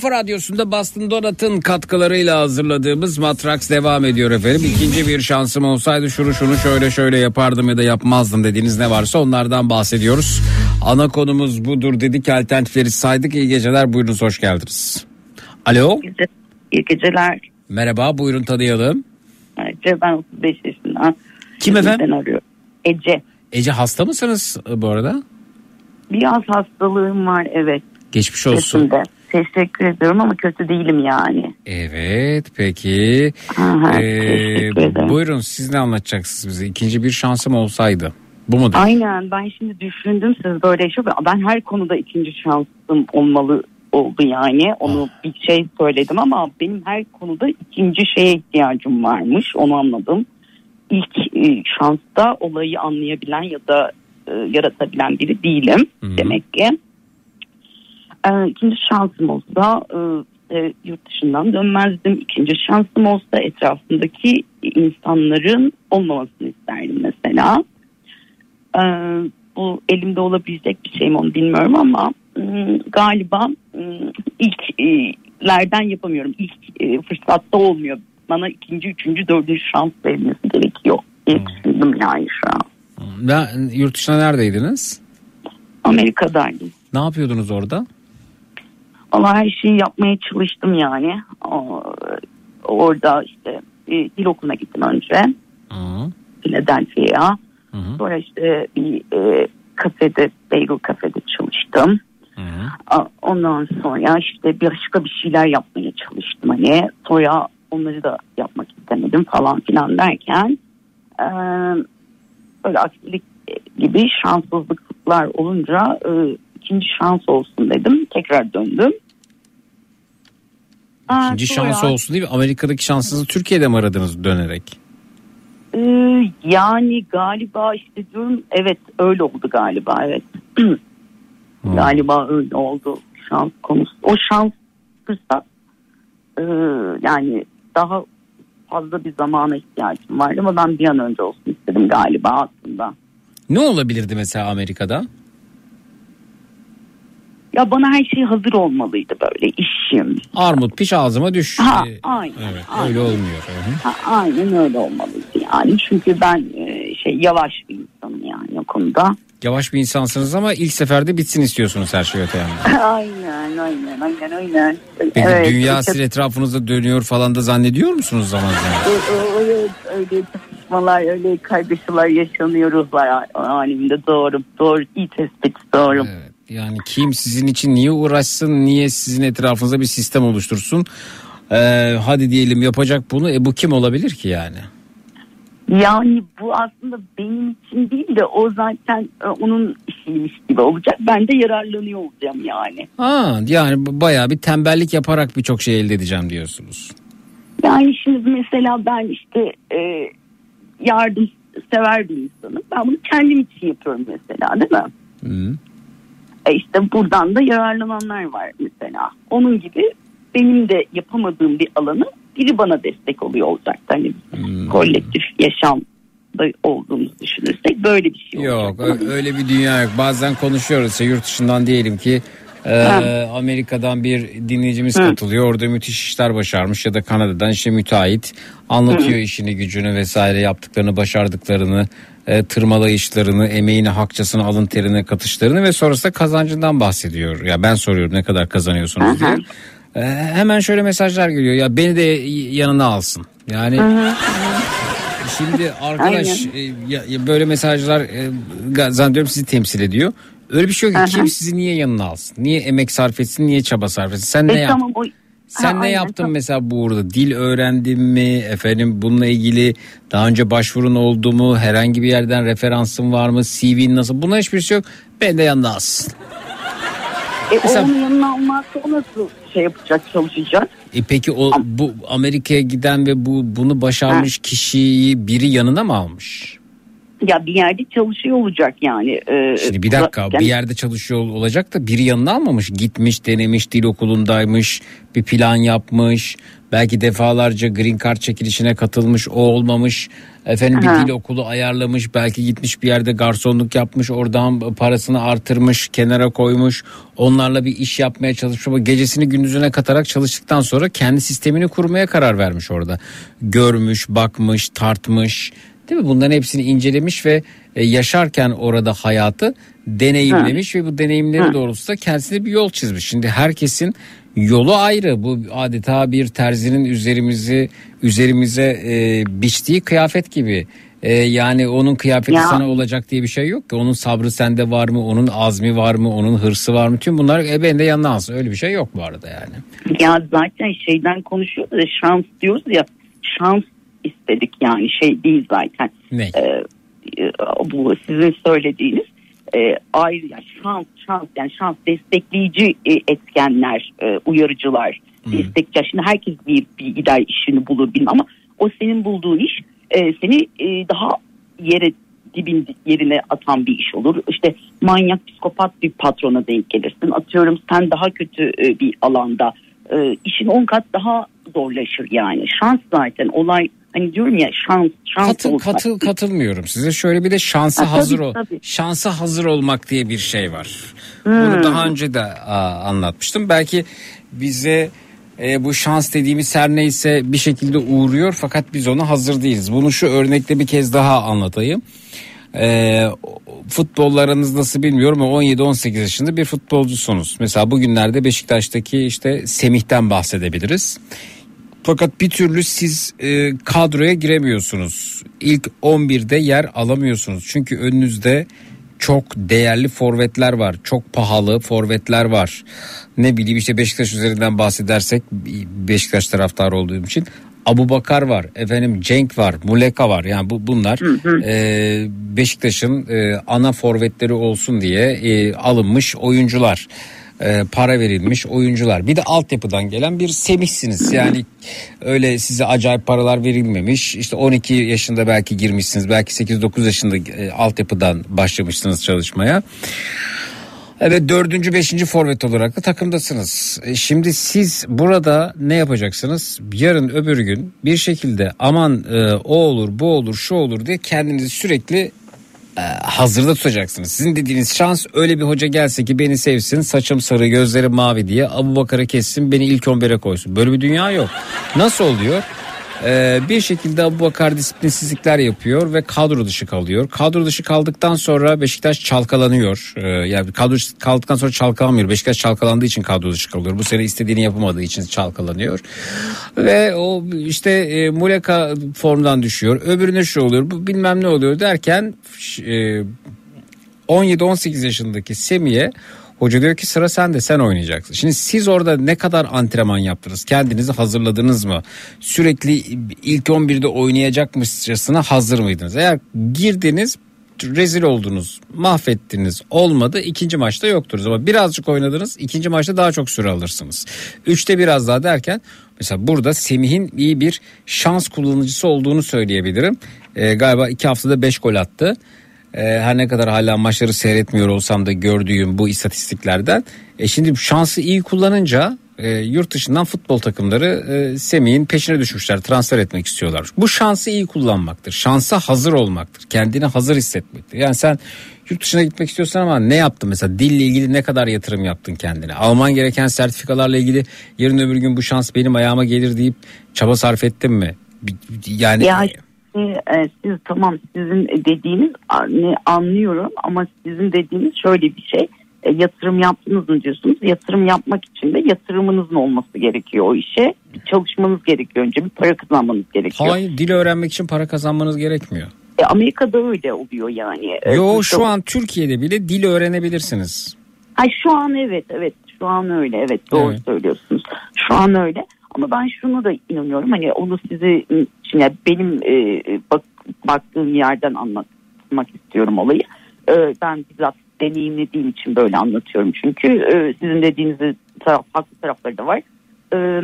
[SPEAKER 3] Kafa radyosunda Boston Donat'ın katkılarıyla hazırladığımız Matrax devam ediyor efendim. İkinci bir şansım olsaydı şunu şunu şöyle şöyle yapardım ya da yapmazdım dediğiniz ne varsa onlardan bahsediyoruz. Ana konumuz budur dedik alternatifleri saydık. İyi geceler buyurunuz hoş geldiniz. Alo.
[SPEAKER 21] İyi geceler.
[SPEAKER 3] Merhaba buyurun tanıyalım.
[SPEAKER 21] Ece ben 35 yaşında.
[SPEAKER 3] Kim efendim?
[SPEAKER 21] Arıyorum. Ece.
[SPEAKER 3] Ece hasta mısınız bu arada?
[SPEAKER 21] Biraz hastalığım var evet.
[SPEAKER 3] Geçmiş olsun.
[SPEAKER 21] Sesimde. Teşekkür ediyorum ama kötü değilim yani.
[SPEAKER 3] Evet peki.
[SPEAKER 21] Aha,
[SPEAKER 3] Ee, buyurun siz ne anlatacaksınız bize? İkinci bir şansım olsaydı. Bu mudur?
[SPEAKER 21] Aynen ben şimdi düşündüm siz böyle şey ben her konuda ikinci şansım olmalı oldu yani onu bir şey söyledim ama benim her konuda ikinci şeye ihtiyacım varmış onu anladım. İlk e, şansta olayı anlayabilen ya da e, yaratabilen biri değilim demek ki. E, ikinci şansım olsa e, e, yurt dışından dönmezdim. İkinci şansım olsa etrafındaki insanların olmamasını isterdim mesela. E, bu elimde olabilecek bir şey mi onu bilmiyorum ama m, galiba m, ilklerden yapamıyorum. İlk e, fırsatta olmuyor. Bana ikinci, üçüncü, dördüncü şans verilmesi gerekiyor. diye düşündüm yani şu an.
[SPEAKER 3] Ben, yurt dışına neredeydiniz?
[SPEAKER 21] Amerika'daydım.
[SPEAKER 3] Ne yapıyordunuz orada?
[SPEAKER 21] Valla her şeyi yapmaya çalıştım yani. O, orada işte e, dil okuluna gittim önce. Philadelphia'ya. Sonra işte bir e, kafede, bagel kafede çalıştım. A- Ondan sonra işte başka bir şeyler yapmaya çalıştım hani. Sonra onları da yapmak istemedim falan filan derken e, böyle aksilik gibi şanssızlıklar olunca e, ikinci şans olsun dedim. Tekrar döndüm. Aa,
[SPEAKER 3] İkinci şans olsun değil mi? Amerika'daki şansınızı Türkiye'de mi aradınız dönerek?
[SPEAKER 21] Ee, yani galiba işte diyorum evet öyle oldu galiba evet. galiba öyle oldu şans konusu. O şans fırsat e, yani daha fazla bir zamana ihtiyacım vardı ama ben bir an önce olsun istedim galiba aslında.
[SPEAKER 3] Ne olabilirdi mesela Amerika'da?
[SPEAKER 21] Ya bana her şey hazır olmalıydı böyle işim.
[SPEAKER 3] Armut piş ağzıma düş.
[SPEAKER 21] Ha,
[SPEAKER 3] Ee,
[SPEAKER 21] aynen.
[SPEAKER 3] Evet
[SPEAKER 21] aynen.
[SPEAKER 3] öyle olmuyor.
[SPEAKER 21] Ha, aynen öyle olmalıydı yani. Çünkü ben e, şey yavaş bir insanım yani o konuda.
[SPEAKER 3] Yavaş bir insansınız ama ilk seferde bitsin istiyorsunuz her şey öte yandan.
[SPEAKER 21] aynen aynen aynen aynen.
[SPEAKER 3] Peki
[SPEAKER 21] Evet,
[SPEAKER 3] dünya
[SPEAKER 21] işte-
[SPEAKER 3] sizin etrafınızda dönüyor falan da zannediyor musunuz zaman zaman?
[SPEAKER 21] Evet öyle çatışmalar öyle kaygışılar yaşanıyor ruhlar aleminde doğru doğru iyi tespit doğru.
[SPEAKER 3] Yani kim sizin için niye uğraşsın, niye sizin etrafınızda bir sistem oluştursun? Ee, hadi diyelim yapacak bunu. E bu kim olabilir ki yani?
[SPEAKER 21] Yani bu aslında benim için değil de o zaten e, onun işiymiş gibi olacak. Ben de yararlanıyor olacağım yani.
[SPEAKER 3] Ha yani bayağı bir tembellik yaparak birçok şey elde edeceğim diyorsunuz.
[SPEAKER 21] Yani şimdi mesela ben işte e, yardım sever bir insanım. Ben bunu kendim için yapıyorum mesela değil mi?
[SPEAKER 3] Hı.
[SPEAKER 21] E işte buradan da yararlananlar var mesela. Onun gibi benim de yapamadığım bir alanı biri bana destek oluyor olacak. Hani kolektif yaşamda olduğumuzu düşünürsek böyle bir şey
[SPEAKER 3] Yok ö- öyle bir dünya yok. Bazen konuşuyoruz işte yurt dışından diyelim ki e. Amerika'dan bir dinleyicimiz
[SPEAKER 21] Hı.
[SPEAKER 3] katılıyor. Orada müthiş işler başarmış ya da Kanada'dan işte müteahhit anlatıyor
[SPEAKER 21] Hı.
[SPEAKER 3] işini gücünü vesaire yaptıklarını başardıklarını e, tırmalayışlarını emeğini hakçasını alın terine katışlarını ve sonrasında kazancından bahsediyor. Ya ben soruyorum ne kadar kazanıyorsunuz diye. E, hemen şöyle mesajlar geliyor ya beni de yanına alsın. Yani Şimdi arkadaş e, böyle mesajlar e, zannediyorum sizi temsil ediyor. Öyle bir şey yok ki kim sizi niye yanına alsın? Niye emek sarf etsin? Niye çaba sarf etsin? Sen ne
[SPEAKER 21] E
[SPEAKER 3] yaptın?
[SPEAKER 21] tamam o
[SPEAKER 3] Sen
[SPEAKER 21] Ha,
[SPEAKER 3] ne
[SPEAKER 21] aynen,
[SPEAKER 3] yaptın mesela burada? Dil öğrendin mi? Efendim bununla ilgili daha önce başvurun oldu mu? Herhangi bir yerden referansın var mı? CV'nin nasıl? Buna hiçbir şey yok. Ben de yanına alsın.
[SPEAKER 21] E,
[SPEAKER 3] Mesela-
[SPEAKER 21] onun yanına almazsa o nasıl şey yapacak çalışacak?
[SPEAKER 3] E peki o bu Amerika'ya giden ve bu bunu başarmış kişiyi biri yanına mı almış?
[SPEAKER 21] Ya bir yerde çalışıyor olacak yani. E,
[SPEAKER 3] Şimdi bir dakika
[SPEAKER 21] yani-
[SPEAKER 3] bir yerde çalışıyor olacak da biri yanına almamış. Gitmiş denemiş dil okulundaymış bir plan yapmış. Belki defalarca green card çekilişine katılmış o olmamış. Efendim bir
[SPEAKER 21] Ha.
[SPEAKER 3] dil okulu ayarlamış. Belki gitmiş bir yerde garsonluk yapmış. Oradan parasını artırmış kenara koymuş. Onlarla bir iş yapmaya çalışmış. Ama gecesini gündüzüne katarak çalıştıktan sonra kendi sistemini kurmaya karar vermiş orada. Görmüş bakmış tartmış. Değil mi? Bunların hepsini incelemiş ve e, yaşarken orada hayatı deneyimlemiş ve bu deneyimleri
[SPEAKER 21] Hı.
[SPEAKER 3] doğrultusunda kendisine bir yol çizmiş. Şimdi herkesin yolu ayrı. Bu adeta bir terzinin üzerimizi üzerimize e, biçtiği kıyafet gibi. E, yani onun kıyafeti
[SPEAKER 21] Ya.
[SPEAKER 3] sana olacak diye bir şey yok ki. Onun sabrı sende var mı? Onun azmi var mı? Onun hırsı var mı? Tüm bunlar e, ben de yanına alsın. Öyle bir şey yok bu arada yani.
[SPEAKER 21] Ya zaten şeyden konuşuyoruz ya şans diyoruz ya şans istedik yani şey değil zaten.
[SPEAKER 3] Ne?
[SPEAKER 21] Ee, e, bu sizin söylediğiniz e, ayrı yani şans şans yani şans destekleyici e, etkenler e, uyarıcılar destekçi şimdi herkes bir, bir gider işini bulur bilmem ama o senin bulduğun iş e, seni e, daha yere dibin yerine atan bir iş olur. İşte manyak psikopat bir patrona denk gelirsin. Atıyorum sen daha kötü e, bir alanda e, işin 10 kat daha zorlaşır yani. Şans zaten olay hani diyorum ya şans şans
[SPEAKER 3] Katıl,
[SPEAKER 21] olmak.
[SPEAKER 3] katıl, katılmıyorum size. Şöyle bir de şansa
[SPEAKER 21] Ha, tabii,
[SPEAKER 3] hazır ol.
[SPEAKER 21] tabii.
[SPEAKER 3] Şansa hazır olmak diye bir şey var.
[SPEAKER 21] Hmm.
[SPEAKER 3] Bunu daha önce de aa, anlatmıştım. Belki bize e, bu şans dediğimiz her neyse bir şekilde uğruyor fakat biz ona hazır değiliz. Bunu şu örnekle bir kez daha anlatayım. E, futbollarınız nasıl bilmiyorum ama 17-18 yaşında bir futbolcusunuz. Mesela bugünlerde Beşiktaş'taki işte Semih'ten bahsedebiliriz. Fakat bir türlü siz e, kadroya giremiyorsunuz. İlk 11'de yer alamıyorsunuz. Çünkü önünüzde çok değerli forvetler var. Çok pahalı forvetler var. Ne bileyim işte Beşiktaş üzerinden bahsedersek Beşiktaş taraftarı olduğum için Abu Bakar var, efendim Cenk var, Muleka var. Yani bu bunlar e, Beşiktaş'ın e, ana forvetleri olsun diye e, alınmış oyuncular e, para verilmiş oyuncular. Bir de altyapıdan gelen bir semihsiniz. Yani öyle size acayip paralar verilmemiş. İşte 12 yaşında belki girmişsiniz. Belki 8-9 yaşında e, altyapıdan başlamışsınız çalışmaya. Evet dördüncü beşinci forvet olarak da takımdasınız. E, Şimdi siz burada ne yapacaksınız? Yarın öbür gün bir şekilde aman e, o olur bu olur şu olur diye kendinizi sürekli hazırda tutacaksınız. Sizin dediğiniz şans öyle bir hoca gelse ki beni sevsin saçım sarı gözlerim mavi diye Abu Bakar'ı kessin beni ilk 11'e koysun. Böyle bir dünya yok. Nasıl oluyor? Ee, bir şekilde Abu Bakar disiplinsizlikler yapıyor ve kadro dışı kalıyor. Kadro dışı kaldıktan sonra Beşiktaş çalkalanıyor. Ee, yani kadro dışı kaldıktan sonra çalkalanmıyor. Beşiktaş çalkalandığı için kadro dışı kalıyor. Bu sene istediğini yapamadığı için çalkalanıyor. Ve o işte e, Muleka formdan düşüyor. Öbürüne şu oluyor. Bu bilmem ne oluyor derken e, 17-18 yaşındaki Semih'e Hoca diyor ki sıra sende sen oynayacaksın. Şimdi siz orada ne kadar antrenman yaptınız? Kendinizi hazırladınız mı? Sürekli ilk 11'de oynayacakmışçasına hazır mıydınız? Eğer girdiniz rezil oldunuz, mahvettiniz, olmadı. ikinci maçta yokturuz ama birazcık oynadınız. ikinci maçta daha çok süre alırsınız. Üçte biraz daha derken mesela burada Semih'in iyi bir şans kullanıcısı olduğunu söyleyebilirim. Ee, galiba iki haftada beş gol attı. Ee, her ne kadar hala maçları seyretmiyor olsam da gördüğüm bu istatistiklerden. E şimdi şansı iyi kullanınca e, yurt dışından futbol takımları e, Semih'in peşine düşmüşler transfer etmek istiyorlar. Bu şansı iyi kullanmaktır. Şansa hazır olmaktır. Kendini hazır hissetmektir. Yani sen yurt dışına gitmek istiyorsan ama ne yaptın mesela dille ilgili ne kadar yatırım yaptın kendine? Alman gereken sertifikalarla ilgili yarın öbür gün bu şans benim ayağıma gelir deyip çaba sarf ettin mi? Yani
[SPEAKER 21] Ya e, e, siz tamam sizin dediğiniz anlıyorum ama sizin dediğiniz şöyle bir şey E, yatırım yaptınız mı diyorsunuz yatırım yapmak için de yatırımınızın olması gerekiyor o işe bir çalışmanız gerekiyor önce bir para kazanmanız gerekiyor.
[SPEAKER 3] hayır dil öğrenmek için para kazanmanız gerekmiyor.
[SPEAKER 21] E, Amerika'da öyle oluyor yani. E,
[SPEAKER 3] Yo şu an Türkiye'de bile dil öğrenebilirsiniz.
[SPEAKER 21] Ay şu an evet evet şu an öyle evet doğru
[SPEAKER 3] Evet.
[SPEAKER 21] söylüyorsunuz. Şu an öyle ama ben şunu da inanıyorum hani onu size şimdi benim e, bak, baktığım yerden anlatmak istiyorum olayı. E, ben bizzat deneyimlediğim için böyle anlatıyorum çünkü e, sizin dediğiniz taraf, haklı tarafları da var. E,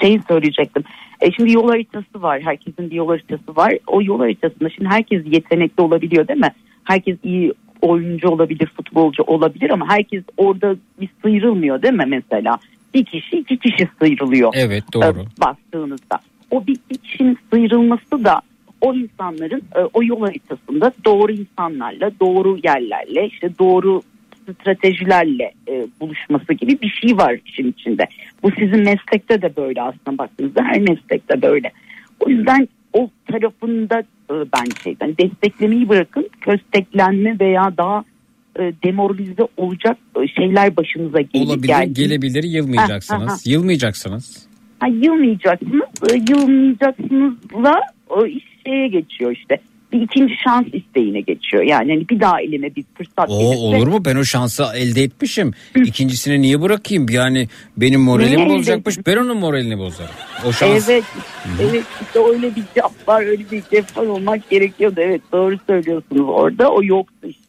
[SPEAKER 21] şeyi söyleyecektim. E, şimdi yol haritası var. Herkesin bir yol haritası var. O yol haritasında şimdi herkes yetenekli olabiliyor değil mi? Herkes iyi oyuncu olabilir, futbolcu olabilir ama herkes orada bir sıyrılmıyor değil mi mesela? Bir kişi iki kişi sıyrılıyor.
[SPEAKER 3] Evet doğru.
[SPEAKER 21] e, Baktığınızda. O bir, bir kişinin sıyrılması da o insanların e, o yol haritasında doğru insanlarla, doğru yerlerle, işte doğru stratejilerle e, buluşması gibi bir şey var işin içinde. Bu sizin meslekte de böyle aslında baktığınızda her meslekte böyle. O yüzden o tarafında e, ben şeyden desteklemeyi bırakın kösteklenme veya daha e, demoralize olacak e, şeyler başınıza gelir.
[SPEAKER 3] Olabilir,
[SPEAKER 21] Yani-
[SPEAKER 3] gelebilir,
[SPEAKER 21] Ha, ha, ha.
[SPEAKER 3] yılmayacaksınız. Yılmayacaksınız.
[SPEAKER 21] Ha, yılmayacaksınız. E, Yılmayacaksınızla o iş şeye geçiyor işte. Bir ikinci şans isteğine geçiyor. Yani hani bir daha elime bir fırsat
[SPEAKER 3] O
[SPEAKER 21] gelirse-
[SPEAKER 3] olur mu? Ben o şansı elde etmişim. İkincisini niye bırakayım? Yani benim moralim
[SPEAKER 21] Niye
[SPEAKER 3] bozacakmış. Ben onun moralini bozarım. O şans.
[SPEAKER 21] Evet, evet işte öyle bir cevap var, öyle bir cevap olmak gerekiyordu. Evet doğru söylüyorsunuz orada. O yoktu işte.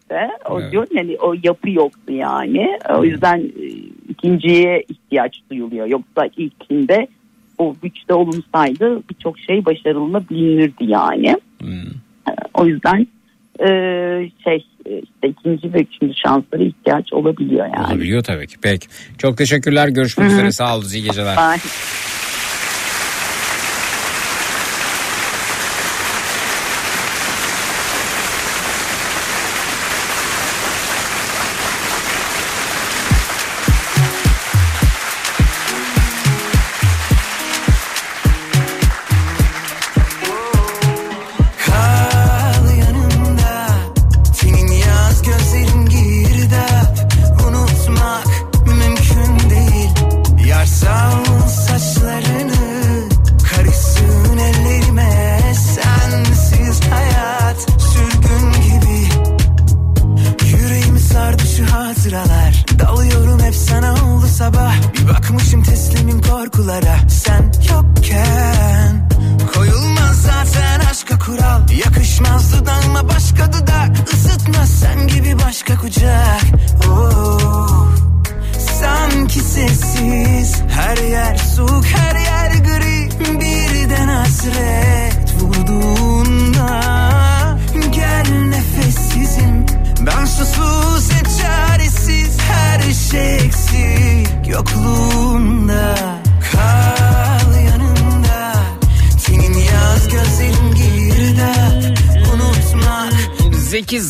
[SPEAKER 21] O
[SPEAKER 3] Evet.
[SPEAKER 21] diyor yani o yapı yoktu yani. O yüzden e, ikinciye ihtiyaç duyuluyor. Yoksa ilkinde o güçte olunsaydı birçok şey başarılabilirdi yani. E, O yüzden e, şey e, işte ikinci ve üçüncü şanslara ihtiyaç olabiliyor yani.
[SPEAKER 3] Olabiliyor tabii ki. Peki. Çok teşekkürler. Görüşmek üzere. Sağ olun. İyi geceler.
[SPEAKER 21] Bye.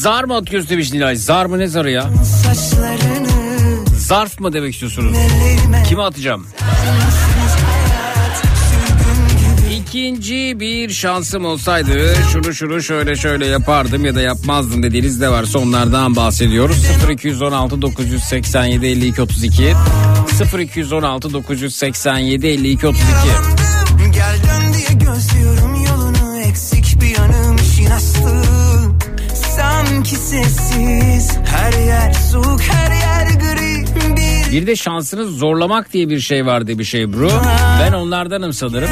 [SPEAKER 3] Zar mı atıyorsun demiş Nilay. Zar mı ne zarı ya? Zarf mı demek istiyorsunuz? Kime atacağım? İkinci bir şansım olsaydı şunu şunu şöyle şöyle yapardım ya da yapmazdım dediğiniz de varsa onlardan bahsediyoruz. 0216 987 52 32 0216 987 52 32
[SPEAKER 2] sessiz Her yer soğuk her yer gri
[SPEAKER 3] Bir de şansını zorlamak diye bir şey var diye bir şey bro. Ben onlardanım sanırım.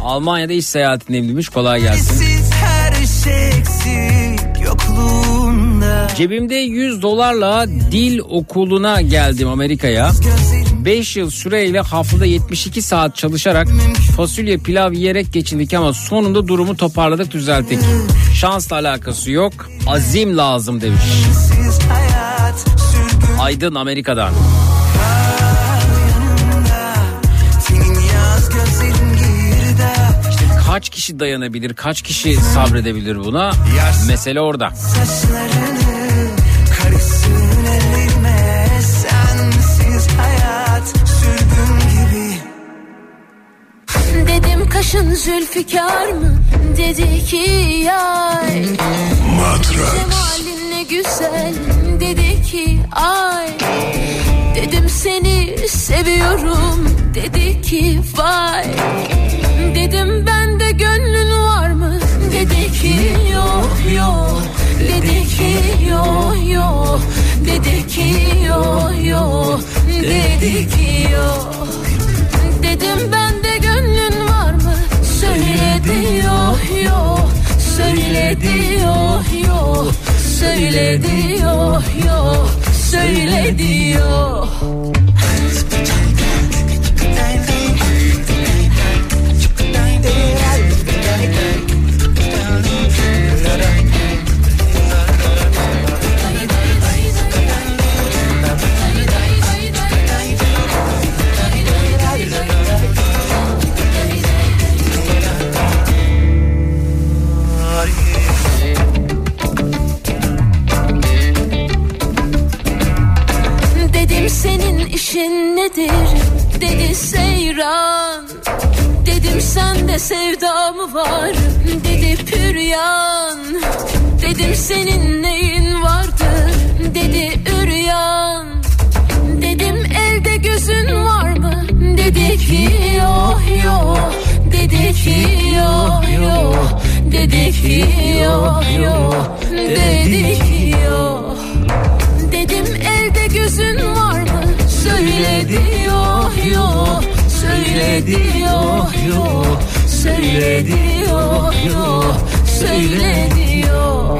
[SPEAKER 3] Almanya'da iş seyahatindeyim demiş kolay gelsin.
[SPEAKER 2] Şey
[SPEAKER 3] Cebimde 100 dolarla dil okuluna geldim Amerika'ya. 5 yıl süreyle haftada 72 saat çalışarak fasulye pilav yiyerek geçindik ama sonunda durumu toparladık düzelttik. Şansla alakası yok. Azim lazım demiş. Aydın Amerika'dan. Kaç kişi dayanabilir, kaç kişi sabredebilir buna? Mesele orada.
[SPEAKER 2] Saçlarını
[SPEAKER 14] Kaşın zülfikar mı? Dedi ki yay. Cemalin ne güzel. Dedi ki ay. Dedim seni seviyorum. Dedi ki vay. Dedim bende gönlün var mı? Dedi ki yok yok. Dedi ki yok yok. Dedi ki yok yok. Dedi ki Söyledi yok yok. Söyledi yok yok. Söyledi yok. İşin nedir? Dedi seyran. Dedim sende sevda mı var? Dedi püryan. Dedim senin neyin vardı? Dedi üryan. Dedim elde gözün var mı? Dedi ki yok yok. Dedi ki yok yok. Dedi ki yok yok. Dedi ki yok. Dedim elde gözün var mı? Söyledi yok yok. Söyledi yok yok. Söyledi yok yok. Söyledi yok.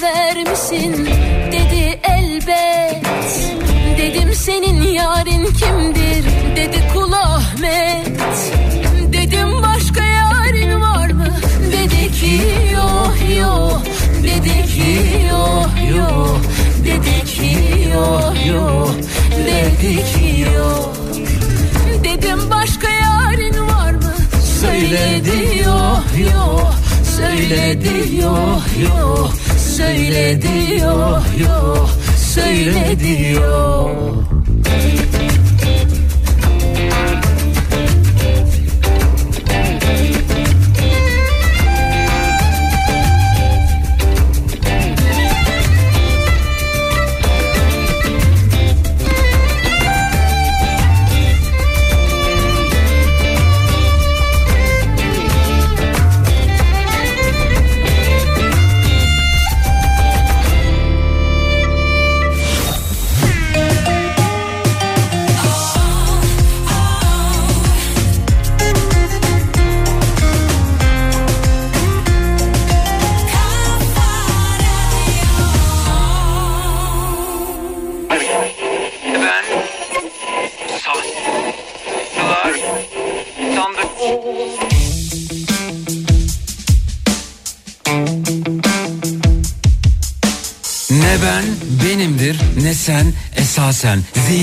[SPEAKER 14] Sever misin? Dedi elbet. Dedim senin yarın kimdir? Dedi kul Ahmet. Dedim başka yarın var mı? Dedi ki yok yok. Dedi ki yok yok. Dedi ki yok yok. Dedi ki yok. Dedim başka yarın var mı? Söyledi yok yok. Söyledi yok yok. Söyledi yok yok. Söyledi yok.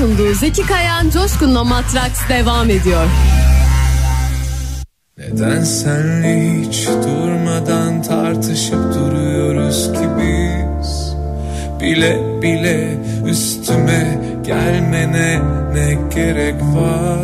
[SPEAKER 20] sunduğu Zeki Kayan Coşkun'la Matraks devam ediyor.
[SPEAKER 12] Neden senle hiç durmadan tartışıp duruyoruz ki biz? Bile bile üstüme gelmene ne gerek var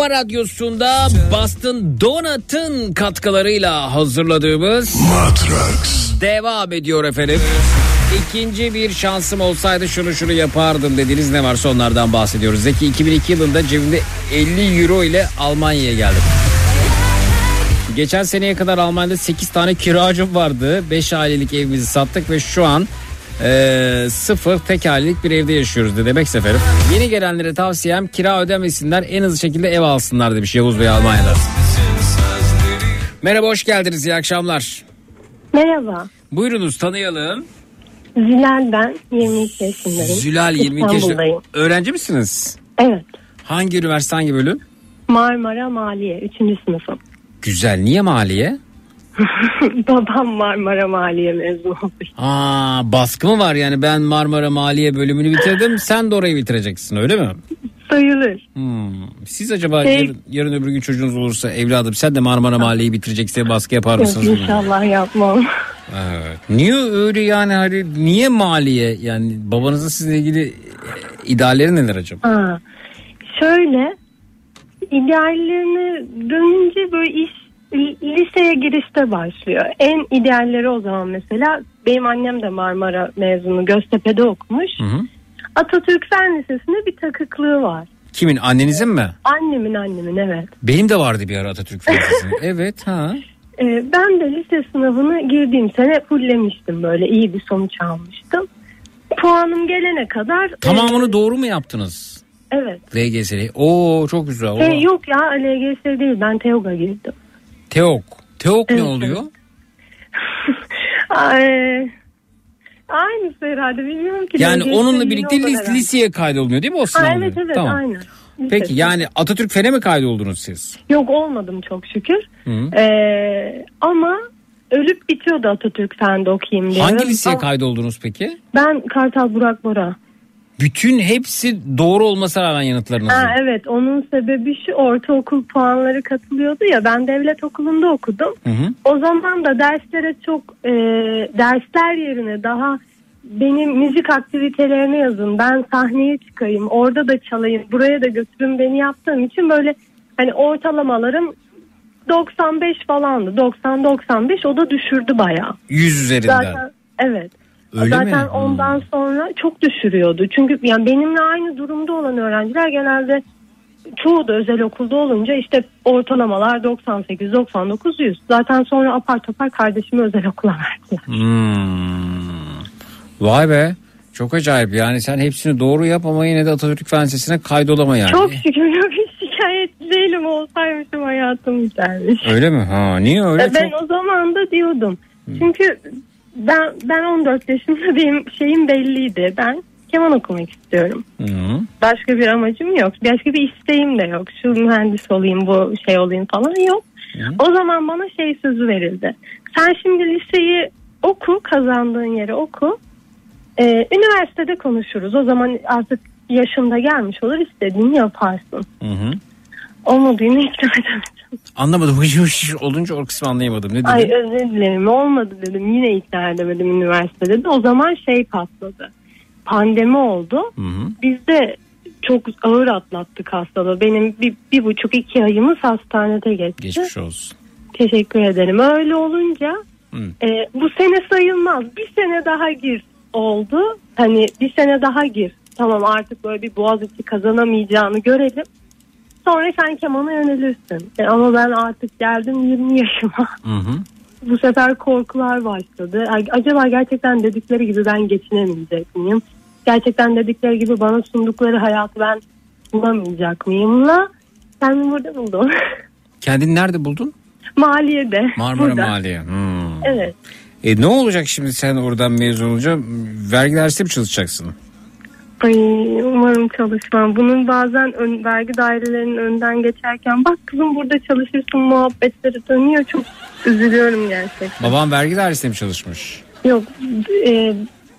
[SPEAKER 3] kafa radyosunda Boston Donut'ın katkılarıyla hazırladığımız
[SPEAKER 7] Matrax
[SPEAKER 3] devam ediyor efendim. İkinci bir şansım olsaydı şunu şunu yapardım dediğiniz ne varsa onlardan bahsediyoruz. Zeki 2002 yılında cebimde 50 euro ile Almanya'ya geldim. Geçen seneye kadar Almanya'da 8 tane kiracım vardı. 5 ailelik evimizi sattık ve şu an eee, sıfır tek ailelik bir evde yaşıyoruz de demek seferim. Yeni gelenlere tavsiyem kira ödemesinler en hızlı şekilde ev alsınlar demiş Yavuz Bey Almanya'da. Merhaba hoş geldiniz iyi akşamlar.
[SPEAKER 22] Merhaba.
[SPEAKER 3] Buyurunuz tanıyalım.
[SPEAKER 22] Zülal ben 22 yaşındayım.
[SPEAKER 3] Zülal 22 yaşında. Öğrenci misiniz?
[SPEAKER 22] Evet.
[SPEAKER 3] Hangi üniversite hangi bölüm?
[SPEAKER 22] Marmara Maliye 3. sınıfım.
[SPEAKER 3] Güzel. Niye maliye?
[SPEAKER 22] Babam Marmara Maliye mezunu.
[SPEAKER 3] Aa, baskı mı var yani ben Marmara Maliye bölümünü bitirdim sen de orayı bitireceksin öyle mi?
[SPEAKER 22] Sayılır.
[SPEAKER 3] Hmm. Siz acaba
[SPEAKER 22] Şey-
[SPEAKER 3] yarın, yarın öbür gün çocuğunuz olursa evladım sen de Marmara Maliye'yi bitirecekse baskı yapar
[SPEAKER 22] Yok,
[SPEAKER 3] mısınız?
[SPEAKER 22] inşallah yapmam.
[SPEAKER 3] Evet. Niye öyle yani hani niye maliye yani babanızın sizinle ilgili e, idealleri neler acaba?
[SPEAKER 22] Ha. Şöyle ideallerine dönünce böyle iş liseye girişte başlıyor. En idealleri o zaman mesela benim annem de Marmara mezunu Göztepe'de okumuş.
[SPEAKER 3] Hı hı.
[SPEAKER 22] Atatürk Fen Lisesi'nde bir takıklığı var.
[SPEAKER 3] Kimin annenizin mi?
[SPEAKER 22] Annemin annemin evet.
[SPEAKER 3] Benim de vardı bir ara Atatürk Üniversitesi'nin. evet ha.
[SPEAKER 22] Ee, ben de lise sınavını girdiğim sene fullemiştim böyle iyi bir sonuç almıştım. Puanım gelene kadar...
[SPEAKER 3] Tamamını
[SPEAKER 22] e,
[SPEAKER 3] doğru mu yaptınız?
[SPEAKER 22] Evet.
[SPEAKER 3] LGS'li. Oo çok güzel.
[SPEAKER 22] Şey, yok ya LGS değil ben TEOG'a girdim.
[SPEAKER 3] Teok. Teok ne oluyor?
[SPEAKER 22] Ay, aynısı herhalde bilmiyorum ki.
[SPEAKER 3] Yani
[SPEAKER 22] LGS
[SPEAKER 3] onunla birlikte lis-
[SPEAKER 22] herhalde.
[SPEAKER 3] liseye kaydolunuyor değil mi o sınavda?
[SPEAKER 22] evet evet
[SPEAKER 3] Tamam.
[SPEAKER 22] aynen.
[SPEAKER 3] Peki
[SPEAKER 22] Lise.
[SPEAKER 3] yani Atatürk Fen'e mi kaydoldunuz siz?
[SPEAKER 22] Yok olmadım çok şükür.
[SPEAKER 3] Hı.
[SPEAKER 22] Ee, ama ölüp bitiyordu Atatürk Fen'de okuyayım diye.
[SPEAKER 3] Hangi liseye
[SPEAKER 22] Ama
[SPEAKER 3] kaydoldunuz peki?
[SPEAKER 22] Ben Kartal Burak Bora.
[SPEAKER 3] Bütün hepsi doğru olmasına rağmen yanıtlarınızın.
[SPEAKER 22] Ha, evet onun sebebi şu ortaokul puanları katılıyordu ya ben devlet okulunda okudum.
[SPEAKER 3] Hı hı.
[SPEAKER 22] O zaman da derslere çok e, dersler yerine daha benim müzik aktivitelerine yazın ben sahneye çıkayım orada da çalayım buraya da götürün beni yaptığım için böyle hani ortalamalarım 95 falandı 90-95 o da düşürdü bayağı.
[SPEAKER 3] Yüz üzerinden.
[SPEAKER 22] Zaten evet
[SPEAKER 3] Öyle
[SPEAKER 22] Zaten
[SPEAKER 3] mi? Hmm.
[SPEAKER 22] ondan sonra çok düşürüyordu. Çünkü yani benimle aynı durumda olan öğrenciler genelde çoğu da özel okulda olunca işte ortalamalar 98, 99, 100. Zaten sonra apar topar kardeşimi özel okula verdiler.
[SPEAKER 3] Hmm. Vay be. Çok acayip yani sen hepsini doğru yap ama yine de Atatürk Fen Lisesi'ne kaydolama yani.
[SPEAKER 22] Çok şükür yok şikayet değilim olsaymışım hayatım bitermiş.
[SPEAKER 3] Öyle mi? Ha niye öyle?
[SPEAKER 22] Ben
[SPEAKER 3] Çok...
[SPEAKER 22] o zaman da diyordum. Çünkü ben ben 14 yaşımda benim şeyim belliydi. Ben keman okumak istiyorum.
[SPEAKER 3] Hı.
[SPEAKER 22] Başka bir amacım yok. Başka bir isteğim de yok. Şu mühendis olayım, bu şey olayım falan yok. O zaman bana şey sözü verildi. Sen şimdi liseyi oku, kazandığın yeri oku. Ee, üniversitede konuşuruz. O zaman artık yaşında gelmiş olur, istediğini yaparsın.
[SPEAKER 3] Hı hı.
[SPEAKER 22] Olmadığını ikna edemedim.
[SPEAKER 3] Anlamadım. Hış hış olunca o kısmı anlayamadım. Ne dedin?
[SPEAKER 22] Ay özür dilerim olmadı dedim. Yine ikna edemedim üniversitede de. O zaman şey patladı. Pandemi oldu. Biz de çok ağır atlattık hastalığı. Benim bir, bir buçuk iki ayımız hastanede geçti.
[SPEAKER 3] Geçmiş olsun.
[SPEAKER 22] Teşekkür ederim. Öyle olunca
[SPEAKER 3] Hı.
[SPEAKER 22] e, bu sene sayılmaz. Bir sene daha gir oldu. Hani bir sene daha gir. Tamam artık böyle bir Boğaziçi kazanamayacağını görelim. Sonra sen kemana yönelirsin. E, ama ben artık geldim 20 yaşıma.
[SPEAKER 3] Hı hı.
[SPEAKER 22] Bu sefer korkular başladı. Acaba gerçekten dedikleri gibi ben geçinemeyecek miyim? Gerçekten dedikleri gibi bana sundukları hayatı ben bulamayacak mıyımla kendimi burada buldum.
[SPEAKER 3] Kendini nerede buldun?
[SPEAKER 22] Maliyede.
[SPEAKER 3] Marmara
[SPEAKER 22] burada.
[SPEAKER 3] Maliye. Hmm.
[SPEAKER 22] Evet.
[SPEAKER 3] E ne olacak şimdi sen oradan mezun olunca? Vergi dersi mi çalışacaksın?
[SPEAKER 22] Ay umarım çalışmam. Bunun bazen ön, vergi dairelerinin önden geçerken bak kızım burada çalışırsın muhabbetleri dönüyor. Çok üzülüyorum gerçekten.
[SPEAKER 3] Babam vergi dairesinde mi çalışmış?
[SPEAKER 22] Yok e,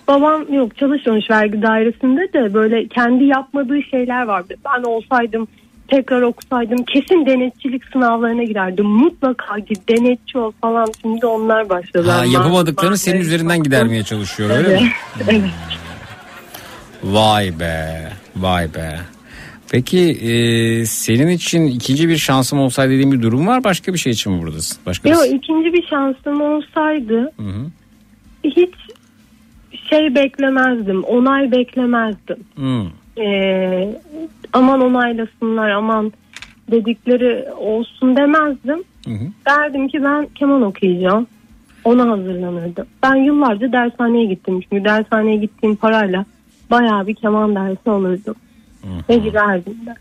[SPEAKER 22] babam yok çalışmamış vergi dairesinde de böyle kendi yapmadığı şeyler vardı. Ben olsaydım tekrar okusaydım kesin denetçilik sınavlarına girerdim. Mutlaka git denetçi ol falan. Şimdi onlar başladı.
[SPEAKER 3] Ha,
[SPEAKER 22] Ama-
[SPEAKER 3] yapamadıklarını senin üzerinden gidermeye çalışıyor öyle
[SPEAKER 22] Evet.
[SPEAKER 3] mi?
[SPEAKER 22] evet.
[SPEAKER 3] Vay be, vay be. Peki e, senin için ikinci bir şansım olsaydı dediğin bir durum var başka bir şey için mi buradasın? Başka
[SPEAKER 22] Yok ikinci bir şansım olsaydı
[SPEAKER 3] Hı hı.
[SPEAKER 22] hiç şey beklemezdim. Onay beklemezdim.
[SPEAKER 3] Hı.
[SPEAKER 22] Ee, aman onaylasınlar aman dedikleri olsun demezdim.
[SPEAKER 3] Hı hı.
[SPEAKER 22] Derdim ki ben keman okuyacağım. Ona hazırlanırdım. Ben yıllarca dershaneye gittim. Çünkü dershaneye gittiğim parayla bayağı bir keman dersi alırdım. Ve giderdim de.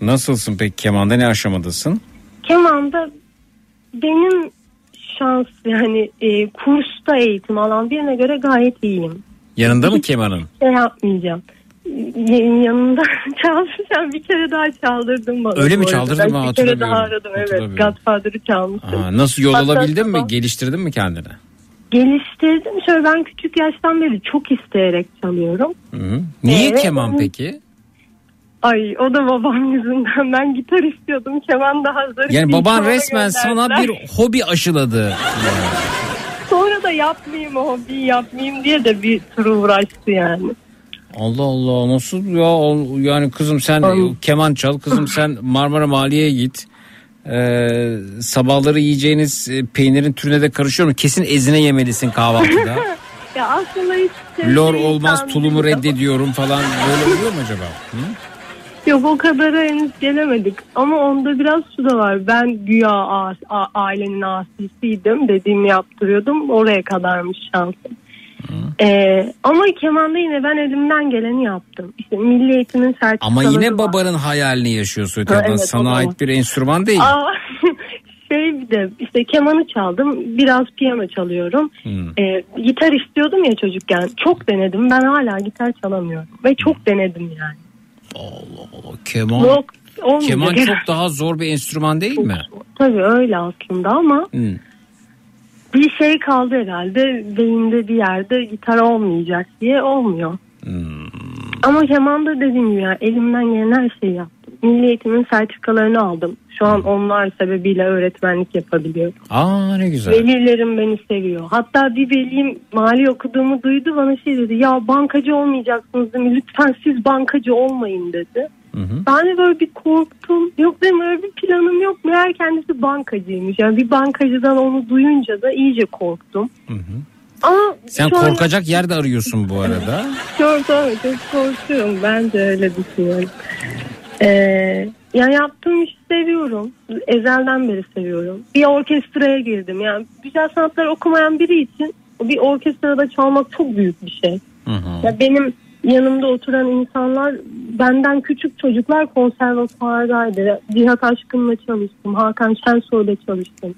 [SPEAKER 3] Nasılsın peki kemanda ne aşamadasın?
[SPEAKER 22] Kemanda benim şans yani e, kursta eğitim alan birine göre gayet iyiyim.
[SPEAKER 3] Yanında mı kemanın?
[SPEAKER 22] Şey yapmayacağım. Y- yanında çalacağım bir kere daha çaldırdım bana.
[SPEAKER 3] Öyle mi çaldırdın?
[SPEAKER 22] Ben Bir kere daha aradım evet. Godfather'ı çalmıştım.
[SPEAKER 3] Aa, nasıl yol
[SPEAKER 22] Hatta
[SPEAKER 3] alabildin mi?
[SPEAKER 22] sabah-
[SPEAKER 3] Geliştirdin mi kendini?
[SPEAKER 22] Geliştirdim. Şöyle ben küçük yaştan beri çok isteyerek çalıyorum.
[SPEAKER 3] Hı. Niye
[SPEAKER 22] Evet.
[SPEAKER 3] keman peki?
[SPEAKER 22] Ay o da babam yüzünden. Ben gitar istiyordum. Keman da hazır.
[SPEAKER 3] Yani baban resmen sana
[SPEAKER 22] gönderdiler.
[SPEAKER 3] bir hobi aşıladı.
[SPEAKER 22] Sonra da yapmayayım o hobiyi yapmayayım diye de bir tur uğraştı yani.
[SPEAKER 3] Allah Allah nasıl ya yani kızım sen keman çal kızım sen Marmara Maliye'ye git. Ee, sabahları yiyeceğiniz e, peynirin türüne de karışıyor mu? Kesin ezine yemelisin kahvaltıda.
[SPEAKER 22] Ya aslında hiç
[SPEAKER 3] Lor olmaz tulumu reddediyorum falan böyle oluyor mu acaba? Hı?
[SPEAKER 22] Yok o kadara henüz gelemedik. Ama onda biraz şu da var. Ben güya a- a- ailenin asisiydim. Dediğimi yaptırıyordum. Oraya kadarmış şansım. Ee, ama kemanda yine ben elimden geleni yaptım. İşte milli eğitimin
[SPEAKER 3] Ama
[SPEAKER 22] sertifikaları
[SPEAKER 3] yine
[SPEAKER 22] var.
[SPEAKER 3] babanın hayalini yaşıyorsun.
[SPEAKER 22] Ha, evet,
[SPEAKER 3] Sana
[SPEAKER 22] da
[SPEAKER 3] ait bir enstrüman değil.
[SPEAKER 22] Aa, şey bir de işte kemanı çaldım. Biraz piyano çalıyorum.
[SPEAKER 3] Hmm.
[SPEAKER 22] Ee, gitar istiyordum ya çocukken. Çok denedim. Ben hala gitar çalamıyorum. Ve çok denedim yani.
[SPEAKER 3] Keman,
[SPEAKER 22] Yok,
[SPEAKER 3] keman çok daha zor bir enstrüman değil mi?
[SPEAKER 22] Tabii öyle aslında ama
[SPEAKER 3] Hı.
[SPEAKER 22] Bir şey kaldı herhalde. Beyinde bir yerde gitar olmayacak diye olmuyor. Ama kemanda dediğim gibi ya, elimden gelen her şeyi yaptım. Milli eğitimin sertifikalarını aldım. Şu an onlar sebebiyle öğretmenlik yapabiliyorum.
[SPEAKER 3] Aa ne güzel.
[SPEAKER 22] Velilerim beni seviyor. Hatta bir velim mali okuduğumu duydu bana şey dedi. Ya bankacı olmayacaksınız değil mi? Lütfen siz bankacı olmayın dedi. Ben de böyle bir korktum. Yok dedim öyle bir planım yok. Meğer kendisi bankacıymış. Yani bir bankacıdan onu duyunca da iyice korktum. Ama
[SPEAKER 3] Sen
[SPEAKER 22] şu an-
[SPEAKER 3] korkacak yer de arıyorsun bu arada.
[SPEAKER 22] Çok çok korkuyorum. Ben de öyle düşünüyorum. Ee, ya yaptığım işi seviyorum. Ezelden beri seviyorum. Bir orkestraya girdim. Yani güzel sanatlar okumayan biri için bir orkestrada çalmak çok büyük bir şey. Ya benim yanımda oturan insanlar benden küçük çocuklar konservatuardaydı. Cihat Aşkın'la çalıştım. Hakan Şensoy'la çalıştım.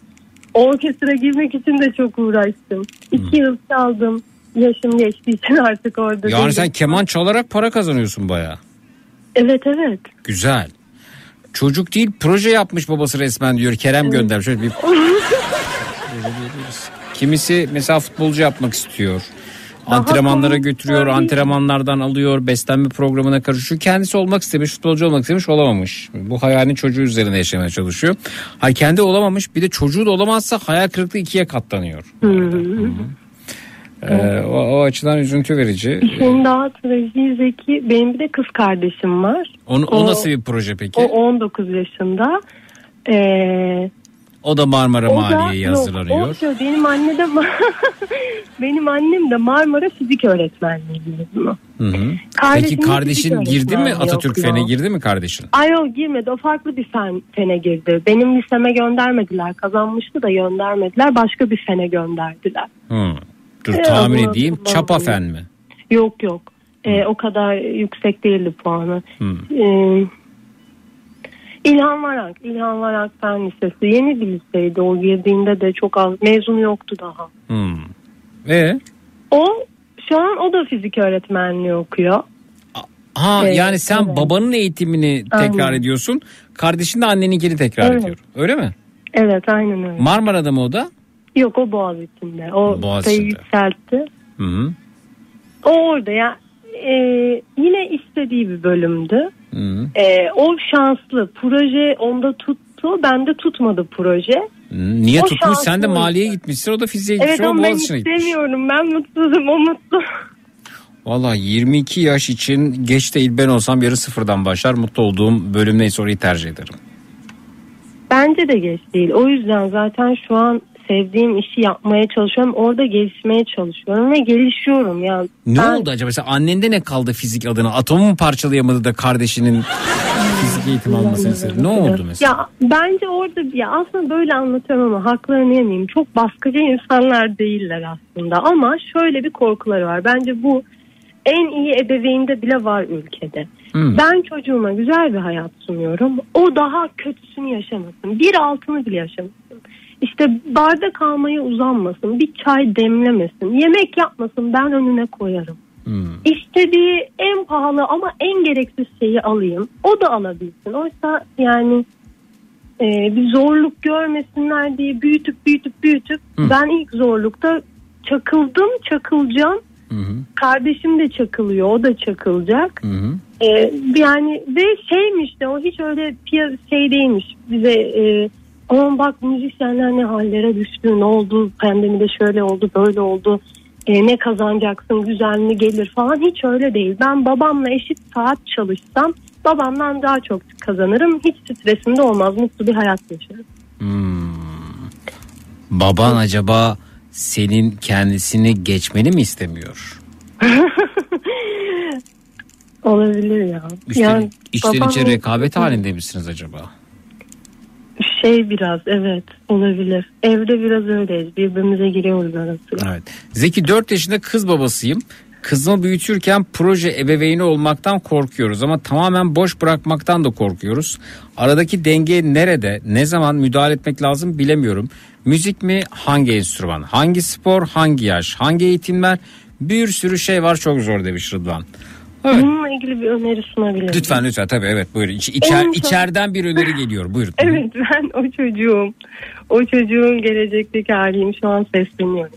[SPEAKER 22] Orkestra girmek için de çok uğraştım. İki yıl çaldım. Yaşım geçtiği için artık orada
[SPEAKER 3] Yani
[SPEAKER 22] değilim.
[SPEAKER 3] sen keman çalarak para kazanıyorsun baya.
[SPEAKER 22] Evet evet.
[SPEAKER 3] Güzel. Çocuk değil proje yapmış babası resmen diyor. Kerem göndermiş. Şöyle bir Kimisi mesela futbolcu yapmak istiyor. Antrenmanlara götürüyor, antrenmanlardan alıyor, beslenme programına karışıyor. Kendisi olmak istemiş, futbolcu olmak istemiş, olamamış. Bu hayalini çocuğu üzerine yaşamaya çalışıyor. Ha kendi olamamış, bir de çocuğu da olamazsa hayal kırıklığı ikiye katlanıyor. Ee, o, o açıdan üzüntü verici.
[SPEAKER 22] İşin daha trajiği Zeki. Benim bir de kız kardeşim var.
[SPEAKER 3] Onu, o, nasıl bir proje peki?
[SPEAKER 22] O 19 yaşında. Ee,
[SPEAKER 3] O da Marmara
[SPEAKER 22] o da-
[SPEAKER 3] Maliye'ye
[SPEAKER 22] yok,
[SPEAKER 3] hazırlanıyor.
[SPEAKER 22] o şöyle, benim anne de benim annem de Marmara Fizik Öğretmenliği mezunu.
[SPEAKER 3] Hı hı. Peki
[SPEAKER 22] de
[SPEAKER 3] kardeşin girdi mi Atatürk. Fen'e girdi mi kardeşin?
[SPEAKER 22] Ay yok girmedi. O farklı bir fen, fene girdi. Benim liseme göndermediler. Kazanmıştı da göndermediler. Başka bir fene gönderdiler.
[SPEAKER 3] Hı. Dur
[SPEAKER 22] Ee,
[SPEAKER 3] tahmin edeyim. Çapa Fen mi?
[SPEAKER 22] Yok yok. Ee, o kadar yüksek değildi puanı.
[SPEAKER 3] Hı.
[SPEAKER 22] Ee, İlhan Varank. İlhan Varank Fen Lisesi. Yeni bir liseydi. O girdiğinde de çok az. Mezunu yoktu daha.
[SPEAKER 3] Hı. Ve
[SPEAKER 22] O şu an o da fizik öğretmenliği okuyor.
[SPEAKER 3] ha
[SPEAKER 22] Evet,
[SPEAKER 3] yani sen
[SPEAKER 22] evet.
[SPEAKER 3] babanın eğitimini tekrar
[SPEAKER 22] Aynen.
[SPEAKER 3] ediyorsun. Kardeşin de anneninkini tekrar
[SPEAKER 22] Evet.
[SPEAKER 3] ediyor. Öyle mi?
[SPEAKER 22] Evet aynen öyle.
[SPEAKER 3] Marmara'da mı o da?
[SPEAKER 22] Yok o Boğaziçi'nde. O
[SPEAKER 3] Boğaziçi'nde.
[SPEAKER 22] yükseltti.
[SPEAKER 3] Hı hı.
[SPEAKER 22] O orada ya. e, yine istediği bir bölümdü. E, o şanslı. Proje onda tuttu. Bende tutmadı proje.
[SPEAKER 3] Niye
[SPEAKER 22] O
[SPEAKER 3] tutmuş? Sen de
[SPEAKER 22] şanslı.
[SPEAKER 3] maliye gitmişsin. O da fiziğe gitmiş.
[SPEAKER 22] Evet ama ben istemiyorum. Ben mutsuzum. O mutlu.
[SPEAKER 3] Valla 22 yaş için geç değil ben olsam yarı sıfırdan başlar. Mutlu olduğum bölüm neyse orayı tercih ederim.
[SPEAKER 22] Bence de geç değil. O yüzden zaten şu an sevdiğim işi yapmaya çalışıyorum. Orada gelişmeye çalışıyorum ve gelişiyorum. Yani
[SPEAKER 3] Ne
[SPEAKER 22] ben-
[SPEAKER 3] oldu acaba? Mesela annende ne kaldı fizik adına? Atomu mu parçalayamadı da kardeşinin fizik eğitimi almasını istedi? Ne oldu mesela?
[SPEAKER 22] Ya bence orada ya aslında böyle anlatıyorum ama haklarını yemeyeyim. Çok baskıcı insanlar değiller aslında ama şöyle bir korkuları var. Bence bu en iyi ebeveynde bile var ülkede.
[SPEAKER 23] Hmm.
[SPEAKER 22] Ben çocuğuma güzel bir hayat sunuyorum. O daha kötüsünü yaşamasın. Bir altını bile yaşamasın. İşte barda kalmaya uzanmasın. Bir çay demlemesin. Yemek yapmasın. Ben önüne koyarım. İstediği en pahalı ama en gereksiz şeyi alayım. O da alabilsin. Oysa yani e, bir zorluk görmesinler diye büyütüp büyütüp büyütüp ben ilk zorlukta çakıldım çakılacağım. Kardeşim de çakılıyor o da çakılacak. E, yani ve şeymiş de o hiç öyle şey değilmiş bize e, aman bak müzisyenler ne hallere düştü ne oldu pandemide şöyle oldu böyle oldu e, ne kazanacaksın güzel mi gelir falan hiç öyle değil. Ben babamla eşit saat çalışsam babamdan daha çok kazanırım hiç stresimde olmaz mutlu bir hayat yaşarım.
[SPEAKER 3] Baban acaba senin kendisini geçmeni mi istemiyor?
[SPEAKER 22] Olabilir ya.
[SPEAKER 3] İçten,
[SPEAKER 22] yani
[SPEAKER 3] içten içe
[SPEAKER 22] babam-
[SPEAKER 3] rekabet halinde misiniz acaba?
[SPEAKER 22] Şey biraz evet olabilir. Evde biraz öyleyiz birbirimize giriyoruz arasında.
[SPEAKER 3] Evet. Zeki 4 yaşında kız babasıyım. Kızımı büyütürken proje ebeveyni olmaktan korkuyoruz ama tamamen boş bırakmaktan da korkuyoruz. Aradaki denge nerede, ne zaman müdahale etmek lazım bilemiyorum. Müzik mi, hangi enstrüman, hangi spor, hangi yaş, hangi eğitimler bir sürü şey var çok zor demiş Rıdvan. Evet.
[SPEAKER 22] Bununla ilgili bir öneri sunabilirim.
[SPEAKER 3] Lütfen lütfen tabii evet buyurun. İç, içer, içeriden bir öneri geliyor buyurun.
[SPEAKER 22] Evet ben o çocuğum. O çocuğun gelecekteki haliyim şu an sesleniyorum.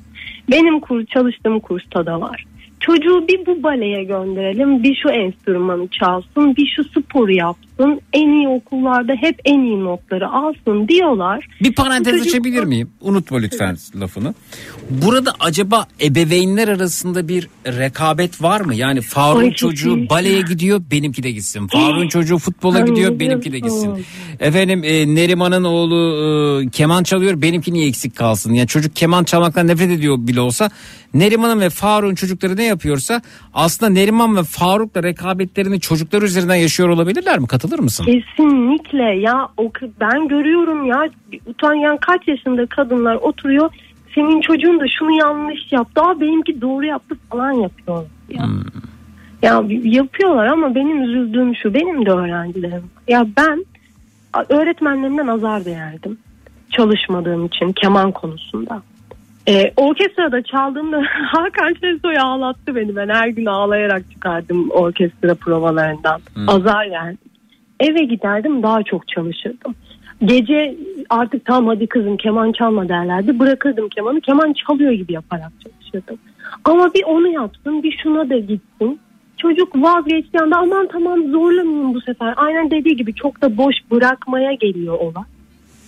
[SPEAKER 22] Benim kur, çalıştığım kursta da var. Çocuğu bir bu baleye gönderelim, bir şu enstrümanı çalsın, bir şu sporu yapsın. Çalışsın. En iyi okullarda hep en iyi notları alsın diyorlar.
[SPEAKER 3] Bir parantez
[SPEAKER 22] çocuk-
[SPEAKER 3] açabilir miyim? Unutma lütfen lafını. Burada acaba ebeveynler arasında bir rekabet var mı? Yani Faruk'un çocuğu baleye gidiyor benimki de gitsin. Faruk'un çocuğu futbola gidiyor benimki de gitsin. Efendim e, Neriman'ın oğlu e, keman çalıyor benimki niye eksik kalsın? Yani çocuk keman çalmaktan nefret ediyor bile olsa Neriman'ın ve Faruk'un çocukları ne yapıyorsa aslında Neriman ve Faruk'la rekabetlerini çocuklar üzerinden yaşıyor olabilirler mi? Katılır mısın?
[SPEAKER 22] Kesinlikle ya o ben görüyorum ya utanyan kaç yaşında kadınlar oturuyor senin çocuğun da şunu yanlış yaptı aa benimki doğru yaptı falan yapıyor. Ya. ya yapıyorlar ama benim üzüldüğüm şu benim de öğrencilerim. Ya ben öğretmenlerimden azar değerdim çalışmadığım için keman konusunda. Ee, orkestrada çaldığımda Hakan Şensoy ağlattı beni. Ben her gün ağlayarak çıkardım orkestra provalarından. Azar yani. Eve giderdim daha çok çalışırdım. Gece artık tamam hadi kızım keman çalma derlerdi. Bırakırdım kemanı. Keman çalıyor gibi yaparak çalışırdım. Ama bir onu yapsın bir şuna da gitsin. Çocuk vazgeçtiği anda aman tamam zorlamayayım bu sefer. Aynen dediği gibi çok da boş bırakmaya geliyor olay.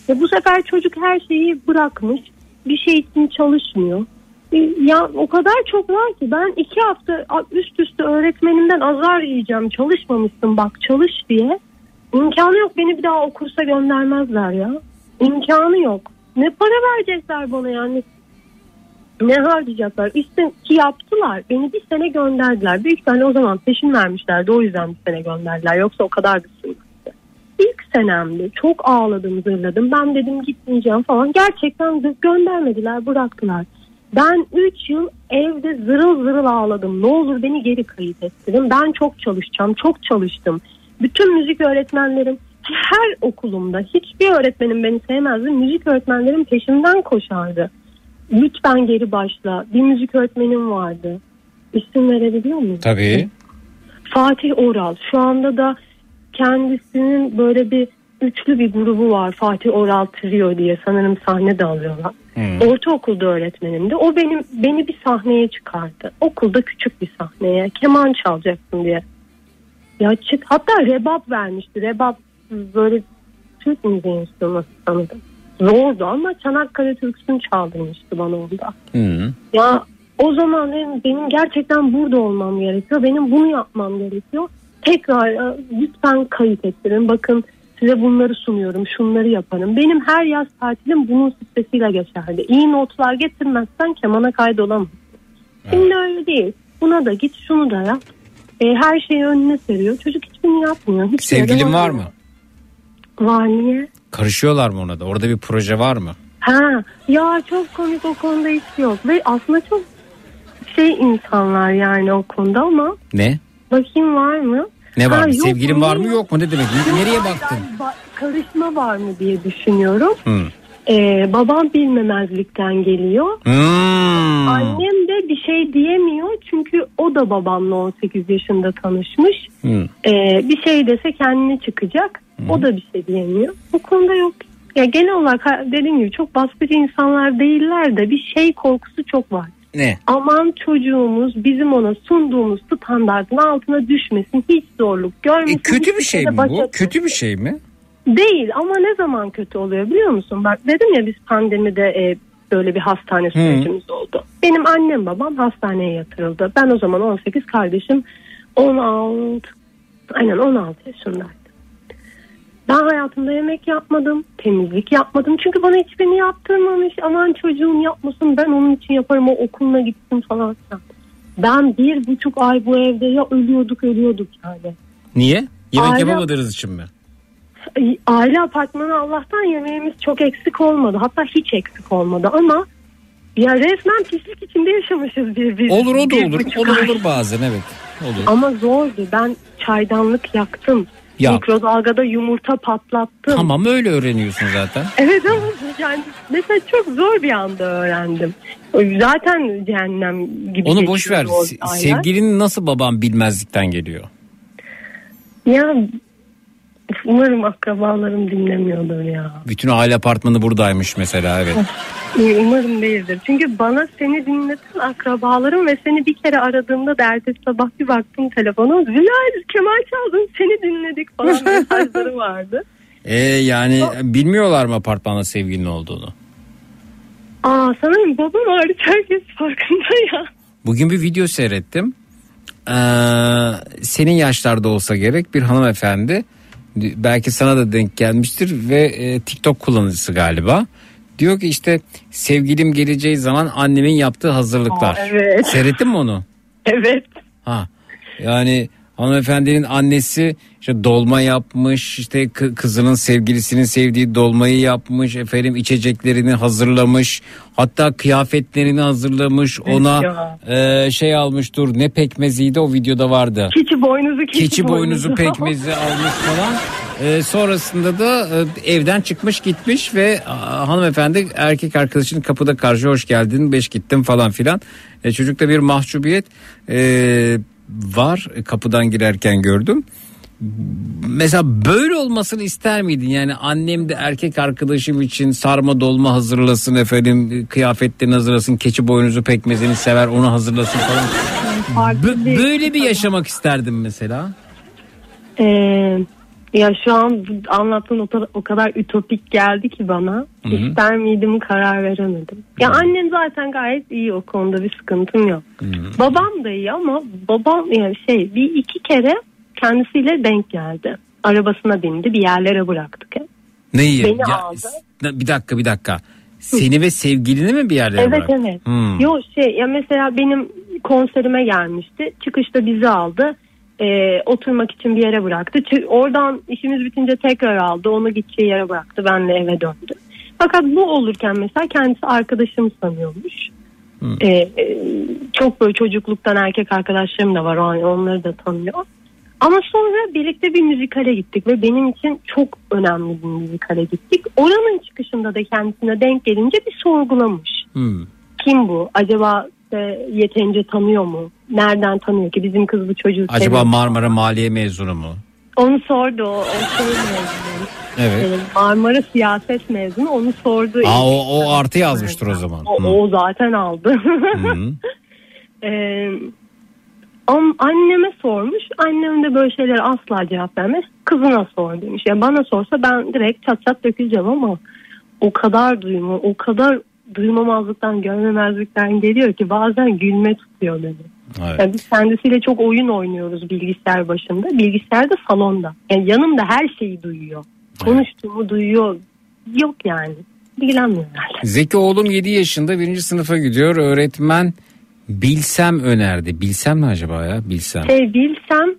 [SPEAKER 22] Ve bu sefer çocuk her şeyi bırakmış. Bir şey için çalışmıyor. E, Ya o kadar çok var ki ben iki hafta üst üste öğretmenimden azar yiyeceğim. Çalışmamışsın bak çalış diye. İmkanı yok beni bir daha o kursa göndermezler ya. İmkanı yok. Ne para verecekler bana yani. Ne harcayacaklar? İşte ki yaptılar. Beni bir sene gönderdiler. Büyük tane o zaman peşin vermişlerdi. O yüzden bir sene gönderdiler. Yoksa o kadar da sürmezdi. İlk senemdi. Çok ağladım, zırladım. Ben dedim gitmeyeceğim falan. Gerçekten de göndermediler, bıraktılar. Ben 3 yıl evde zırıl zırıl ağladım. Ne olur beni geri kayıt ettirin. Ben çok çalışacağım, çok çalıştım. Bütün müzik öğretmenlerim her okulumda hiçbir öğretmenim beni sevmezdi. Müzik öğretmenlerim peşimden koşardı. Lütfen geri başla. Bir müzik öğretmenim vardı. İsim verebiliyor muyum?
[SPEAKER 3] Tabii.
[SPEAKER 22] Fatih Oral. Şu anda da kendisinin böyle bir üçlü bir grubu var. Fatih Oral Trio diye sanırım sahne de alıyorlar. Ortaokulda öğretmenimdi. O benim beni bir sahneye çıkardı. Okulda küçük bir sahneye. Keman çalacaksın diye. Ya çık. Hatta rebap vermişti. Rebap böyle Türk müziği enstrümanı sanırım. Zordu ama Çanakkale Türküsü'nü çaldırmıştı bana orada.
[SPEAKER 3] Hı.
[SPEAKER 22] Ya o zaman benim gerçekten burada olmam gerekiyor. Benim bunu yapmam gerekiyor. Tekrar e, lütfen kayıt ettirin. Bakın size bunları sunuyorum. Şunları yaparım. Benim her yaz tatilim bunun stresiyle geçerdi. İyi notlar getirmezsen kemana kaydolamazsın. Şimdi öyle değil. Buna da git şunu da yap. E, her şeyi önüne seriyor. Çocuk hiçbirini yapmıyor. Hiçbir
[SPEAKER 3] Sevgilin var mı?
[SPEAKER 22] Var niye?
[SPEAKER 3] Karışıyorlar mı ona da? Orada bir proje var mı?
[SPEAKER 22] Ha ya çok komik o konuda hiç yok. Ve aslında çok şey insanlar yani o konuda ama
[SPEAKER 3] Ne?
[SPEAKER 22] bakayım var mı?
[SPEAKER 3] Ne var
[SPEAKER 22] Ha,
[SPEAKER 3] mı? Sevgilin var mı
[SPEAKER 22] yok.
[SPEAKER 3] mu? Ne demek? Nereye baktın?
[SPEAKER 22] Ba- karışma var mı diye düşünüyorum.
[SPEAKER 3] Hı.
[SPEAKER 22] Ee, babam bilmemezlikten geliyor.
[SPEAKER 3] Hmm.
[SPEAKER 22] Annem de bir şey diyemiyor çünkü o da babamla 18 yaşında tanışmış.
[SPEAKER 3] Hı.
[SPEAKER 22] Ee, bir şey dese kendine çıkacak. O da bir şey diyemiyor. Bu konuda yok. Ya genel olarak dediğim gibi çok baskıcı insanlar değiller de bir şey korkusu çok var.
[SPEAKER 3] Ne?
[SPEAKER 22] Aman çocuğumuz bizim ona sunduğumuz standartın altına düşmesin. Hiç zorluk görmesin.
[SPEAKER 3] E, kötü bir şey mi bu? Kötü bir şey mi?
[SPEAKER 22] Değil ama ne zaman kötü oluyor biliyor musun? Bak dedim ya biz pandemide e, böyle bir hastane sürecimiz oldu. Benim annem babam hastaneye yatırıldı. Ben o zaman 18 kardeşim 16 aynen 16 yaşındaydım. Ben hayatımda yemek yapmadım, temizlik yapmadım. Çünkü bana hiçbirini yaptırmamış. Aman çocuğum yapmasın ben onun için yaparım o okuluna gitsin falan filan. Ben bir buçuk ay bu evde ya ölüyorduk ölüyorduk yani.
[SPEAKER 3] Niye? Yemek
[SPEAKER 22] Aile-
[SPEAKER 3] yapamadığınız için mi?
[SPEAKER 22] Aile apartmanı Allah'tan yemeğimiz çok eksik olmadı. Hatta hiç eksik olmadı ama ya resmen pislik içinde yaşamışız bir, bir
[SPEAKER 3] Olur o da
[SPEAKER 22] bir
[SPEAKER 3] olur. Olur
[SPEAKER 22] ay.
[SPEAKER 3] olur bazen evet. Olur.
[SPEAKER 22] Ama zordu. Ben çaydanlık yaktım.
[SPEAKER 3] Ya.
[SPEAKER 22] Mikrodalgada yumurta patlattım.
[SPEAKER 3] Tamam öyle öğreniyorsun zaten.
[SPEAKER 22] Evet ama yani mesela çok zor bir anda öğrendim. Zaten cehennem gibi
[SPEAKER 3] Onu boş ver.
[SPEAKER 22] geçiyor o
[SPEAKER 3] Se-
[SPEAKER 22] aylar.
[SPEAKER 3] Sevgilin nasıl babam bilmezlikten geliyor?
[SPEAKER 22] Ya umarım akrabalarım dinlemiyordur ya.
[SPEAKER 3] Bütün aile apartmanı buradaymış mesela evet.
[SPEAKER 22] Umarım değildir. Çünkü bana seni dinleten akrabalarım ve seni bir kere aradığımda da ertesi sabah bir baktım telefona. Güzel Kemal çaldın seni dinledik falan mesajları vardı.
[SPEAKER 3] E, yani bilmiyorlar mı apartmanda sevgilin olduğunu?
[SPEAKER 22] Aa sanırım babam hariç herkes farkında ya.
[SPEAKER 3] Bugün bir video seyrettim. Ee, senin yaşlarda olsa gerek bir hanımefendi belki sana da denk gelmiştir ve e, TikTok kullanıcısı galiba. Diyor ki işte sevgilim geleceği zaman annemin yaptığı hazırlıklar.
[SPEAKER 22] Aa, evet.
[SPEAKER 3] Seyrettin mi onu?
[SPEAKER 22] Evet.
[SPEAKER 3] Ha. Yani hanımefendinin annesi işte dolma yapmış işte kı- kızının sevgilisinin sevdiği dolmayı yapmış efendim içeceklerini hazırlamış hatta kıyafetlerini hazırlamış ona e, şey almış dur ne pekmeziydi o videoda vardı.
[SPEAKER 22] Keçi boynuzu keçi,
[SPEAKER 3] keçi boynuzu pekmezi almış falan. E, sonrasında da e, evden çıkmış gitmiş ve a, hanımefendi erkek arkadaşının kapıda karşı hoş geldin beş gittim falan filan. E, çocukta bir mahcubiyet e, var kapıdan girerken gördüm. Mesela böyle olmasını ister miydin? Yani annem de erkek arkadaşım için sarma dolma hazırlasın efendim kıyafetlerini hazırlasın keçi boynuzu pekmezini sever onu hazırlasın falan. Bö- böyle bir yaşamak isterdim mesela.
[SPEAKER 22] Ee, ya şu an anlattığın o, kadar- o kadar ütopik geldi ki bana.
[SPEAKER 3] Hı hı.
[SPEAKER 22] İster miydim karar veremedim. Ya annem zaten gayet iyi o konuda bir sıkıntım yok. Babam da iyi ama babam yani şey bir iki kere kendisiyle denk geldi. Arabasına bindi bir yerlere bıraktık.
[SPEAKER 3] Neyi?
[SPEAKER 22] Beni
[SPEAKER 3] Ya,
[SPEAKER 22] aldı.
[SPEAKER 3] bir dakika bir dakika. Seni ve sevgilini mi bir yerlere
[SPEAKER 22] Evet
[SPEAKER 3] bıraktı?
[SPEAKER 22] evet.
[SPEAKER 3] Hmm.
[SPEAKER 22] Yo şey ya mesela benim konserime gelmişti. Çıkışta bizi aldı. Ee, oturmak için bir yere bıraktı. Çı- oradan işimiz bitince tekrar aldı. Onu gideceği yere bıraktı. Benle eve döndü. Fakat bu olurken mesela kendisi arkadaşım sanıyormuş. Ee, e, çok böyle çocukluktan erkek arkadaşlarım da var. Onları da tanıyor. Ama sonra birlikte bir müzikale gittik ve benim için çok önemli bir müzikale gittik. Oranın çıkışında da kendisine denk gelince bir sorgulamış.
[SPEAKER 3] Hmm.
[SPEAKER 22] Kim bu? Acaba işte yeterince tanıyor mu? Nereden tanıyor ki? Bizim kız bu çocuğu
[SPEAKER 3] Acaba
[SPEAKER 22] seviyor.
[SPEAKER 3] Marmara Maliye mezunu mu?
[SPEAKER 22] Onu sordu o. o şey mezunu.
[SPEAKER 3] Evet.
[SPEAKER 22] Marmara siyaset mezunu onu sordu.
[SPEAKER 3] Aa, o, o artı yazmıştır o zaman.
[SPEAKER 22] O,
[SPEAKER 3] Hmm.
[SPEAKER 22] o zaten aldı.
[SPEAKER 3] Hmm.
[SPEAKER 22] Ee, am- anneme sormuş. Annem de böyle şeylere asla cevap vermez. Kızına sor demiş. Yani bana sorsa ben direkt çat çat döküleceğim ama o kadar duyma, o kadar duymamazlıktan, görmemezlikten geliyor ki bazen gülme tutuyor beni.
[SPEAKER 3] Evet.
[SPEAKER 22] Yani biz kendisiyle çok oyun oynuyoruz bilgisayar başında. Bilgisayarda salonda. Yani yanımda her şeyi duyuyor. Konuştuğumu duyuyor. Yok yani. İlgilenmiyor herhalde.
[SPEAKER 3] Zeki oğlum 7 yaşında birinci sınıfa gidiyor. Öğretmen bilsem önerdi. Bilsem mi acaba ya? Bilsem.
[SPEAKER 22] Şey bilsem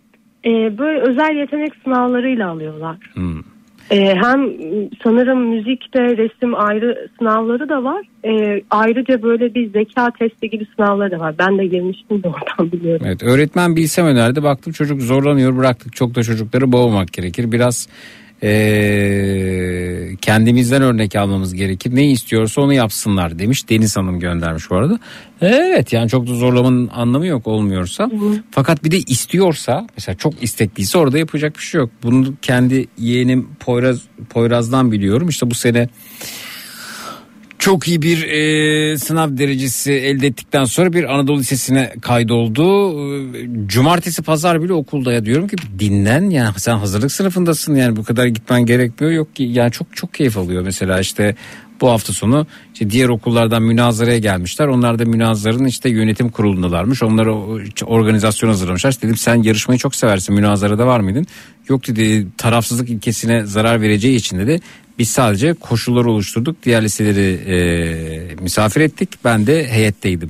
[SPEAKER 22] e, böyle özel yetenek sınavlarıyla alıyorlar.
[SPEAKER 3] Hmm.
[SPEAKER 22] E, hem sanırım müzikte resim ayrı sınavları da var. E, ayrıca böyle bir zeka testi gibi sınavları da var. Ben de girmiştim de oradan biliyorum.
[SPEAKER 3] Evet öğretmen bilsem önerdi. Baktım çocuk zorlanıyor bıraktık. Çok da çocukları boğmak gerekir. Biraz eee, kendimizden örnek almamız gerekir. Ne istiyorsa onu yapsınlar demiş. Deniz Hanım göndermiş bu arada. Evet yani çok da zorlamanın anlamı yok olmuyorsa. Fakat bir de istiyorsa mesela çok istekliyse orada yapacak bir şey yok. Bunu kendi yeğenim Poyraz, Poyraz'dan biliyorum. İşte bu sene çok iyi bir e, sınav derecesi elde ettikten sonra bir Anadolu Lisesi'ne kaydoldu. E, Cumartesi pazar bile okulda ya diyorum ki dinlen yani sen hazırlık sınıfındasın yani bu kadar gitmen gerekmiyor yok ki yani çok çok keyif alıyor mesela işte bu hafta sonu işte diğer okullardan münazaraya gelmişler. Onlar da münazarın işte yönetim kurulundalarmış. Onlara organizasyon hazırlamışlar. İşte Dedim sen yarışmayı çok seversin. Münazarada var mıydın? Yok dedi tarafsızlık ilkesine zarar vereceği için dedi. Biz sadece koşulları oluşturduk. Diğer liseleri e, misafir ettik. Ben de heyetteydim.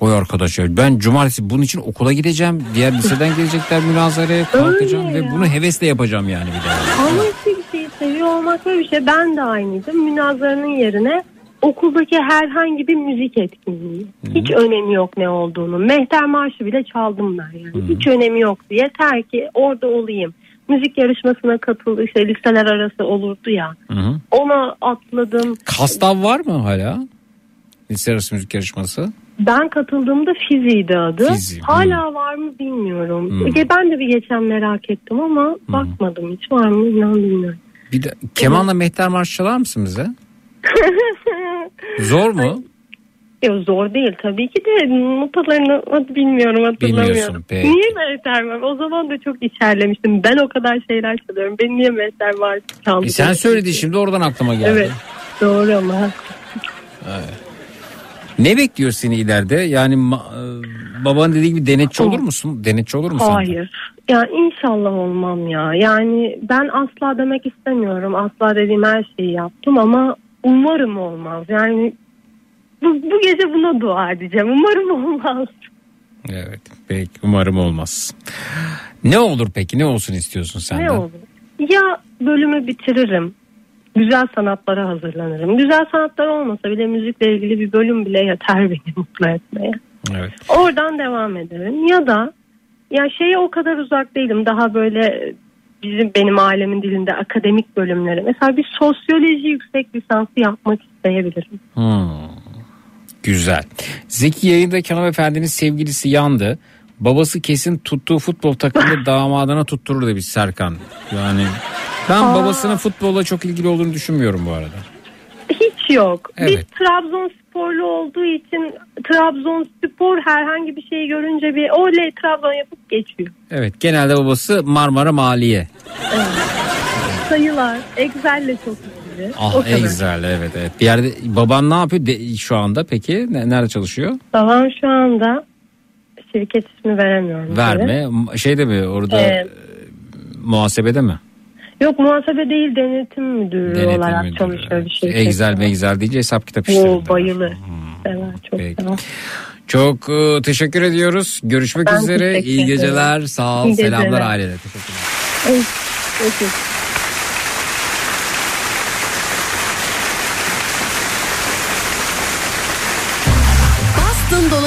[SPEAKER 3] Oy arkadaş ya ben cumartesi bunun için okula gideceğim. Diğer liseden gelecekler münazaraya kalkacağım
[SPEAKER 22] Öyle
[SPEAKER 3] ve
[SPEAKER 22] ya.
[SPEAKER 3] bunu hevesle yapacağım yani bir daha.
[SPEAKER 22] Ama işte bir şeyi seviyor olmak böyle bir şey. Ben de aynıydım. Münazaranın yerine okuldaki herhangi bir müzik etkinliği. Hiç önemi yok ne olduğunu. Mehter Marşı bile çaldım ben yani. Hiç önemi yok diye. Yeter ki orada olayım. Müzik yarışmasına katıldı. işte listeler arası olurdu ya.
[SPEAKER 3] Hı hı.
[SPEAKER 22] Ona atladım.
[SPEAKER 3] Kastav var mı hala? Lise arası müzik yarışması.
[SPEAKER 22] Ben katıldığımda Fizi'ydi adı.
[SPEAKER 3] Fizi,
[SPEAKER 22] Hala var mı bilmiyorum.
[SPEAKER 3] Hmm.
[SPEAKER 22] Ben de bir geçen merak ettim ama bakmadım hiç var mı inan bilmiyorum.
[SPEAKER 3] Bir de kemanla mehter marşı çalar mısın bize? Zor mu?
[SPEAKER 22] Yok zor değil tabii ki de notalarını hadi bilmiyorum hatırlamıyorum.
[SPEAKER 3] Peki.
[SPEAKER 22] Niye Mehter var? O zaman da çok içerlemiştim. Ben o kadar şeyler çalıyorum. Ben niye Mehter var?
[SPEAKER 3] E sen söyledin şimdi oradan aklıma geldi.
[SPEAKER 22] Evet doğru ama.
[SPEAKER 3] Ne bekliyor seni ileride? Yani e, baban dediği gibi denetçi olur musun? Denetçi olur musun?
[SPEAKER 22] Hayır. Ya inşallah olmam ya. Yani ben asla demek istemiyorum. Asla dediğim her şeyi yaptım ama umarım olmaz. Yani bu, bu gece buna dua edeceğim. Umarım olmaz.
[SPEAKER 3] Evet. Peki umarım olmaz. Ne olur peki? Ne olsun istiyorsun sen
[SPEAKER 22] Ne olur? Ya bölümü bitiririm. Güzel sanatlara hazırlanırım. Güzel sanatlar olmasa bile müzikle ilgili bir bölüm bile yeter beni mutlu etmeye.
[SPEAKER 3] Evet.
[SPEAKER 22] Oradan devam ederim. Ya da ya şeye o kadar uzak değilim. Daha böyle bizim benim ailemin dilinde akademik bölümleri. Mesela bir sosyoloji yüksek lisansı yapmak isteyebilirim.
[SPEAKER 3] Hmm. Güzel. Zeki yayındaki hanımefendinin sevgilisi yandı. Babası kesin tuttuğu futbol takımında damadına tutturur demiş Serkan. Yani ben
[SPEAKER 22] Aa.
[SPEAKER 3] babasının futbolla çok ilgili olduğunu düşünmüyorum bu arada.
[SPEAKER 22] Hiç yok.
[SPEAKER 3] Evet.
[SPEAKER 22] Bir Trabzonsporlu olduğu için Trabzonspor herhangi bir şey görünce bir oley Trabzon yapıp geçiyor.
[SPEAKER 3] Evet genelde babası Marmara Maliye.
[SPEAKER 22] Sayılar. Excel'le çok ilgili. o
[SPEAKER 3] Ah
[SPEAKER 22] kadar.
[SPEAKER 3] Excel evet evet. Bir yerde baban ne yapıyor de, şu anda peki? Ne- Nerede çalışıyor?
[SPEAKER 22] Babam şu anda şirket ismi veremiyorum. tabii.
[SPEAKER 3] Verme. M- Şeyde mi orada
[SPEAKER 22] Ee,
[SPEAKER 3] e, muhasebede mi?
[SPEAKER 22] Yok muhasebe değil denetim müdürü
[SPEAKER 3] Denetim
[SPEAKER 22] olarak
[SPEAKER 3] müdürü,
[SPEAKER 22] çalışıyor bir şey.
[SPEAKER 3] Excel ve Excel deyince hesap kitap işleri.
[SPEAKER 22] O bayılır. Sever çok sever.
[SPEAKER 3] Çok e, teşekkür ediyoruz. Görüşmek
[SPEAKER 22] Ben
[SPEAKER 3] üzere.
[SPEAKER 22] teşekkür
[SPEAKER 3] İyi
[SPEAKER 22] ederim.
[SPEAKER 3] geceler. Sağ ol.
[SPEAKER 22] İyi
[SPEAKER 3] Selamlar
[SPEAKER 22] geceler.
[SPEAKER 3] ailene. Teşekkürler.
[SPEAKER 22] Ay, peki.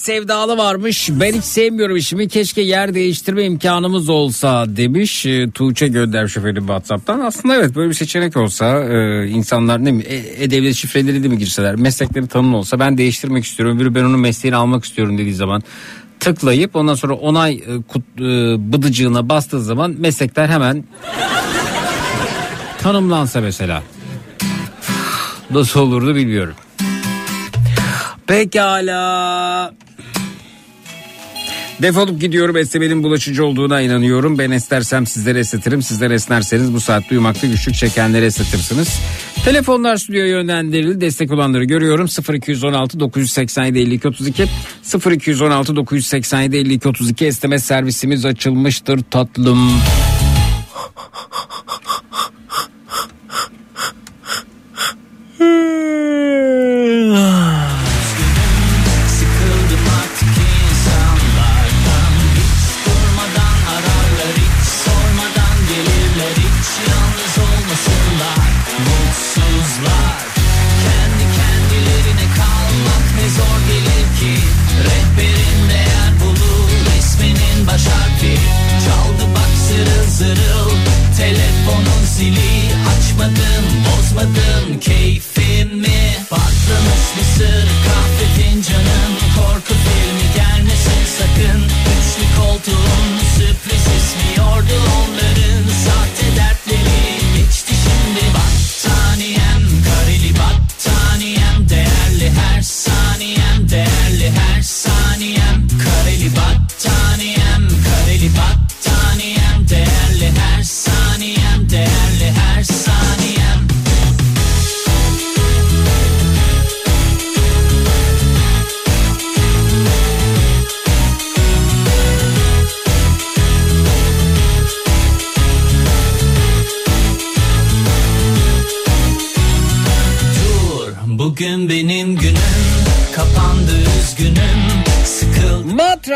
[SPEAKER 3] Sevdalı varmış. Ben hiç sevmiyorum işimi. Keşke yer değiştirme imkanımız olsa demiş. Ee, Tuğçe göndermiş efendim WhatsApp'tan. Aslında evet böyle bir seçenek olsa e, insanlar ne mi e, e-devlet şifreleri de mi girseler meslekleri tanımlı olsa ben değiştirmek istiyorum. Öbürü ben onun mesleğini almak istiyorum dediği zaman tıklayıp ondan sonra onay e, e, bıdıcığına bastığı zaman meslekler hemen tanımlansa mesela. Nasıl olurdu bilmiyorum. Pekala. Defolup gidiyorum esnemenin bulaşıcı olduğuna inanıyorum. Ben esnersem sizlere esnetirim. Sizler esnerseniz bu saatte uyumakta güçlük çekenleri esnetirsiniz. Telefonlar stüdyoya yönlendirildi. Destek olanları görüyorum. 0216 987 52 32 0216 987 52 32 SMS servisimiz açılmıştır tatlım.
[SPEAKER 2] Sıkıldım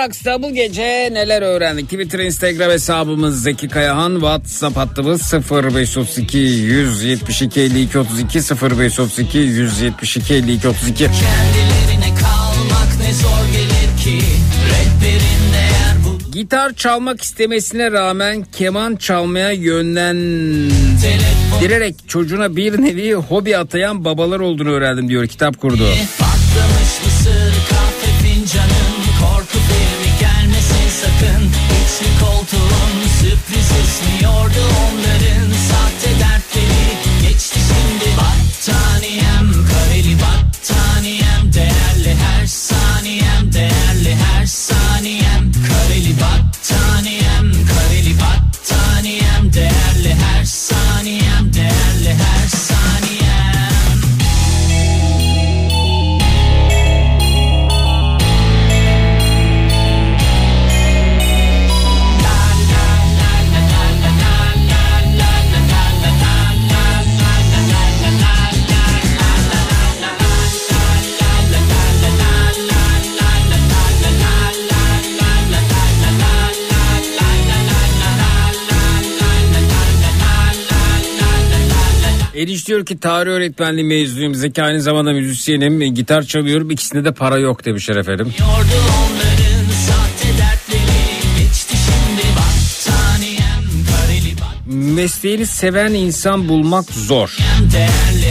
[SPEAKER 3] Matraks'ta bu gece neler öğrendik? Twitter, Instagram hesabımız Zeki Kayahan, WhatsApp hattımız 0532 172 52 32 0532 172 52 32.
[SPEAKER 2] Kendilerine kalmak ne zor gelir ki bu
[SPEAKER 3] Gitar çalmak istemesine rağmen keman çalmaya yönlendirerek çocuğuna bir nevi hobi atayan babalar olduğunu öğrendim diyor kitap kurdu.
[SPEAKER 2] Patlamış Üçlü koltuğun sürpriz ismiyordu onların
[SPEAKER 3] Eriş diyor ki tarih öğretmenliği mezunuyum. Zeki aynı zamanda müzisyenim. e, Gitar çalıyorum. İkisinde de para yok demişler efendim. Mesleğini seven insan bulmak zor.
[SPEAKER 2] Değerli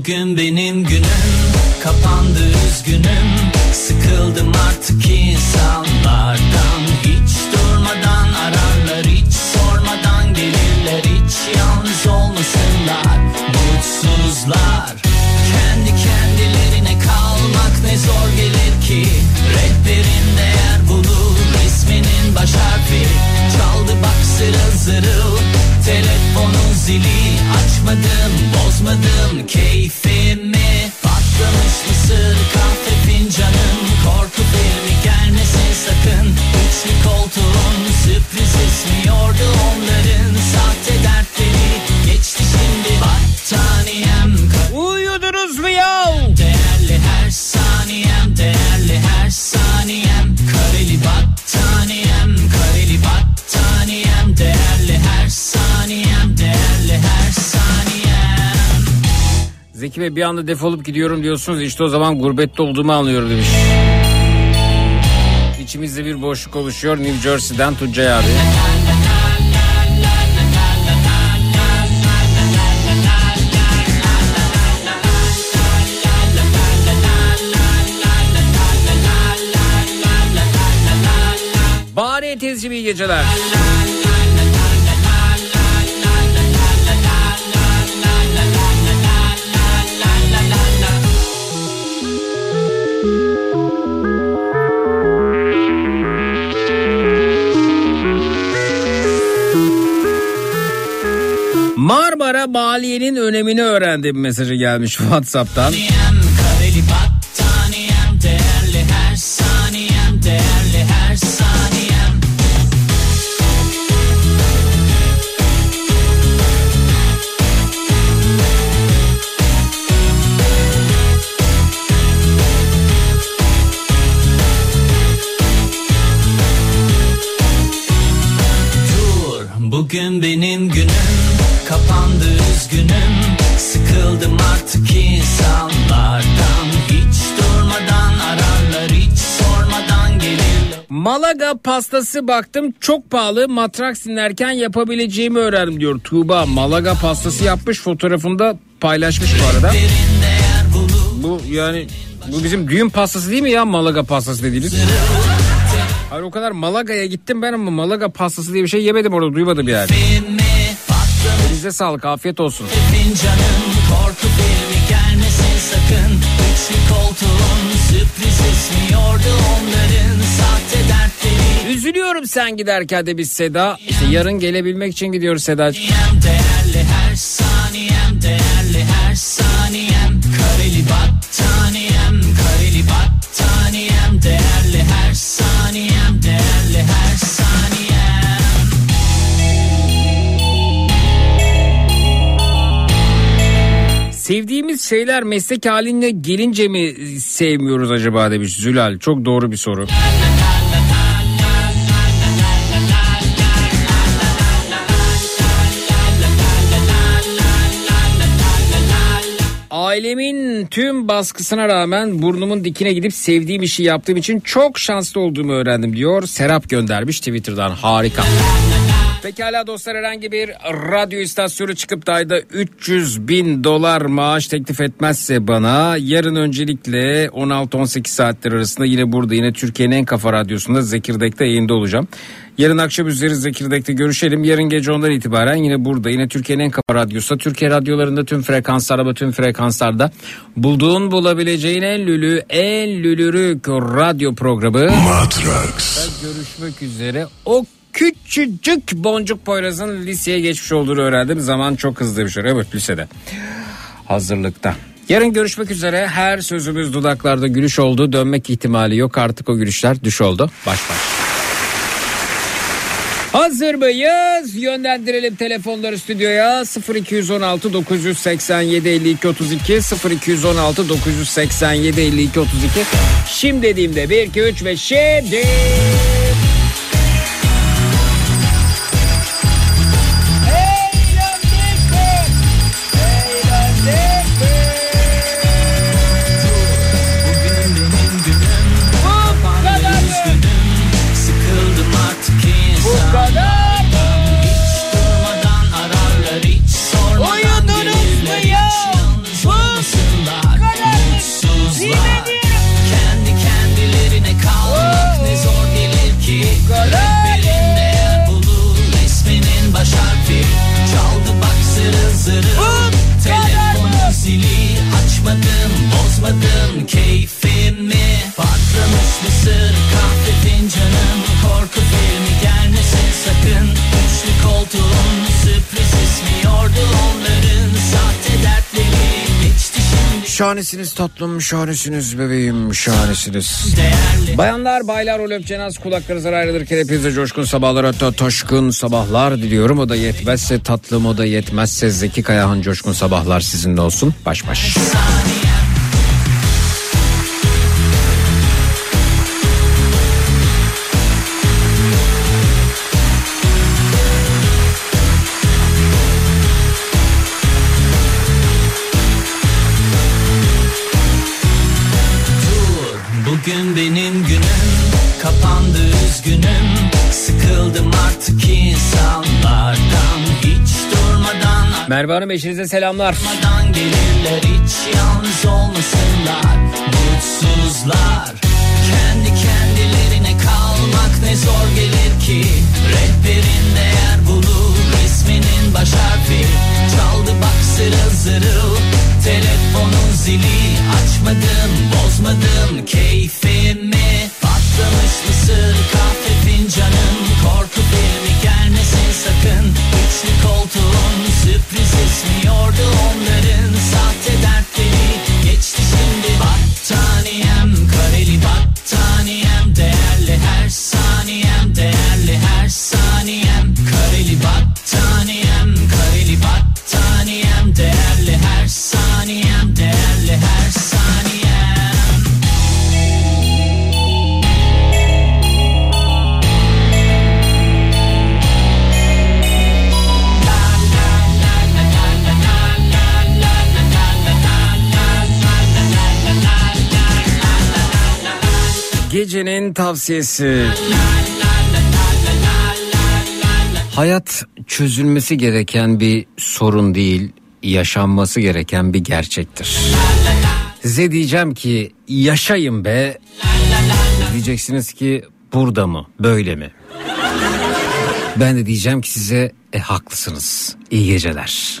[SPEAKER 2] bugün benim günüm Kapandı üzgünüm. Sıkıldım artık insanlardan zili Açmadım bozmadım keyfimi. Patlamış mısır kahve fincanın Korku filmi gelmesin sakın. Üçlü kol Sürpriz esmiyordu onların. Sahte dertleri Geçti şimdi battaniyem.
[SPEAKER 11] Uyudunuz mu ya?
[SPEAKER 3] Zeki Bey bir anda defolup gidiyorum diyorsunuz işte o zaman gurbette olduğumu anlıyorum demiş. İçimizde bir boşluk oluşuyor New Jersey'den Tuncay abi. Bari teyzeciğim iyi geceler. Marmara Maliye'nin önemini öğrendim mesajı gelmiş WhatsApp'tan.
[SPEAKER 2] Bugün benim günüm kapandı üzgünüm Sıkıldım artık insanlardan Hiç durmadan ararlar hiç sormadan gelirler
[SPEAKER 3] Malaga pastası baktım çok pahalı matraks dinlerken yapabileceğimi öğrendim diyor Tuğba. Malaga pastası yapmış fotoğrafında paylaşmış bu arada. Bu yani bu bizim düğün pastası değil mi ya Malaga pastası dediğimiz? Hayır o kadar Malaga'ya gittim ben ama Malaga pastası diye bir şey yemedim orada duymadım yani. Elinize sağlık afiyet olsun.
[SPEAKER 2] Fincanın korku filmi gelmesin sakın Üçlü koltuğun sürpriz esmiyordu onların sahte dertleri
[SPEAKER 3] Üzülüyorum sen giderken de biz Seda. İşte yarın gelebilmek için gidiyoruz Sedacığım.
[SPEAKER 2] Değerli her saniyem değerli
[SPEAKER 3] Sevdiğimiz şeyler meslek haline gelince mi sevmiyoruz acaba demiş Zülal. Çok doğru bir soru. Ailemin tüm baskısına rağmen burnumun dikine gidip sevdiğim işi yaptığım için çok şanslı olduğumu öğrendim diyor. Serap göndermiş Twitter'dan harika. Pekala dostlar herhangi bir radyo istasyonu çıkıp da ayda 300 bin dolar maaş teklif etmezse bana yarın öncelikle 16-18 saatler arasında yine burada yine Türkiye'nin en kafa radyosunda Zekirdek'te yayında olacağım. Yarın akşam üzeri Zekirdek'te görüşelim. Yarın gece ondan itibaren yine burada yine Türkiye'nin en kafa radyosu. Türkiye radyolarında tüm frekanslarda tüm frekanslarda bulduğun bulabileceğin en lülü en lülürük radyo programı.
[SPEAKER 7] Matrax.
[SPEAKER 3] Görüşmek üzere. O küçücük boncuk Poyraz'ın liseye geçmiş olduğunu öğrendim. Zaman çok hızlı bir şey. Evet lisede. Hazırlıkta. Yarın görüşmek üzere. Her sözümüz dudaklarda gülüş oldu. Dönmek ihtimali yok. Artık o gülüşler düş oldu. Baş baş. Hazır mıyız? Yönlendirelim telefonları stüdyoya 0216 987 52 32 0216 987 52 32 Şimdi dediğimde 1 2 3 ve şimdi şahanesiniz tatlım, şahanesiniz bebeğim, şahanesiniz. Bayanlar, baylar, o löpçenaz kulaklarınızdan ayrılırken hepinize coşkun sabahlar hatta taşkın sabahlar diliyorum. O da yetmezse tatlım, o da yetmezse Zeki Kayahan coşkun sabahlar sizinle olsun. Baş baş.
[SPEAKER 2] Dur,
[SPEAKER 3] Merve Hanım eşinize selamlar.
[SPEAKER 2] gelirler Hiç yalnız olmasınlar. Kendi kendilerine kalmak ne zor gelir ki. Rehberin değer bulur Resminin baş harfi. Çaldı bak zırıl zırıl Telefonun zili. Açmadım bozmadım keyfimi. Patlamış mısır kahve fincanın Korku filmi gelmesin sakın Üçlü koltuğun sürpriz esmiyordu onların Sahte
[SPEAKER 3] Gecenin tavsiyesi. Hayat çözülmesi gereken bir sorun değil, yaşanması gereken bir gerçektir. Size diyeceğim ki yaşayın be. Diyeceksiniz ki burada mı, böyle mi? Ben de diyeceğim ki size e haklısınız. İyi geceler.